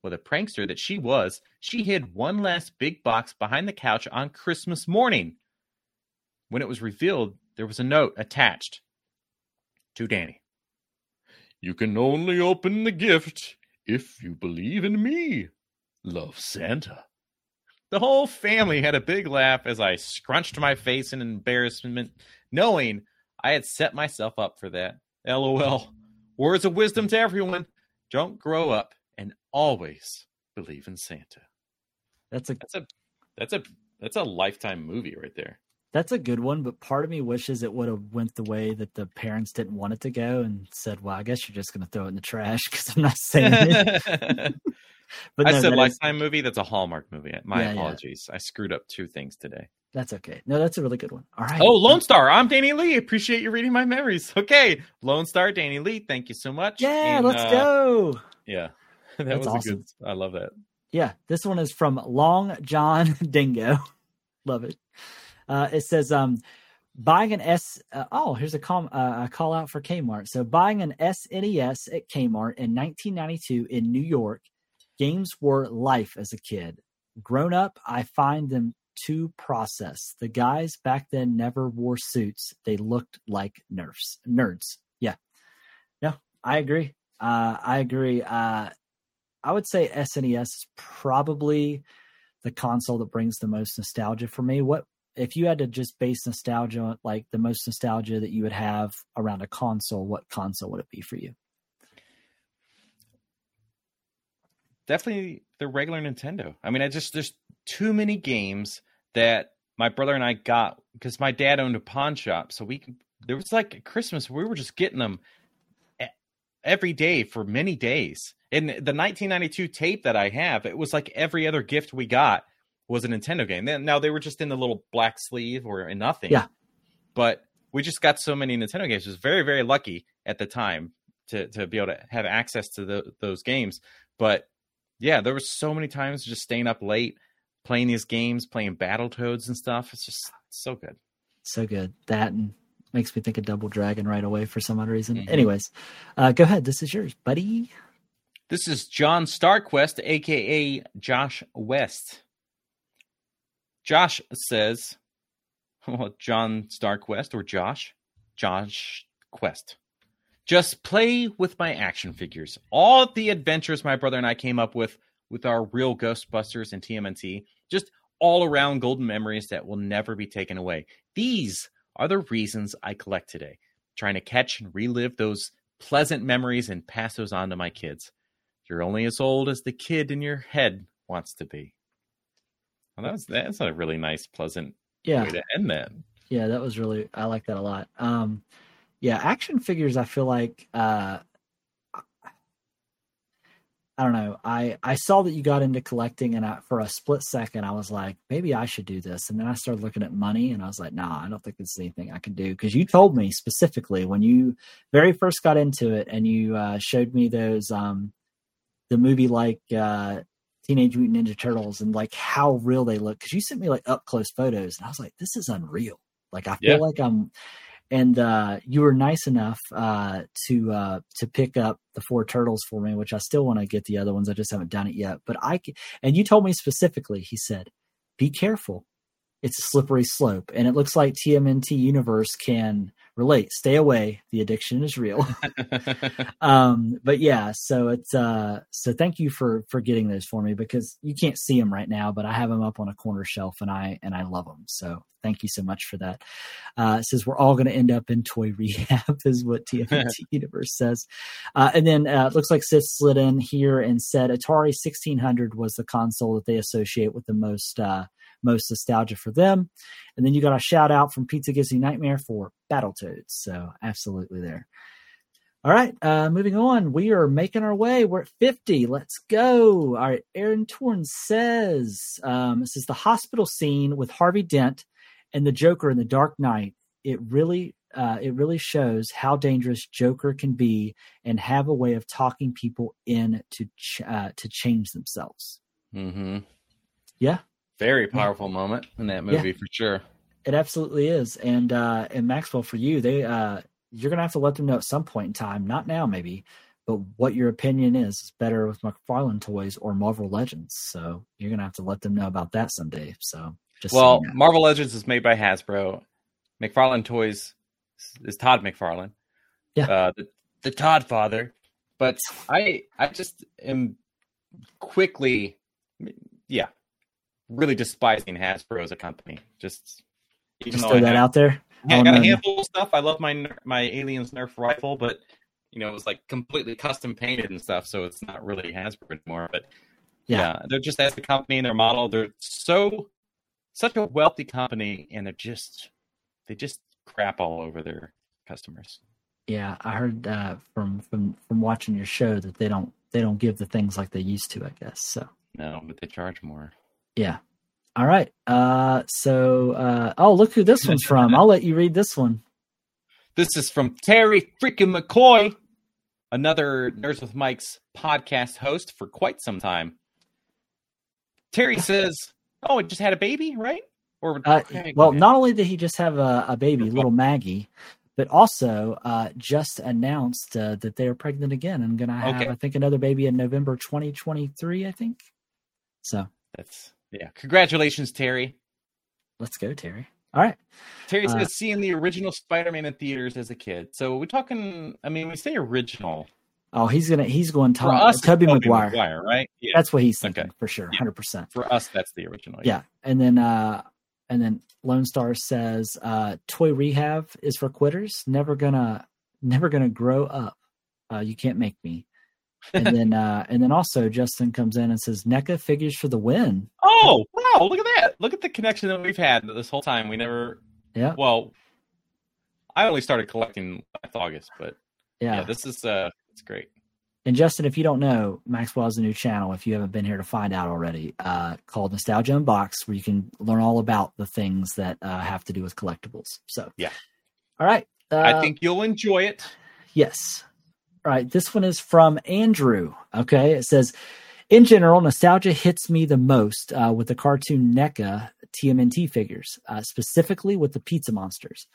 Well, the prankster that she was, she hid one last big box behind the couch on Christmas morning. When it was revealed, there was a note attached to Danny. You can only open the gift if you believe in me. Love Santa. The whole family had a big laugh as I scrunched my face in embarrassment, knowing I had set myself up for that. LOL. Words of wisdom to everyone. Don't grow up and always believe in Santa. That's a That's a that's a that's a lifetime movie right there. That's a good one, but part of me wishes it would have went the way that the parents didn't want it to go and said, "Well, I guess you're just going to throw it in the trash because I'm not saying it." But I no, said that is- lifetime movie. That's a Hallmark movie. My Yeah, yeah. apologies. I screwed up two things today. that's okay. No, that's a really good one. All right. Oh, Lone Star. I'm Danny Lee. Appreciate you reading my memories. Okay, Lone Star, Danny Lee. Thank you so much. Yeah, And, let's uh, go. Yeah, that That's was a awesome. good. I love that. Yeah, this one is from Long John Dingo. Love it. Uh, it says, um, buying an S. Uh, oh, here's a, com- uh, a call out for Kmart. So, buying an SNES at Kmart in 1992 in New York, games were life as a kid. Grown up, I find them too processed. The guys back then never wore suits. They looked like nerfs, nerds. Yeah. No, I agree. Uh, I agree. Uh, I would say SNES is probably the console that brings the most nostalgia for me. What if you had to just base nostalgia like the most nostalgia that you would have around a console? What console would it be for you? Definitely the regular Nintendo. I mean, I just there's too many games that my brother and I got because my dad owned a pawn shop, so we. There was like Christmas we were just getting them every day for many days. And the 1992 tape that I have, it was like every other gift we got was a Nintendo game. Then now they were just in the little black sleeve or in nothing. Yeah. But we just got so many Nintendo games. It was very very lucky at the time to to be able to have access to the, those games. But yeah, there was so many times just staying up late playing these games, playing Battletoads and stuff. It's just so good. So good that and makes me think of Double Dragon right away for some odd reason. Mhm. Anyways, uh, go ahead. This is yours, buddy. This is John Starquest, aka Josh West. Josh says, well, John Starquest or Josh, Josh Quest. Just play with my action figures. All the adventures my brother and I came up with with our real Ghostbusters and TMNT, just all around golden memories that will never be taken away. These are the reasons I collect today, trying to catch and relive those pleasant memories and pass those on to my kids. You're only as old as the kid in your head wants to be. Well, that's that's a really nice, pleasant Yeah, way to end that. yeah, that was really. I like that a lot. Um, yeah, action figures. I feel like. Uh, I don't know. I I saw that you got into collecting, and I, for a split second, I was like, maybe I should do this. And then I started looking at money, and I was like, nah, I don't think there's anything I can do. Because you told me specifically when you very first got into it, and you uh, showed me those um, the movie like uh, Teenage Mutant Ninja Turtles, and like how real they look. Because you sent me like up close photos, and I was like, this is unreal. Like I feel Yeah. like I'm and uh, you were nice enough uh, to uh, to pick up the four turtles for me, which I still want to get the other ones. I just haven't done it yet. But I and you told me specifically. He said, "Be careful. It's a slippery slope." And it looks like TMNT Universe can relate. Stay away. The addiction is real. um, but yeah, so it's uh, so thank you for for getting those for me because you can't see them right now, but I have them up on a corner shelf and I and I love them. So thank you so much for that. Uh, it says we're all going to end up in toy rehab, is what TMNT Universe says. Uh, and then uh, it looks like Sid slid in here and said Atari 1600 was the console that they associate with the most uh, most nostalgia for them. And then you got a shout out from Pizza Gives You Nightmare for Battletoads. So absolutely there. All right, uh, moving on. We are making our way. We're at 50. Let's go. All right, Aaron Torn says um, this is the hospital scene with Harvey Dent and the Joker in the Dark Knight. It really, uh, it really shows how dangerous Joker can be and have a way of talking people in to ch- uh, to change themselves. hmm Yeah, Very powerful moment in that movie for sure. It absolutely is. And uh and Maxwell for you, they uh you're gonna have to let them know at some point in time, not now maybe, but what your opinion is is better with McFarlane toys or Marvel Legends. So you're gonna have to let them know about that someday. So just Well. Marvel Legends is made by Hasbro. McFarlane Toys is Todd McFarlane. Yeah. Uh, the, the Todd father. But I I just am quickly yeah, really despising Hasbro as a company. Just even just throw I that have- out there. Yeah, I got a handful of stuff. I love my my aliens Nerf rifle, but you know it was like completely custom painted and stuff, so it's not really Hasbro anymore. But Yeah. yeah, they're just as a company and their model. They're so such a wealthy company, and they're just they just crap all over their customers. Yeah, I heard uh from from from watching your show that they don't they don't give the things like they used to, I guess. So No, but they charge more. Yeah. All right. Uh so uh oh look who this one's from. I'll let you read this one. This is from Terry freaking McCoy, another Nerds with Mics podcast host for quite some time. Terry says, "Oh, it just had a baby, right?" Or Uh, well, not only did he just have a, a baby, little Maggie, but also uh, just announced uh, that they are pregnant again and going to have, Okay. I think, another baby in November 2023. I think. So That's yeah. Congratulations, Terry. let's go, Terry. All right. Terry Uh, says seeing the original Spider-Man in theaters as a kid. So we're talking. I mean, we say original Oh, he's gonna he's going for Tom, us. it's Toby Tobey Maguire. Maguire, right? Yeah. That's what he's thinking Okay. for sure, Yeah. hundred percent. For us, that's the original. Yeah, and then uh, and then Lone Star says, uh, "Toy rehab is for quitters. Never gonna, never gonna grow up. Uh, you can't make me." And then uh, and then also Justin comes in and says, "NECA figures for the win." Oh wow! Look at that! Look at the connection that we've had this whole time. We never. Yeah, Well, I only started collecting last August, but yeah. yeah, this is uh, it's great. And Justin, if you don't know, Maxwell has a new channel. If you haven't been here to find out already, uh, called Nostalgia Unbox, where you can learn all about the things that uh, have to do with collectibles. So Yeah. all right. Uh, I think you'll enjoy it. Yes. All right. This one is from Andrew. Okay. It says, in general, nostalgia hits me the most uh, with the cartoon NECA TMNT figures, uh, specifically with the Pizza Monsters.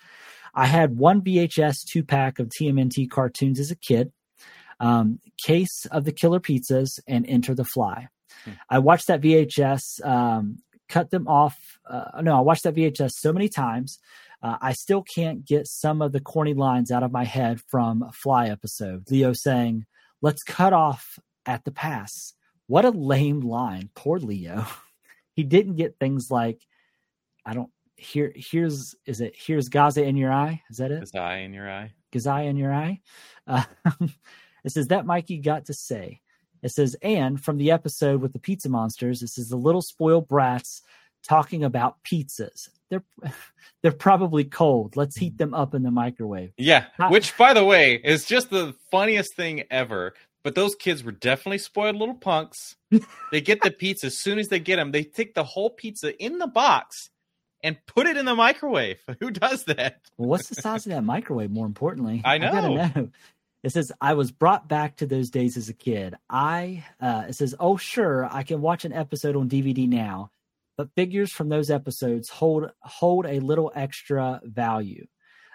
I had one VHS two pack of TMNT cartoons as a kid, um, Case of the Killer Pizzas, and Enter the Fly. Hmm. I watched that VHS, um, cut them off. Uh, no, I watched that VHS so many times. Uh, I still can't get some of the corny lines out of my head from Fly episode. Leo saying, "Let's cut off at the pass." What a lame line. Poor Leo. he didn't get things like, I don't here here's is it here's Gaza in your eye? Is that it? Gaza in your eye. Gaza in your eye. Uh, it says that Mikey got to say. It says and from the episode with the pizza monsters. This is the little spoiled brats talking about pizzas. They're they're probably cold. Let's heat them up in the microwave. Yeah, which by the way is just the funniest thing ever. But those kids were definitely spoiled little punks. they get the pizza as soon as they get them. They take the whole pizza in the box and put it in the microwave. Who does that? well, what's the size of that microwave? More importantly, I know. I know. It says, I was brought back to those days as a kid. I, uh, it says, oh, sure, I can watch an episode on DVD now, but figures from those episodes hold, hold a little extra value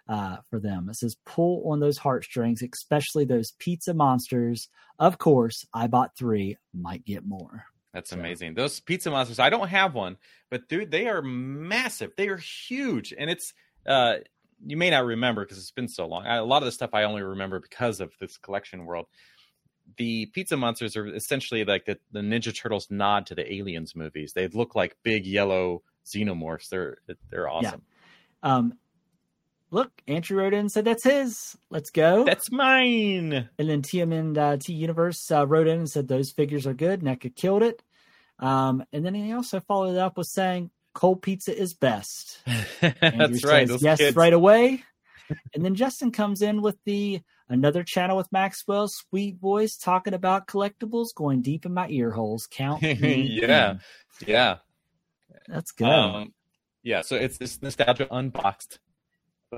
uh, for them. It says, pull on those heartstrings, especially those pizza monsters. Of course, I bought three, might get more. That's so. amazing. Those pizza monsters, I don't have one, but dude, they are massive. They are huge. And it's, uh, you may not remember because it's been so long. I, a lot of the stuff I only remember because of this collection world. The pizza monsters are essentially like the, the Ninja Turtles nod to the Aliens movies. They look like big yellow xenomorphs. They're they're awesome. Yeah. Um, look, Andrew wrote in said that's his. Let's go. That's mine. And then TM uh, T Universe uh, wrote in and said those figures are good. NECA killed it. Um, and then he also followed up with saying cold pizza is best. That's right. Says, yes, kids. right away. and then Justin comes in with the another channel with Maxwell, sweet voice talking about collectibles, going deep in my ear holes. Count. yeah, in. yeah. That's good. Um, yeah, so it's this nostalgia unboxed.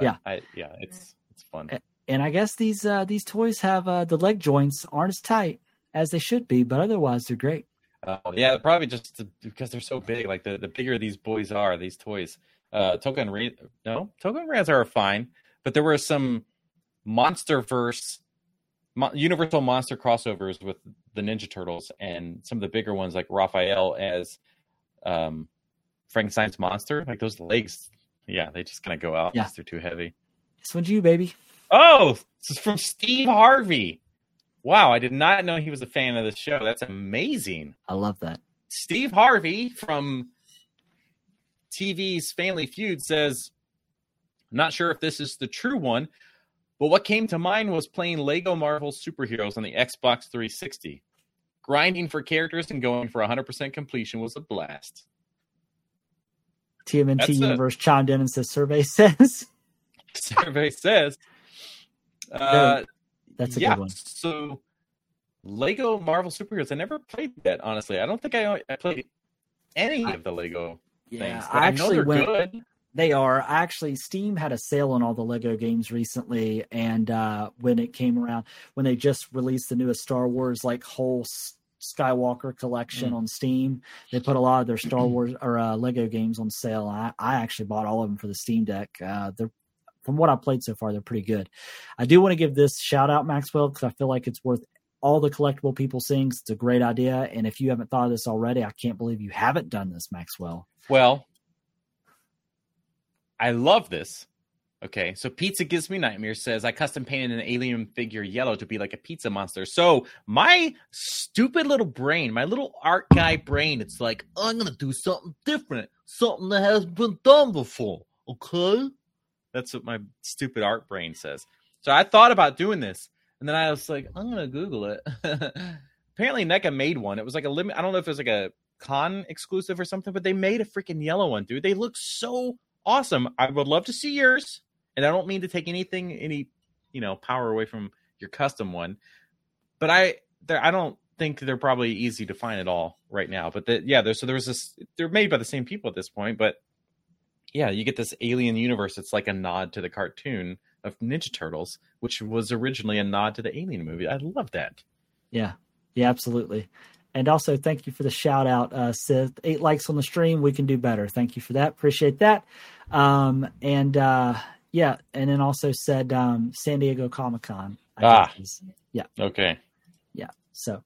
yeah, I, yeah, it's it's fun. And I guess these uh, these toys have uh, the leg joints aren't as tight as they should be, but otherwise they're great. Uh, yeah, probably just to, because they're so big. Like the, the bigger these boys are, these toys. Uh, Token Ray, no, Token Rans are fine, but there were some monster verse, mo- Universal monster crossovers with the Ninja Turtles and some of the bigger ones like Raphael as um, Frankenstein's monster. Like those legs, yeah, they just kind of go out. Yeah, they're too heavy. This one's you, baby. Oh, this is from Steve Harvey. Wow, I did not know he was a fan of the show. That's amazing. I love that. Steve Harvey from TV's Family Feud says, not sure if this is the true one, but what came to mind was playing Lego Marvel superheroes on the Xbox 360. Grinding for characters and going for 100% completion was a blast. TMNT That's Universe chimed in and says, Survey says. Survey says. Uh, that's a yeah, good one. So Lego Marvel superheroes. I never played that honestly. I don't think I, I played any I, of the Lego yeah, things. I actually I went. Good. They are actually Steam had a sale on all the Lego games recently, and uh, when it came around, when they just released the newest Star Wars like whole Skywalker collection mm. on Steam, they put a lot of their Star Wars or uh, Lego games on sale. I, I actually bought all of them for the Steam Deck. Uh, they're from what I've played so far, they're pretty good. I do want to give this shout out, Maxwell, because I feel like it's worth all the collectible people seeing. It's a great idea. And if you haven't thought of this already, I can't believe you haven't done this, Maxwell. Well, I love this. Okay, so Pizza Gives Me Nightmares says I custom painted an alien figure yellow to be like a pizza monster. So my stupid little brain, my little art guy brain, it's like I'm gonna do something different, something that hasn't been done before. Okay, that's what my stupid art brain says. So I thought about doing this, and then I was like, I'm gonna Google it. Apparently, NECA made one. It was like a limit. I don't know if it was like a con exclusive or something, but they made a freaking yellow one, dude. They look so awesome. I would love to see yours, and I don't mean to take anything, any you know, power away from your custom one, but I, there, I don't think they're probably easy to find at all right now. But the, yeah, there's so there was this. They're made by the same people at this point, but yeah, you get this alien universe. It's like a nod to the cartoon of Ninja Turtles, which was originally a nod to the Alien movie. I love that. Yeah, yeah, absolutely. And also, thank you for the shout out, uh, Sith. Eight likes on the stream. We can do better. Thank you for that. Appreciate that. Um, and uh, Yeah, and then also said um, San Diego Comic Con. Ah. Yeah. Okay. Yeah. So,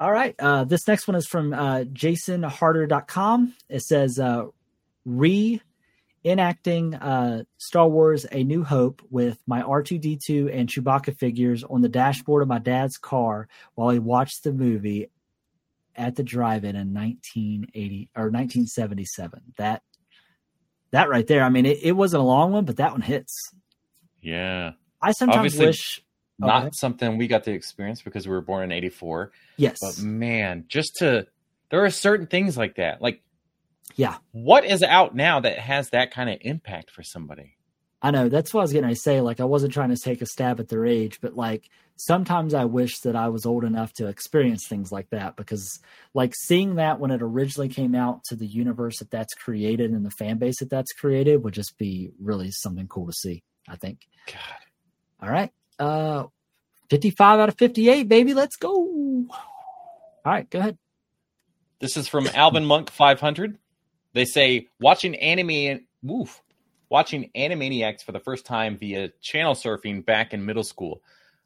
all right. Uh, this next one is from uh, jasonharder.com. It says, uh, re enacting uh, Star Wars A New Hope with my R2D2 and Chewbacca figures on the dashboard of my dad's car while he watched the movie at the drive-in in 1980 or 1977. That that right there. I mean, it, it wasn't a long one, but that one hits. Yeah. I sometimes Obviously, wish oh, Not Okay. something we got to experience because we were born in 84. yes, But man, just to there are certain things like that. Like Yeah. What is out now that has that kind of impact for somebody? I know that's what I was going to say. Like, I wasn't trying to take a stab at their age, but like sometimes I wish that I was old enough to experience things like that because, like, seeing that when it originally came out to the universe that that's created and the fan base that that's created would just be really something cool to see. I think. God. All right, uh, fifty-five out of fifty-eight, baby. Let's go. All right, go ahead. This is from Alvin Monk 500. They say watching anime, and woof, watching Animaniacs for the first time via channel surfing back in middle school.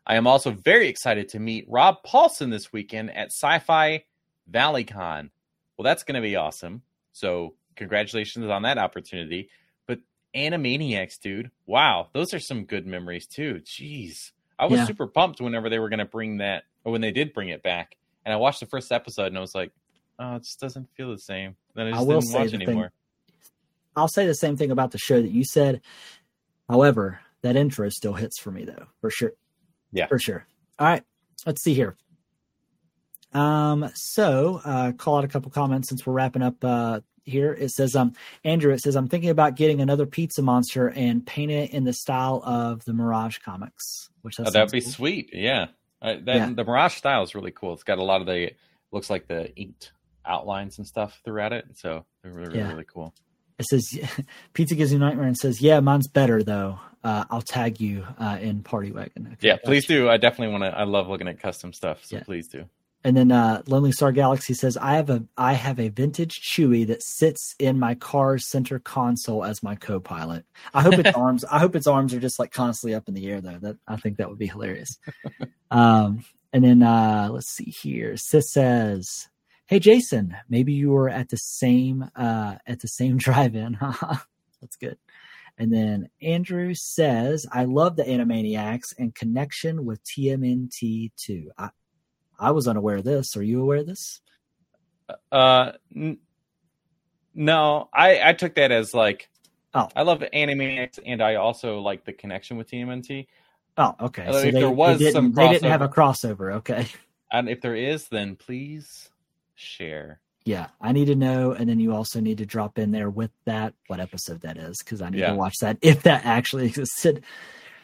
I am also very excited to meet Rob Paulsen this weekend at Sci-Fi Valley Con. Well, that's going to be awesome. So, congratulations on that opportunity. But Animaniacs, dude, wow, those are some good memories too. Jeez, I was Yeah. super pumped whenever they were going to bring that, or when they did bring it back. And I watched the first episode and I was like, oh, it just doesn't feel the same. Then I I just will didn't watch the thing- anymore. I'll say the same thing about the show that you said. However, that intro still hits for me though, for sure. Yeah. For sure. All right. Let's see here. Um, so uh call out a couple comments since we're wrapping up uh here. It says um Andrew, it says I'm thinking about getting another pizza monster and paint it in the style of the Mirage comics, which that Oh, that'd be cool. sweet. Yeah. Uh, that, Yeah. The Mirage style is really cool. It's got a lot of the, looks like the inked outlines and stuff throughout it. So they're really, Yeah. really cool. It says pizza gives you nightmare and says, Yeah, mine's better though. Uh I'll tag you uh in Party Wagon. Okay, Yeah, please do. I definitely want to, I love looking at custom stuff. So Yeah. please do. And then uh, Lonely Star Galaxy says, "I have a I have a vintage Chewie that sits in my car's center console as my co-pilot. I hope its arms I hope its arms are just like constantly up in the air though. That I think that would be hilarious." um, and then uh, let's see here. Sis says, "Hey Jason, maybe you were at the same uh, at the same drive-in. That's good." And then Andrew says, "I love the Animaniacs and connection with TMNT too. I, I was unaware of this. Are you aware of this? Uh, n- no, I, I took that as like, Oh. I love Animaniacs and I also like the connection with TMNT. Oh, okay. Although if there was they some they didn't have a crossover. Okay. And if there is, then please share. Yeah, I need to know, and then you also need to drop in there with that what episode that is because I need Yeah. to watch that if that actually existed.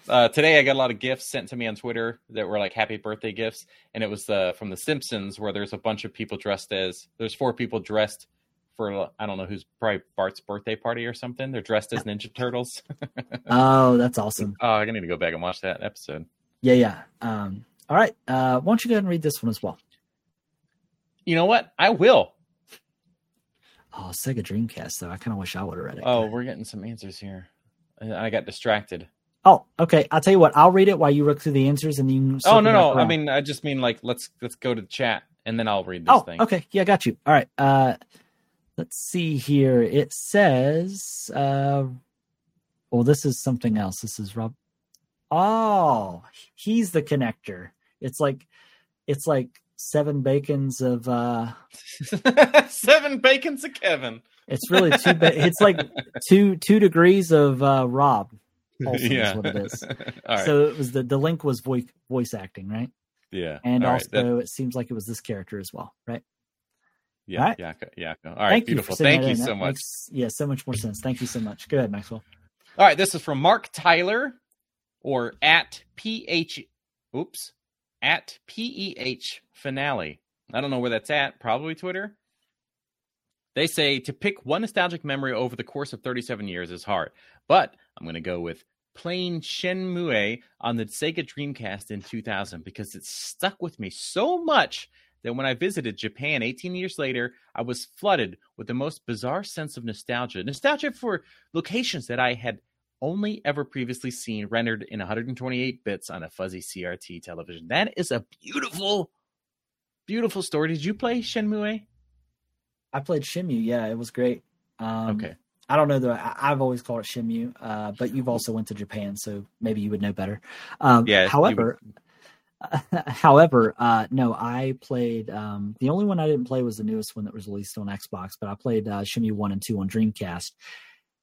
Uh, today I got a lot of gifts sent to me on Twitter that were like happy birthday gifts, and it was uh, from The Simpsons where there's a bunch of people dressed as there's four people dressed for I don't know who's probably Bart's birthday party or something. They're dressed as Ninja Turtles. Oh, that's awesome. oh, I need to go back and watch that episode. Yeah, yeah. Um, all right. Uh, why don't you go ahead and read this one as well? You know what? I will. Oh, Sega Dreamcast though. I kind of wish I would have read it. Oh, we're getting some answers here. I got distracted. Oh, okay. I'll tell you what. I'll read it while you look through the answers, and you. Oh no, no. I mean, I just mean like let's let's go to the chat and then I'll read this oh, thing. okay. Yeah, I got you. All right. Uh, let's see here. It says, uh, well, this is something else. This is Rob. Oh, he's the connector. It's like, it's like seven bacons of. uh Seven bacons of Kevin. It's really two. Ba- it's like two two degrees of uh Rob. Yeah, is what it is. All right. So it was the the link was voice voice acting, right? yeah, And All right, also, that- it seems like it was this character as well, right? yeah, all right. Yaka, Yaka. All right, Thank beautiful. You Thank you so That much. makes- yeah, so much more sense. Thank you so much. Go ahead, Maxwell. All right, this is from Mark Tyler or at PH oops, at PEH finale. I don't know where that's at, probably Twitter. They say to pick one nostalgic memory over the course of 37 years is hard, but I'm going to go with playing Shenmue on the Sega Dreamcast in 2000 because it stuck with me so much that when I visited Japan 18 years later, I was flooded with the most bizarre sense of nostalgia. Nostalgia for locations that I had only ever previously seen rendered in 128 bits on a fuzzy CRT television. That is a beautiful, beautiful story. Did you play Shenmue? I played Shenmue. Yeah, it was great. Um, Okay. I don't know though. I- I've always called it Shenmue, uh, but you've also went to Japan, so maybe you would know better. Um, Yeah, However, however, uh, no, I played. Um, the only one I didn't play was the newest one that was released on Xbox, but I played uh, Shenmue one and two on Dreamcast,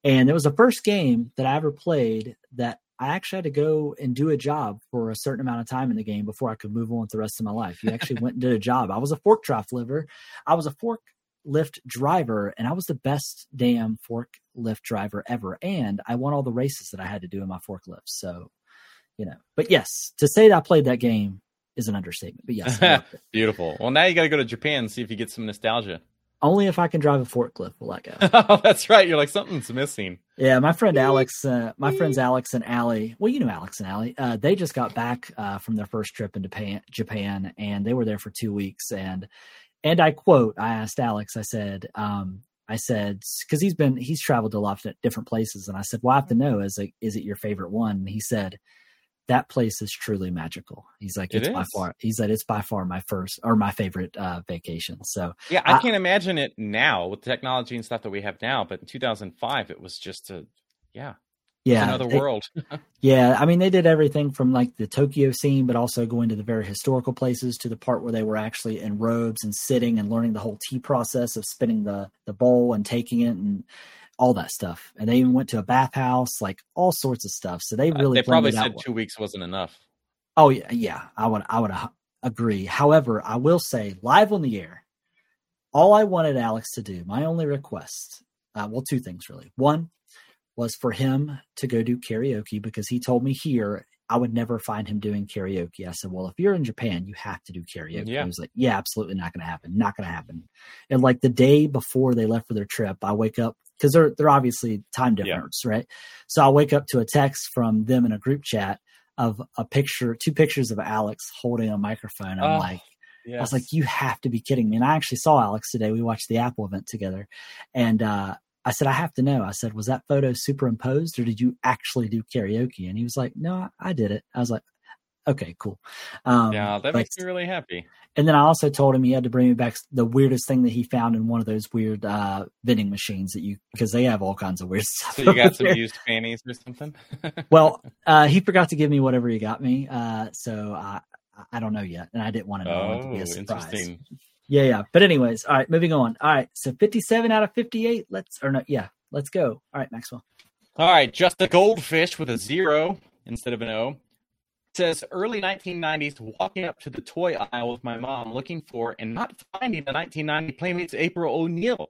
and it was the first game that I ever played that I actually had to go and do a job for a certain amount of time in the game before I could move on with the rest of my life. You actually went and did a job. I was a forklift liver. I was a forklift driver, and I was the best damn forklift driver ever. And I won all the races that I had to do in my forklift. So, you know, but yes, to say that I played that game is an understatement. But yes, I loved it. Beautiful. Well, now you got to go to Japan and see if you get some nostalgia. Only if I can drive a forklift will I go. oh, that's right. You're like something's missing. Yeah, my friend Alex, uh, my friends Alex and Allie. Well, you know Alex and Allie. Uh, they just got back uh, from their first trip into Japan, Japan, and they were there for two weeks. And and I quote, I asked Alex, I said, um, I said, because he's been he's traveled to a lot of different places, and I said, well, I have to know, is like, is it your favorite one? And he said, that place is truly magical. He's like, It it's by far. He said it's by far my first or my favorite uh, vacation. So Yeah, I I- can't imagine it now with the technology and stuff that we have now. But in 2005, it was just a yeah, yeah, another they- world. Yeah, I mean they did everything from like the Tokyo scene, but also going to the very historical places to the part where they were actually in robes and sitting and learning the whole tea process of spinning the the bowl and taking it and all that stuff. And they even went to a bathhouse, like all sorts of stuff. So they Uh, really they probably said two weeks wasn't enough. Oh yeah, yeah. I would I would uh, agree. However, I will say live on the air, all I wanted Alex to do, my only request, uh, well, two things really. One was for him to go do karaoke because he told me here I would never find him doing karaoke. I said, well, if you're in Japan, you have to do karaoke. Yeah. He was like, yeah, absolutely not going to happen. Not going to happen. And like the day before they left for their trip, I wake up because they're they're obviously time Yeah. difference, right? So I'll wake up to a text from them in a group chat of a picture, two pictures of Alex holding a microphone. I'm Oh, like, Yeah, I was like, you have to be kidding me. And I actually saw Alex today. We watched the Apple event together. And uh, I said, I have to know. I said, was that photo superimposed or did you actually do karaoke? And he was like, no, I, I did it. I was like, okay, cool. Um, yeah, that but- makes me really happy. and then I also told him he had to bring me back the weirdest thing that he found in one of those weird uh, vending machines that you, because they have all kinds of weird stuff. So you got some there. used panties or something? well, uh, he forgot to give me whatever he got me. Uh, so I, I don't know yet. And I didn't want to know. It to oh, be a surprise. interesting. Yeah, yeah. But anyways, all right, moving on. All right, so 57 out of 58. Let's or no, yeah, let's go. All right, Maxwell. All right, just a goldfish with a zero instead of an O. Says early 1990s, walking up to the toy aisle with my mom, looking for and not finding the 1990 Playmates April O'Neil.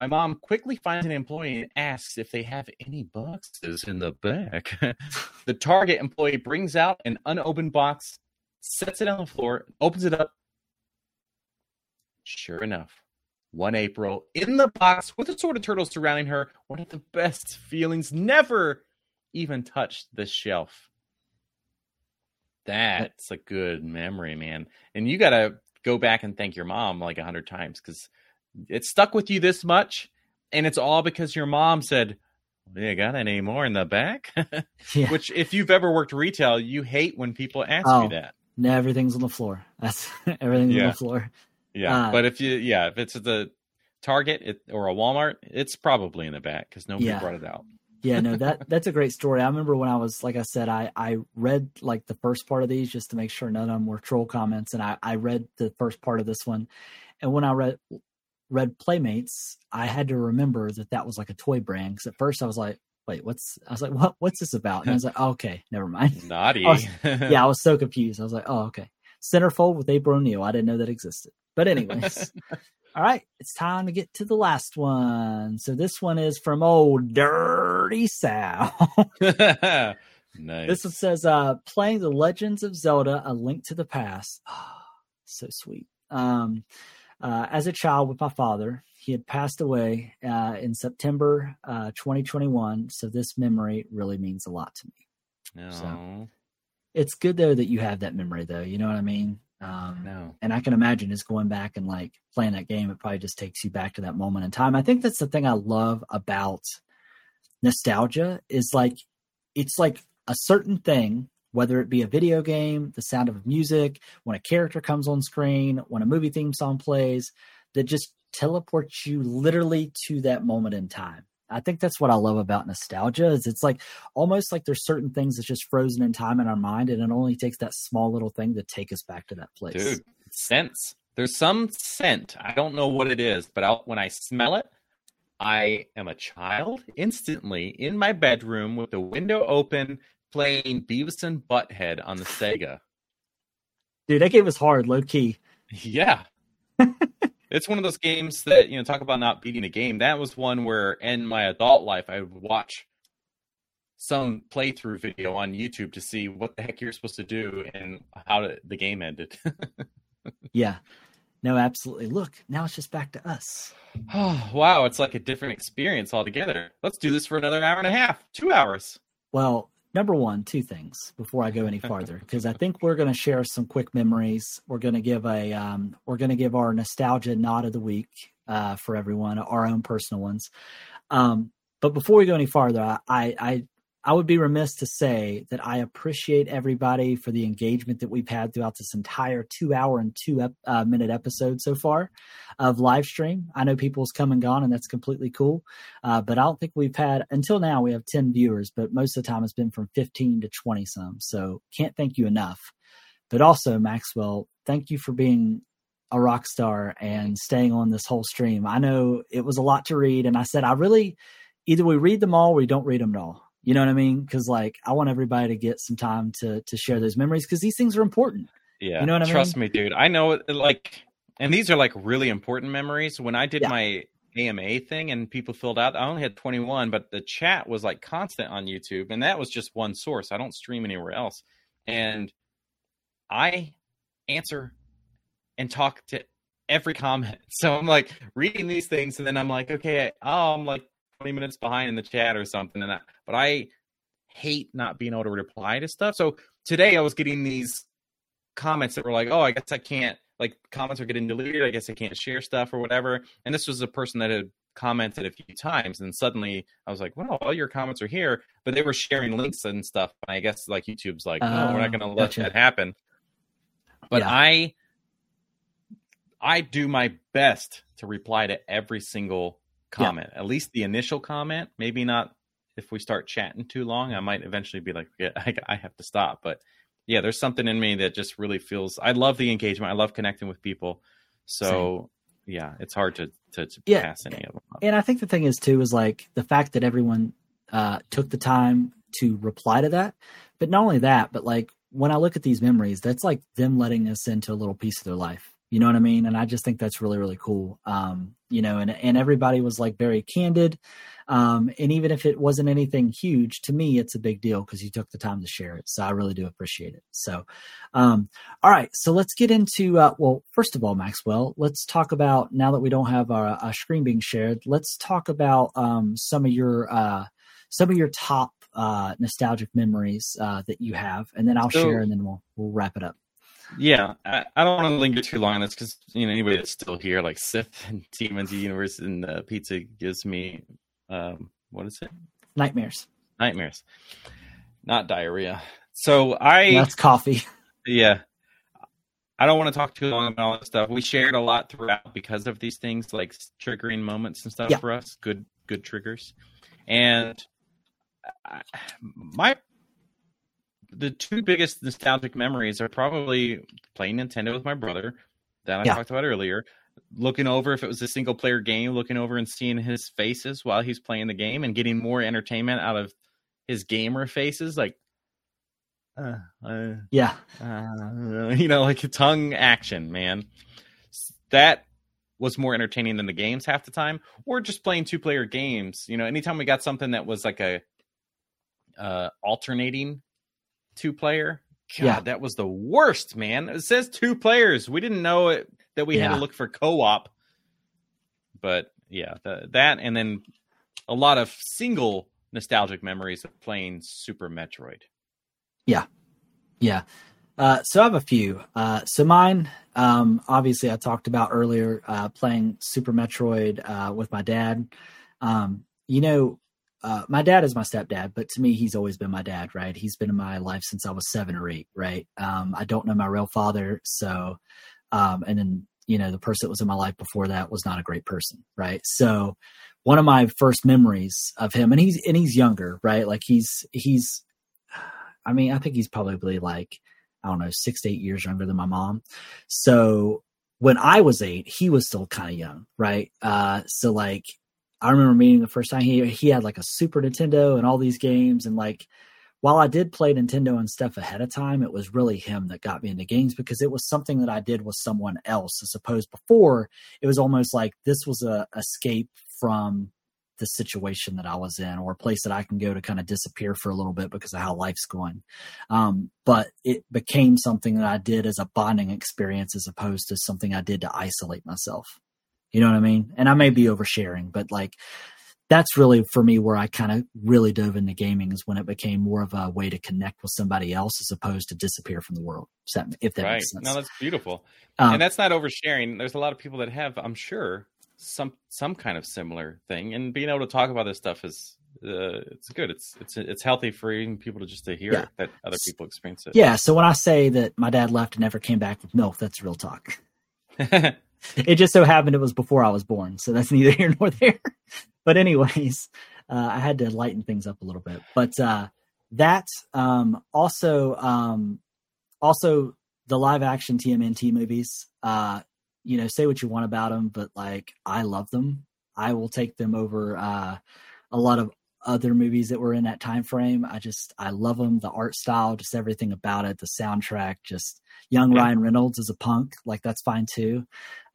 My mom quickly finds an employee and asks if they have any boxes in the back. the Target employee brings out an unopened box, sets it on the floor, opens it up. Sure enough, one April in the box with a sword of turtles surrounding her. One of the best feelings. Never even touched the shelf. That's a good memory, man. And you got to go back and thank your mom like a hundred times because it stuck with you this much. And it's all because your mom said, well, you got any more in the back? Yeah, Which, if you've ever worked retail, you hate when people ask Oh. you that. no, everything's on the floor. That's everything's on the floor. Yeah, Uh, but if you, yeah, if it's at the Target it, or a Walmart, it's probably in the back because nobody Yeah. brought it out. Yeah, no, that that's a great story. I remember when I was like I said, I I read like the first part of these just to make sure none of them were troll comments, and I I read the first part of this one, and when I read read Playmates, I had to remember that that was like a toy brand because at first I was like, wait, what's? I was like, what what's this about? And I was like, oh, okay, never mind. Naughty. I was- yeah, I was so confused. I was like, oh, okay. Centerfold with April O'Neil. I didn't know that existed. But anyways, all right, it's time to get to the last one. So this one is from old Dirty Sal. nice. this one says, uh, playing the Legends of Zelda: A Link to the Past. so sweet. Um, uh, as a child with my father, he had passed away uh, in September uh, 2021. So this memory really means a lot to me. no, so- It's good though that you have that memory, though. You know what I mean? Um, no. and I can imagine just going back and like playing that game. It probably just takes you back to that moment in time. I think that's the thing I love about nostalgia is like it's like a certain thing whether it be a video game, the sound of music, when a character comes on screen, when a movie theme song plays, that just teleports you literally to that moment in time. I think that's what I love about nostalgia is it's like almost like there's certain things that's just frozen in time in our mind and it only takes that small little thing to take us back to that place. Dude, sense. There's some scent. I don't know what it is, but I'll, when I smell it, I am a child instantly in my bedroom with the window open, playing Beavis and Butthead on the Sega. Dude, that game was hard, low key. Yeah. it's one of those games that, you know, talk about not beating a game. That was one where in my adult life I would watch some playthrough video on YouTube to see what the heck you're supposed to do and how to, the game ended. yeah. No, absolutely. Look, now it's just back to us. Oh, wow, it's like a different experience altogether. Let's do this for another hour and a half, two hours. Well, number one, two things before I go any farther, because I think we're going to share some quick memories. We're going to give a um, we're going to give our nostalgia nod of the week uh, for everyone, our own personal ones. Um, but before we go any farther, I, I I would be remiss to say that I appreciate everybody for the engagement that we've had throughout this entire two hour and two ep- uh, minute episode so far of live stream. I know people's come and gone, and that's completely cool. Uh, but I don't think we've had until now. We have ten viewers, but most of the time it's been from fifteen to twenty some. So can't thank you enough. But also Maxwell, thank you for being a rock star and staying on this whole stream. I know it was a lot to read, and I said I really either we read them all or we don't read them at all you know what I mean? Because like I want everybody to get some time to to share those memories because these things are important. Yeah, you know what I mean. Trust me, dude. I know like, and these are like really important memories. When I did yeah. my AMA thing and people filled out, I only had 21, but the chat was like constant on YouTube, and that was just one source. I don't stream anywhere else, and I answer and talk to every comment. So I'm like reading these things, and then I'm like, okay, oh, I'm like 20 minutes behind in the chat or something. And I, but I hate not being able to reply to stuff. So today I was getting these comments that were like, "Oh, I guess I can't." Like comments are getting deleted. I guess I can't share stuff or whatever. And this was a person that had commented a few times, and suddenly I was like, "Well, all your comments are here," but they were sharing links and stuff. And I guess like YouTube's like, "No, we're not ah, oh, going to let gotcha. that happen." But yeah. I, I do my best to reply to every single comment, yeah. at least the initial comment. Maybe not if we start chatting too long. I might eventually be like, yeah, I, I have to stop. But yeah, there's something in me that just really feels. I love the engagement. I love connecting with people. So Same. yeah, it's hard to to, to yeah. pass any of them. Up. And I think the thing is too is like the fact that everyone uh, took the time to reply to that. But not only that, but like when I look at these memories, that's like them letting us into a little piece of their life. You know what I mean? And I just think that's really, really cool. Um, you know, and, and everybody was like very candid. Um, and even if it wasn't anything huge, to me, it's a big deal because you took the time to share it. So I really do appreciate it. So, um, all right. So let's get into, uh, well, first of all, Maxwell, let's talk about now that we don't have our, our screen being shared, let's talk about um, some of your, uh, some of your top uh, nostalgic memories uh, that you have, and then I'll so, share, and then we'll we'll wrap it up. Yeah, I, I, don't want to linger too long on this because you know anybody that's still here, like Sith and TMNT Universe and uh, Pizza, gives me um, what is it? Nightmares. Nightmares, not diarrhea. So I that's coffee. Yeah, I don't want to talk too long about all this stuff. We shared a lot throughout because of these things, like triggering moments and stuff yeah. for us. Good, good triggers, and I, my the two biggest nostalgic memories are probably playing Nintendo with my brother that I yeah. talked about earlier. Looking over if it was a single player game, looking over and seeing his faces while he's playing the game and getting more entertainment out of his gamer faces, like uh, uh, yeah, uh, you know, like tongue action, man. That was more entertaining than the games half the time, or just playing two player games. You know, anytime we got something that was like a uh, alternating two player. God, yeah, that was the worst, man. It says two players. We didn't know it, that we yeah. had to look for co-op. But yeah, the, that and then a lot of single nostalgic memories of playing Super Metroid. Yeah, yeah. Uh, so I have a few. Uh, so mine, um, obviously, I talked about earlier uh, playing Super Metroid uh, with my dad. Um, you know, uh, my dad is my stepdad, but to me, he's always been my dad, right? He's been in my life since I was seven or eight, right? Um, I don't know my real father, so, um, and then you know the person that was in my life before that was not a great person, right? So, one of my first memories of him, and he's and he's younger, right? Like he's he's, I mean, I think he's probably like I don't know six to eight years younger than my mom, so when I was eight, he was still kind of young, right? Uh, so like I remember meeting the first time he he had like a Super Nintendo and all these games and like while I did play Nintendo and stuff ahead of time, it was really him that got me into games because it was something that I did with someone else as opposed before it was almost like this was a escape from the situation that I was in or a place that I can go to kind of disappear for a little bit because of how life's going. Um, but it became something that I did as a bonding experience as opposed to something I did to isolate myself. You know what I mean? And I may be oversharing, but like that's really for me where I kind of really dove into gaming is when it became more of a way to connect with somebody else as opposed to disappear from the world. If that right. makes sense. No, that's beautiful. Um, and that's not oversharing. There's a lot of people that have, I'm sure, some some kind of similar thing, and being able to talk about this stuff is uh, it's good. It's it's it's healthy for even people to just to hear yeah. that other people experience it. Yeah. So when I say that my dad left and never came back with milk, that's real talk. it just so happened it was before I was born, so that's neither here nor there. but anyways, uh, I had to lighten things up a little bit. But uh, that um, also um, also the live action TMNT movies. Uh, you know, say what you want about them, but like I love them. I will take them over uh, a lot of other movies that were in that time frame. I just I love them. The art style, just everything about it. The soundtrack, just young yeah. Ryan Reynolds as a punk, like that's fine too.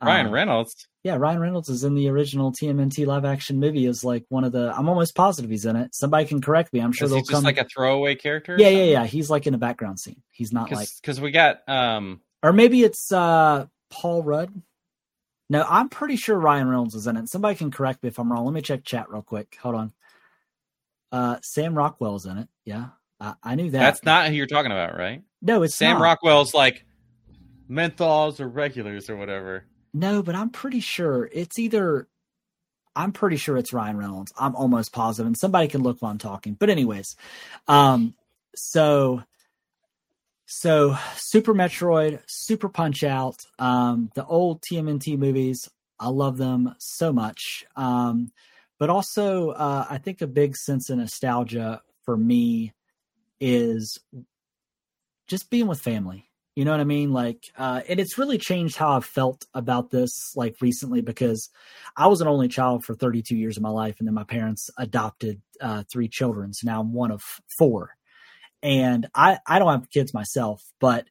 Ryan um, Reynolds. Yeah, Ryan Reynolds is in the original TMNT live action movie. Is like one of the. I'm almost positive he's in it. Somebody can correct me. I'm sure is they'll he just come. like a throwaway character. Yeah, yeah, yeah. He's like in a background scene. He's not Cause, like because we got um or maybe it's uh Paul Rudd. No, I'm pretty sure Ryan Reynolds is in it. Somebody can correct me if I'm wrong. Let me check chat real quick. Hold on. Uh, Sam Rockwell's in it. Yeah, I, I knew that. That's not who you're talking about, right? No, it's Sam not. Rockwell's like menthols or regulars or whatever. No, but I'm pretty sure it's either. I'm pretty sure it's Ryan Reynolds. I'm almost positive, and somebody can look while I'm talking. But anyways, um, so so Super Metroid, Super Punch Out, um, the old TMNT movies. I love them so much. Um, but also, uh, I think a big sense of nostalgia for me is just being with family. You know what I mean? Like, uh, and it's really changed how I've felt about this, like recently, because I was an only child for 32 years of my life, and then my parents adopted uh, three children. So now I'm one of four, and I I don't have kids myself, but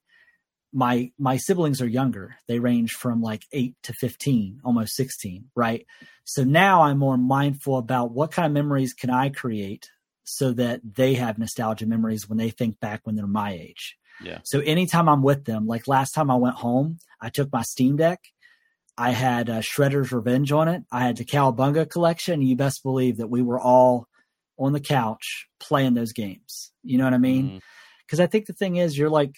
my my siblings are younger. They range from like eight to 15, almost 16, right? So now I'm more mindful about what kind of memories can I create so that they have nostalgia memories when they think back when they're my age yeah. So anytime I'm with them, like last time I went home, I took my Steam Deck. I had uh, Shredder's Revenge on it. I had the Cowabunga collection. You best believe that we were all on the couch playing those games. You know what I mean? Because mm. I think the thing is, you're like,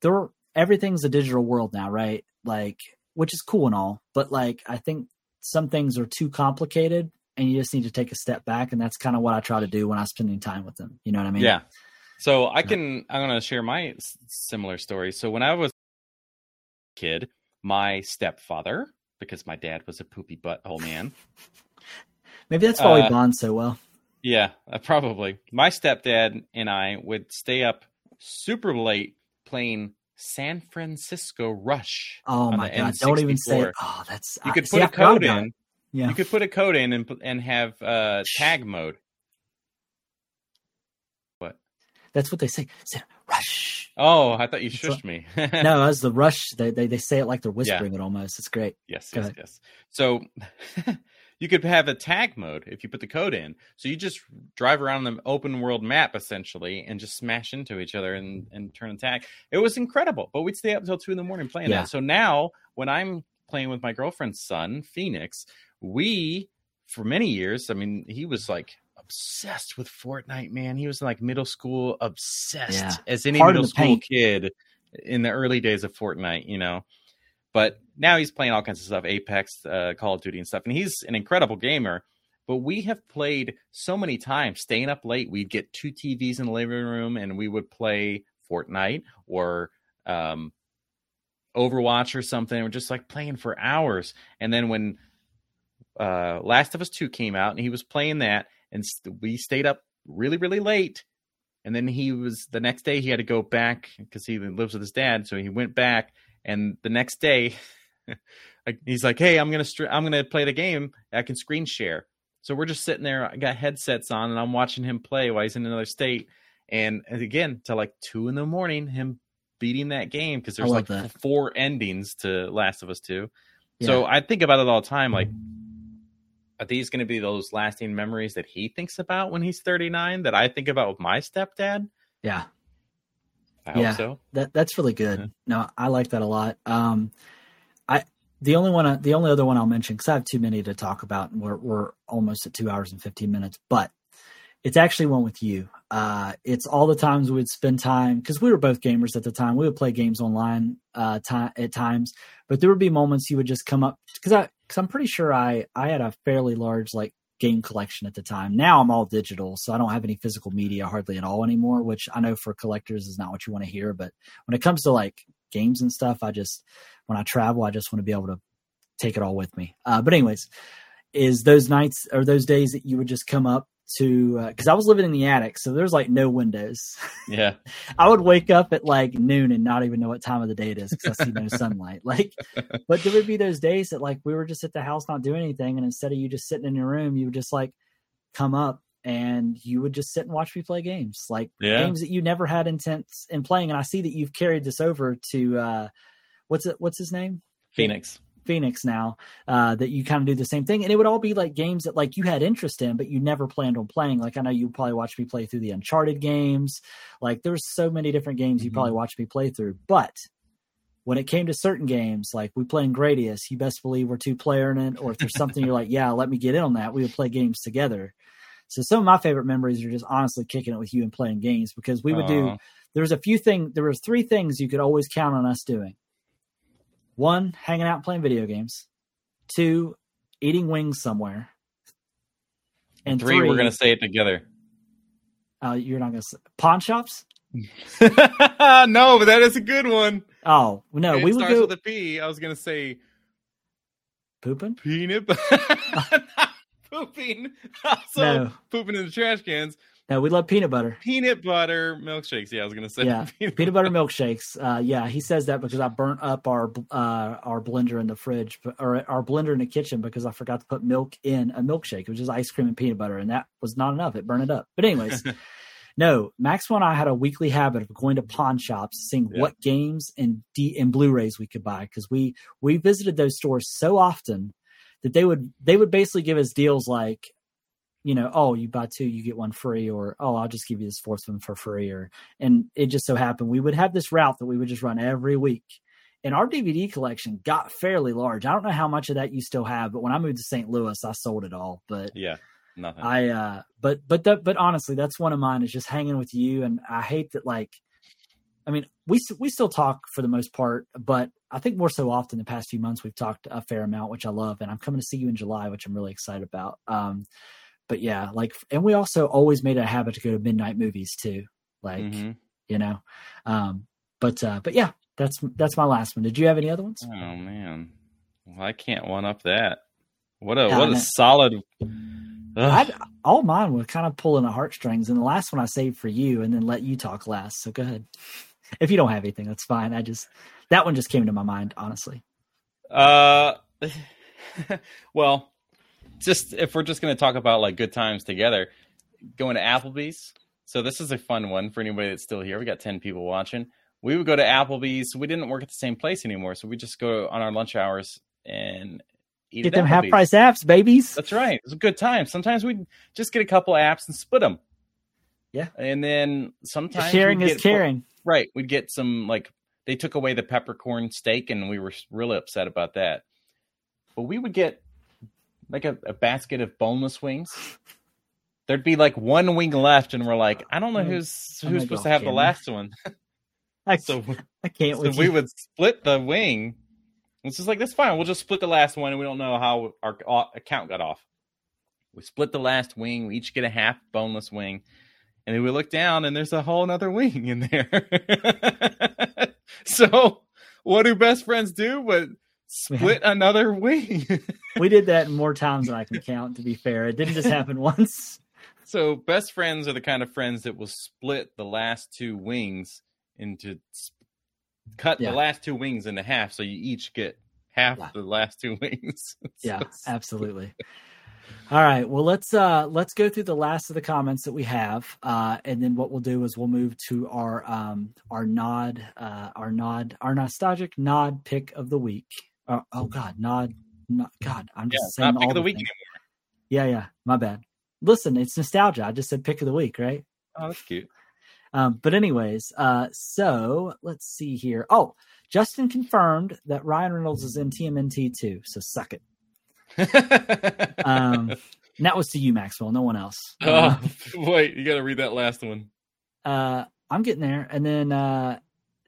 there. Everything's a digital world now, right? Like, which is cool and all, but like, I think some things are too complicated, and you just need to take a step back. And that's kind of what I try to do when I'm spending time with them. You know what I mean? Yeah. So I can I'm going to share my similar story. So when I was a kid, my stepfather, because my dad was a poopy butthole man. Maybe that's why uh, we bond so well. Yeah, uh, probably. My stepdad and I would stay up super late playing San Francisco Rush. Oh my god! N64. Don't even say. It. Oh, that's you could put a code in. Yeah. You could put a code in and and have uh, tag mode. What? That's what they say. Say rush. Oh, I thought you shushed me. no, as the rush. They, they they say it like they're whispering yeah. it almost. It's great. Yes, Go yes, ahead. yes. So you could have a tag mode if you put the code in. So you just drive around the open world map essentially and just smash into each other and, and turn a tag. It was incredible. But we'd stay up until two in the morning playing yeah. that. So now when I'm playing with my girlfriend's son, Phoenix, we for many years, I mean, he was like obsessed with Fortnite, man. He was like middle school obsessed yeah. as any middle school paint. kid in the early days of Fortnite, you know. But now he's playing all kinds of stuff, Apex, uh, Call of Duty, and stuff, and he's an incredible gamer. but we have played so many times, staying up late. We'd get two TVs in the living room, and we would play Fortnite or um, Overwatch or something. We're just like playing for hours. And then when uh, Last of Us Two came out, and he was playing that, and st- we stayed up really, really late. And then he was the next day he had to go back because he lives with his dad, so he went back. And the next day, he's like, "Hey, I'm gonna str- I'm gonna play the game. I can screen share." So we're just sitting there. I got headsets on, and I'm watching him play while he's in another state. And, and again, to like two in the morning, him beating that game because there's like that. four endings to Last of Us Two. So I think about it all the time. Like, are these going to be those lasting memories that he thinks about when he's 39 that I think about with my stepdad? yeah, I Yeah. so. that that's really good. Yeah. No, I like that a lot. Um, I the only one, I- the only other one I'll mention because I have too many to talk about, and we're we're almost at two hours and fifteen minutes, but it's actually one with you. Uh, it's all the times we'd spend time because we were both gamers at the time. We would play games online uh, ti at times, but there would be moments you would just come up because I because I'm pretty sure I I had a fairly large like game collection at the time. Now I'm all digital, so I don't have any physical media hardly at all anymore, which I know for collectors is not what you want to hear. But when it comes to like games and stuff, I just when I travel, I just want to be able to take it all with me. Uh, but anyways, is those nights or those days that you would just come up to because I was living in the attic, so there's like no windows. Yeah. I would wake up at like noon and not even know what time of the day it is because I see no sunlight. Like, but there would be those days that like we were just at the house not doing anything, and instead of you just sitting in your room, you would just like come up and you would just sit and watch me play games, like Yeah. games that you never had intent in playing. And I see that you've carried this over to uh, what's it? What's his name? Phoenix. Phoenix now uh, that you kind of do the same thing, and it would all be like games that like you had interest in, but you never planned on playing. Like I know you probably watched me play through the Uncharted games. Like there's so many different games you Mhm. probably watched me play through, but when it came to certain games, like we playing Gradius, you best believe we're two player in it, or if there's something you're like, yeah, let me get in on that, we would play games together. So some of my favorite memories are just honestly kicking it with you and playing games because we would do Aw. there was a few things there was three things you could always count on us doing one hanging out playing video games two eating wings somewhere and three, three, we're gonna say it together. uh, you're not gonna say pawn shops no, but that is a good one. oh no it we would starts go with a P. I was gonna say pooping peanut butter. Not pooping. Also No. pooping in the trash cans. No we love peanut butter Peanut butter milkshakes. Yeah, I was gonna say Yeah, peanut butter milkshakes. Uh, yeah, he says that because I burnt up our uh, our blender in the fridge, or our blender in the kitchen because I forgot to put milk in a milkshake, which is ice cream and peanut butter, and that was not enough. It burned it up. But anyways, no, Maxwell and I had a weekly habit of going to pawn shops, seeing Yeah. what games and D and Blu-rays we could buy because we we visited those stores so often that they would they would basically give us deals like you know, oh, you buy two, you get one free, or oh, I'll just give you this fourth one for free, or and it just so happened we would have this route that we would just run every week. And our DVD collection got fairly large. I don't know how much of that you still have, but when I moved to St. Louis, I sold it all. But Yeah, nothing. I uh but but that but honestly, that's one of mine is just hanging with you and I hate that like I mean, we we still talk for the most part, but I think more so often the past few months we've talked a fair amount, which I love and I'm coming to see you in July, which I'm really excited about. Um but yeah, like and we also always made it a habit to go to midnight movies too. Like, Mhm. you know. Um but uh but yeah, that's that's my last one. Did you have any other ones? Oh man, well, I can't one up that. What a Yeah, what a solid. Ugh. I all mine were kind of pulling the heartstrings, and the last one I saved for you, and then let you talk last. So go ahead. If you don't have anything, that's fine. I just that one just came to my mind, honestly. Uh, well, just if we're just going to talk about like good times together, going to Applebee's. So this is a fun one for anybody that's still here. We got ten people watching. We would go to Applebee's. We didn't work at the same place anymore, so we just go on our lunch hours and eat Get them half price apps, babies. That's right. It's a good time. Sometimes we'd just get a couple apps and split them. Yeah. And then sometimes Sharing is caring. Right. We'd get some like they took away the peppercorn steak and we were really upset about that. But we would get like a, a basket of boneless wings. There'd be like one wing left, and we're like, I don't know mm. who's I'm who's gonna supposed to have the last one. I, So, I can't so we you. would split the wing. It's just like that's fine. We'll just split the last one, and we don't know how our account got off. We split the last wing. We each get a half boneless wing. And then we look down and there's a whole other wing in there. so what do best friends do but split another wing? we did that more times than I can count, to be fair. It didn't just happen once. So best friends are the kind of friends that will split the last two wings into cut Yeah. the last two wings into half so you each get half Yeah. the last two wings. So yeah it's- absolutely all right well let's uh let's go through the last of the comments that we have uh and then what we'll do is we'll move to our um our nod uh our nod our nostalgic nod pick of the week uh, oh god nod, nod god i'm just it's saying not pick all of the the week yeah yeah my bad listen it's nostalgia i just said pick of the week right Oh, that's cute. um, but anyways, uh, so let's see here. Oh, Justin confirmed that Ryan Reynolds is in TMNT too. So suck it. Um, and that was to you, Maxwell. No one else. Uh, oh, wait, you got to read that last one. uh, I'm getting there. And then uh,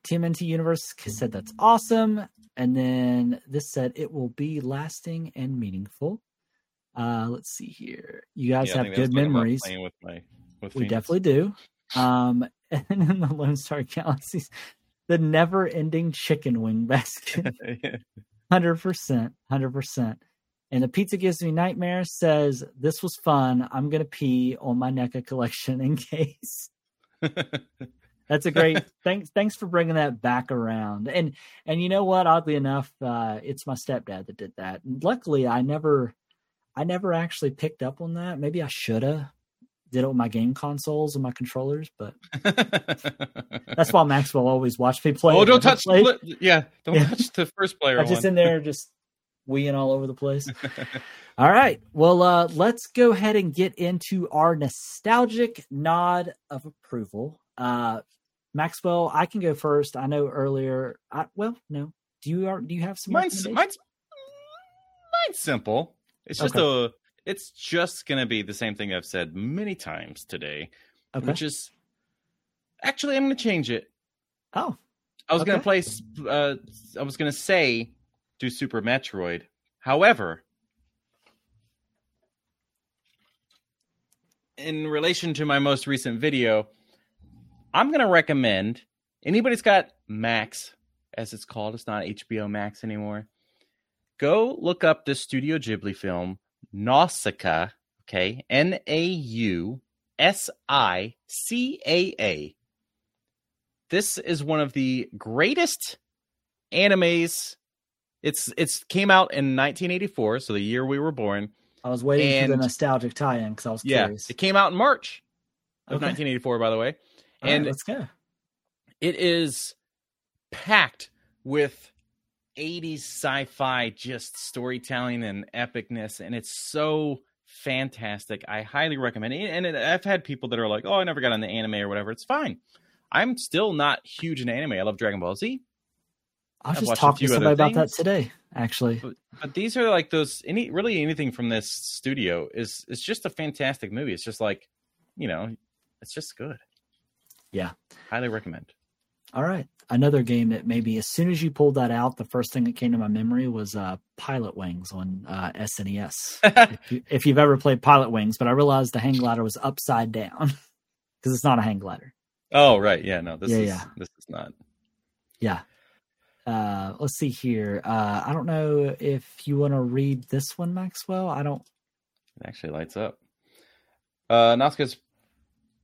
TMNT Universe said that's awesome. And then this said it will be lasting and meaningful. Uh, let's see here. You guys Yeah, have think that was good memories. Playing with my, with We Phoenix. definitely do. Um, and then the Lone Star Galaxies, the never-ending chicken wing basket, hundred percent, hundred percent. And the pizza gives me nightmares. Says this was fun. I'm gonna pee on my NECA collection in case. That's a great thanks. Thanks for bringing that back around. And and you know what? Oddly enough, uh, it's my stepdad that did that. And luckily, I never, I never actually picked up on that. Maybe I should have did it with my game consoles and my controllers, but that's why Maxwell always watched me play. oh, don't touch. the yeah, don't Yeah. touch the first player I'm just in there, just weeing all over the place. All right. Well, uh, let's go ahead and get into our nostalgic nod of approval. Uh, Maxwell, I can go first. I know earlier. I, well, no. Do you are, do you have some? mine's, mine's mine's simple. It's just a. It's just gonna be the same thing I've said many times today, okay. which is actually I'm gonna change it. oh, I was gonna Okay. play. Uh, I was gonna say do Super Metroid. However, in relation to my most recent video, I'm gonna recommend anybody's got Max, as it's called. It's not HBO Max anymore. Go look up the Studio Ghibli film, Nausicaa. Okay, N A U S I C A A. This is one of the greatest animes. It's it's came out in 1984, so the year we were born. I was waiting for the nostalgic tie-in because I was Yeah, curious. it came out in March of Okay. 1984, by the way. All right, and let's go. it is packed with 80s sci-fi just storytelling and epicness and it's so fantastic. I highly recommend it. And it, i've had people that are like oh i never got on the anime or whatever. It's fine. I'm still not huge in anime. I love dragon ball z. I was I've just talking to somebody about that today, actually. but these are like those any really anything from this studio is it's just a fantastic movie. It's just like you know it's just good Yeah. highly recommend All right. Another game that maybe as soon as you pulled that out, the first thing that came to my memory was uh, Pilot Wings on uh, SNES. if, you, if you've ever played Pilot Wings, but I realized the hang glider was upside down because it's not a hang glider. oh right yeah no this Yeah, is yeah. this is not Yeah. Uh, let's see here. Uh, I don't know if you want to read this one, Maxwell. I don't. It actually lights up. Uh, Nausicaa's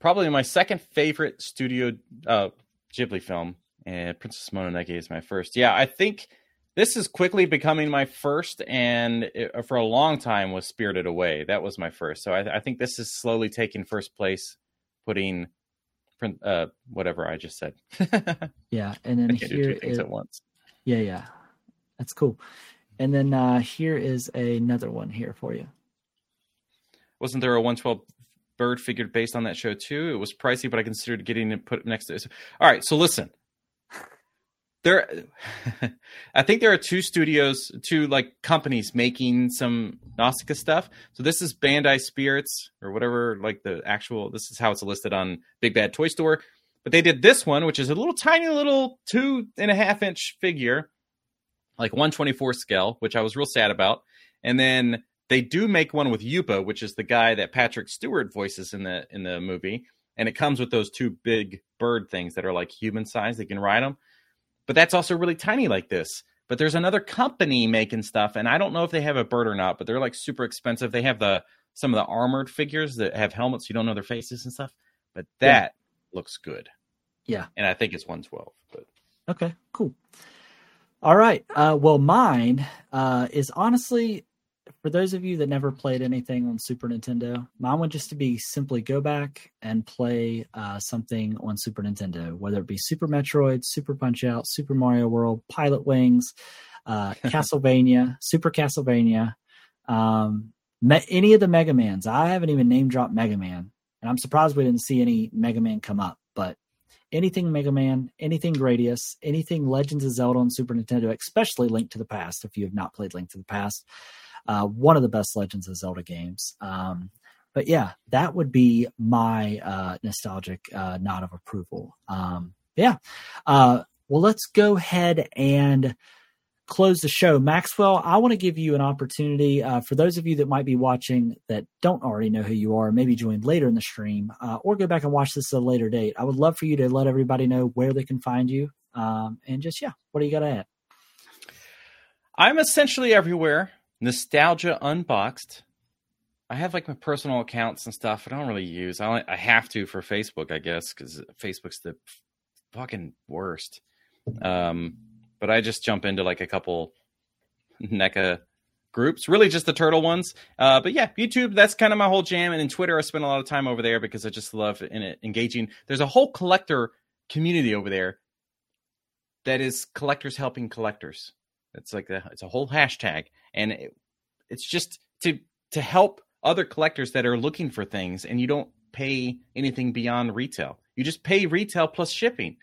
probably my second favorite studio uh, Ghibli film, and Princess Mononoke is my first. Yeah, I think this is quickly becoming my first, and it, for a long time was Spirited Away. That was my first. So I, I think this is slowly taking first place, putting uh, whatever I just said. Yeah. And then here two things is- at once. Yeah, yeah. That's cool. And then uh, here is another one here for you. Wasn't there a 112 bird figure based on that show too? It was pricey, but I considered getting it put next to it. All right, so listen. There I think there are two studios, two like companies making some Nausicaa stuff. So this is Bandai Spirits or whatever, like the actual this is how it's listed on Big Bad Toy Store. But they did this one, which is a little tiny little two and a half inch figure, like 124 scale, which I was real sad about. And then they do make one with Yupa, which is the guy that Patrick Stewart voices in the in the movie, and it comes with those two big bird things that are like human size. They can ride them, but that's also really tiny like this. But there's another company making stuff, and I don't know if they have a bird or not, but they're like super expensive. They have the some of the armored figures that have helmets, you don't know their faces and stuff. But that yeah. looks good. Yeah, and I think it's 112. But okay, cool. All right. Uh, well, mine uh, is honestly for those of you that never played anything on Super Nintendo, mine would just to be simply go back and play uh, something on Super Nintendo, whether it be Super Metroid, Super Punch Out, Super Mario World, Pilot Wings, uh, Castlevania, Super Castlevania, um, me- any of the Mega Mans. I haven't even name dropped Mega Man, and I'm surprised we didn't see any Mega Man come up. But anything Mega Man, anything Gradius, anything Legends of Zelda on Super Nintendo, especially Link to the Past. If you have not played Link to the Past, uh, one of the best Legends of Zelda games. Um, but yeah, that would be my uh, nostalgic uh, nod of approval. Um, yeah. Uh, well, let's go ahead and close the show. Maxwell, I want to give you an opportunity uh, for those of you that might be watching that don't already know who you are, maybe join later in the stream uh, or go back and watch this at a later date. I would love for you to let everybody know where they can find you. Um, and just, yeah, what do you got to add? I'm essentially everywhere. Nostalgia Unboxed. I have like my personal accounts and stuff. I don't really use. I only, I have to for Facebook, I guess, because Facebook's the fucking worst. Um, but I just jump into like a couple NECA groups, really just the turtle ones. Uh, but yeah, YouTube, that's kind of my whole jam. And in Twitter, I spend a lot of time over there because I just love in engaging. There's a whole collector community over there that is collectors helping collectors. It's like it's a whole hashtag, and it, it's just to to help other collectors that are looking for things, and you don't pay anything beyond retail. You just pay retail plus shipping,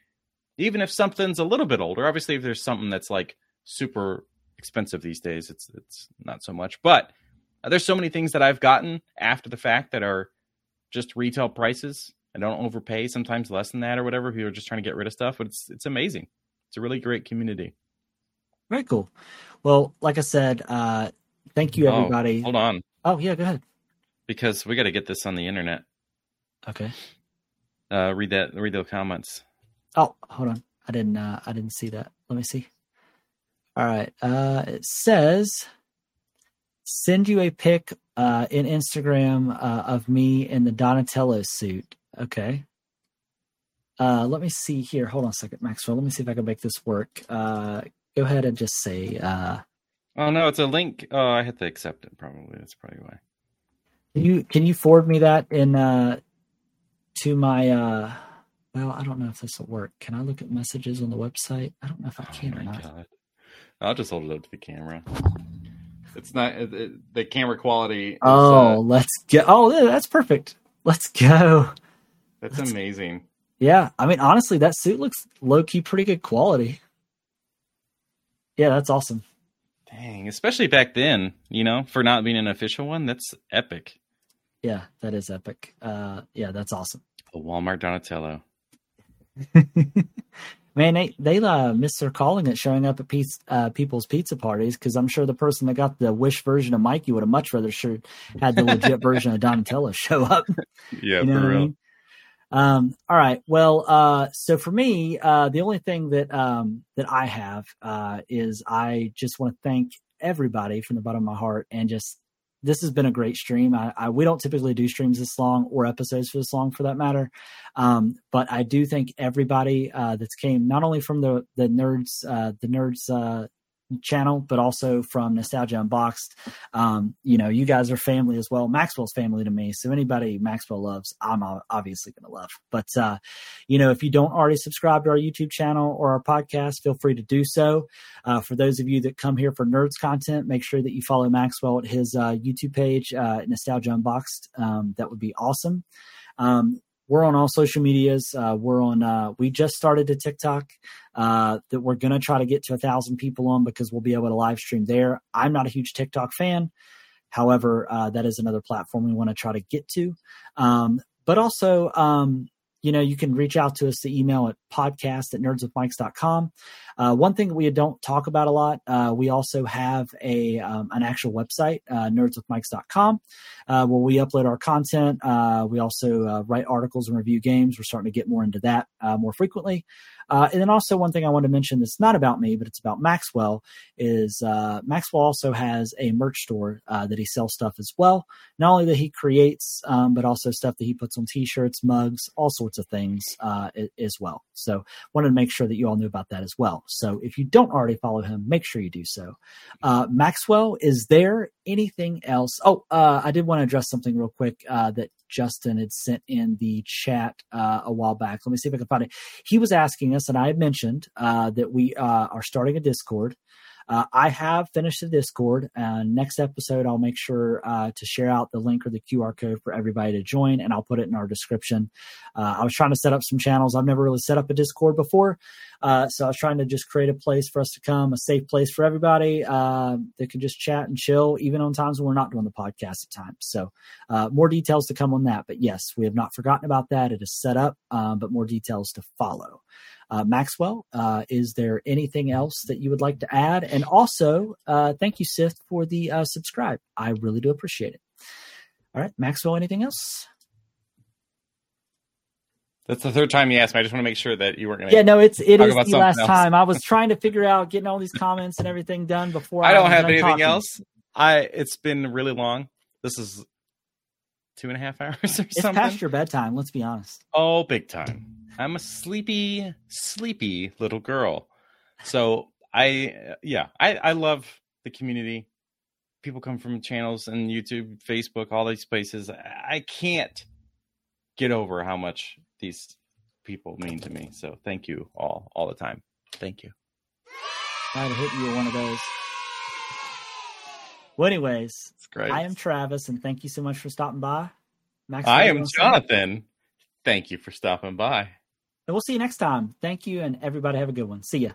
even if something's a little bit older. Obviously, if there's something that's like super expensive these days, it's it's not so much. But uh, there's so many things that I've gotten after the fact that are just retail prices. I don't overpay, sometimes less than that or whatever. People are just trying to get rid of stuff, but it's it's amazing. It's a really great community. Very cool. Well, like I said, uh, thank you, oh, everybody. Oh, hold on. Oh, yeah, go ahead. Because we got to get this on the internet. Okay. Uh, read that. Read the comments. Oh, hold on. I didn't. Uh, I didn't see that. Let me see. All right. Uh, it says, send you a pic uh, in Instagram uh, of me in the Donatello suit. Okay. Uh, let me see here. Hold on a second, Maxwell. Let me see if I can make this work. Uh, go ahead and just say. Uh, oh no, it's a link. Oh, I hit the accept it. Probably that's probably why. Can you can you forward me that in uh, to my? Uh, well, I don't know if this will work. Can I look at messages on the website? I don't know if I oh can oh or not. God. I'll just hold it up to the camera. It's not it, it, the camera quality. Is, oh, uh, let's go! Oh, that's perfect. Let's go. That's let's, amazing. Yeah, I mean, honestly, that suit looks low key pretty good quality. Yeah, that's awesome. Dang, especially back then, you know, for not being an official one, that's epic. Yeah, that is epic. Uh, yeah, that's awesome. A Walmart Donatello. Man, they they uh, miss their calling it showing up at pizza, uh, people's pizza parties because I'm sure the person that got the wish version of Mikey would have much rather sure had the legit version of Donatello show up. Yeah, you know for real. I mean? Um, all right. Well, uh, so for me, uh, the only thing that um, that I have uh, is I just want to thank everybody from the bottom of my heart, and just this has been a great stream. I, I we don't typically do streams this long or episodes for this long, for that matter. Um, but I do thank everybody uh, that's came not only from the the nerds, uh, the nerds uh, channel, but also from Nostalgia Unboxed. Um, you know, you guys are family as well. Maxwell's family to me. So anybody Maxwell loves, I'm obviously going to love. But, uh, you know, if you don't already subscribe to our YouTube channel or our podcast, feel free to do so. Uh, for those of you that come here for nerds content, make sure that you follow Maxwell at his uh, YouTube page, uh, Nostalgia Unboxed. Um, that would be awesome. Um, we're on all social medias. Uh, we're on. Uh, we just started a TikTok uh, that we're gonna try to get to a thousand people on because we'll be able to live stream there. I'm not a huge TikTok fan, however, uh, that is another platform we want to try to get to. Um, but also, um, you know, you can reach out to us the email at podcast at nerdswithmics.com. Uh, one thing we don't talk about a lot, uh, we also have a um, an actual website, uh, nerdswithmics.com, uh, where we upload our content. Uh, we also uh, write articles and review games. We're starting to get more into that uh, more frequently. Uh, and then also one thing I want to mention that's not about me, but it's about Maxwell is uh, Maxwell also has a merch store uh, that he sells stuff as well. Not only that he creates, um, but also stuff that he puts on T-shirts, mugs, all sorts of things uh, as well. So wanted to make sure that you all knew about that as well. So if you don't already follow him, make sure you do so. Uh, Maxwell, is there anything else? Oh, uh, I did want to address something real quick that Justin had sent in the chat uh, a while back. Let me see if I can find it. He was asking us, and I had mentioned uh, that we uh, are starting a Discord. Uh, I have finished the Discord. and next episode, I'll make sure uh, to share out the link or the QR code for everybody to join, and I'll put it in our description. Uh, I was trying to set up some channels. I've never really set up a Discord before, uh, so I was trying to just create a place for us to come, a safe place for everybody uh, that can just chat and chill, even on times when we're not doing the podcast at times. So uh, more details to come on that. But yes, we have not forgotten about that. It is set up, um, but more details to follow. Uh, Maxwell, uh, is there anything else that you would like to add? And also, uh, thank you, Sith, for the uh, subscribe. I really do appreciate it. All right, Maxwell, anything else? That's the third time you asked me. I just want to make sure that you weren't going to. Yeah, no, it's it is the last else. time. I was trying to figure out getting all these comments and everything done before. I don't have anything talking. else. I it's been really long. This is two and a half hours or something. It's past your bedtime. Let's be honest. Oh, big time. I'm a sleepy, sleepy little girl. So I, yeah, I, I love the community. People come from channels and YouTube, Facebook, all these places. I can't get over how much these people mean to me. So thank you all, all the time. Thank you. I'd hit you with one of those. Well, anyways, great. I am Travis, and thank you so much for stopping by. Max, I am Jonathan. Thank you for stopping by. And we'll see you next time. Thank you, and everybody have a good one. See ya.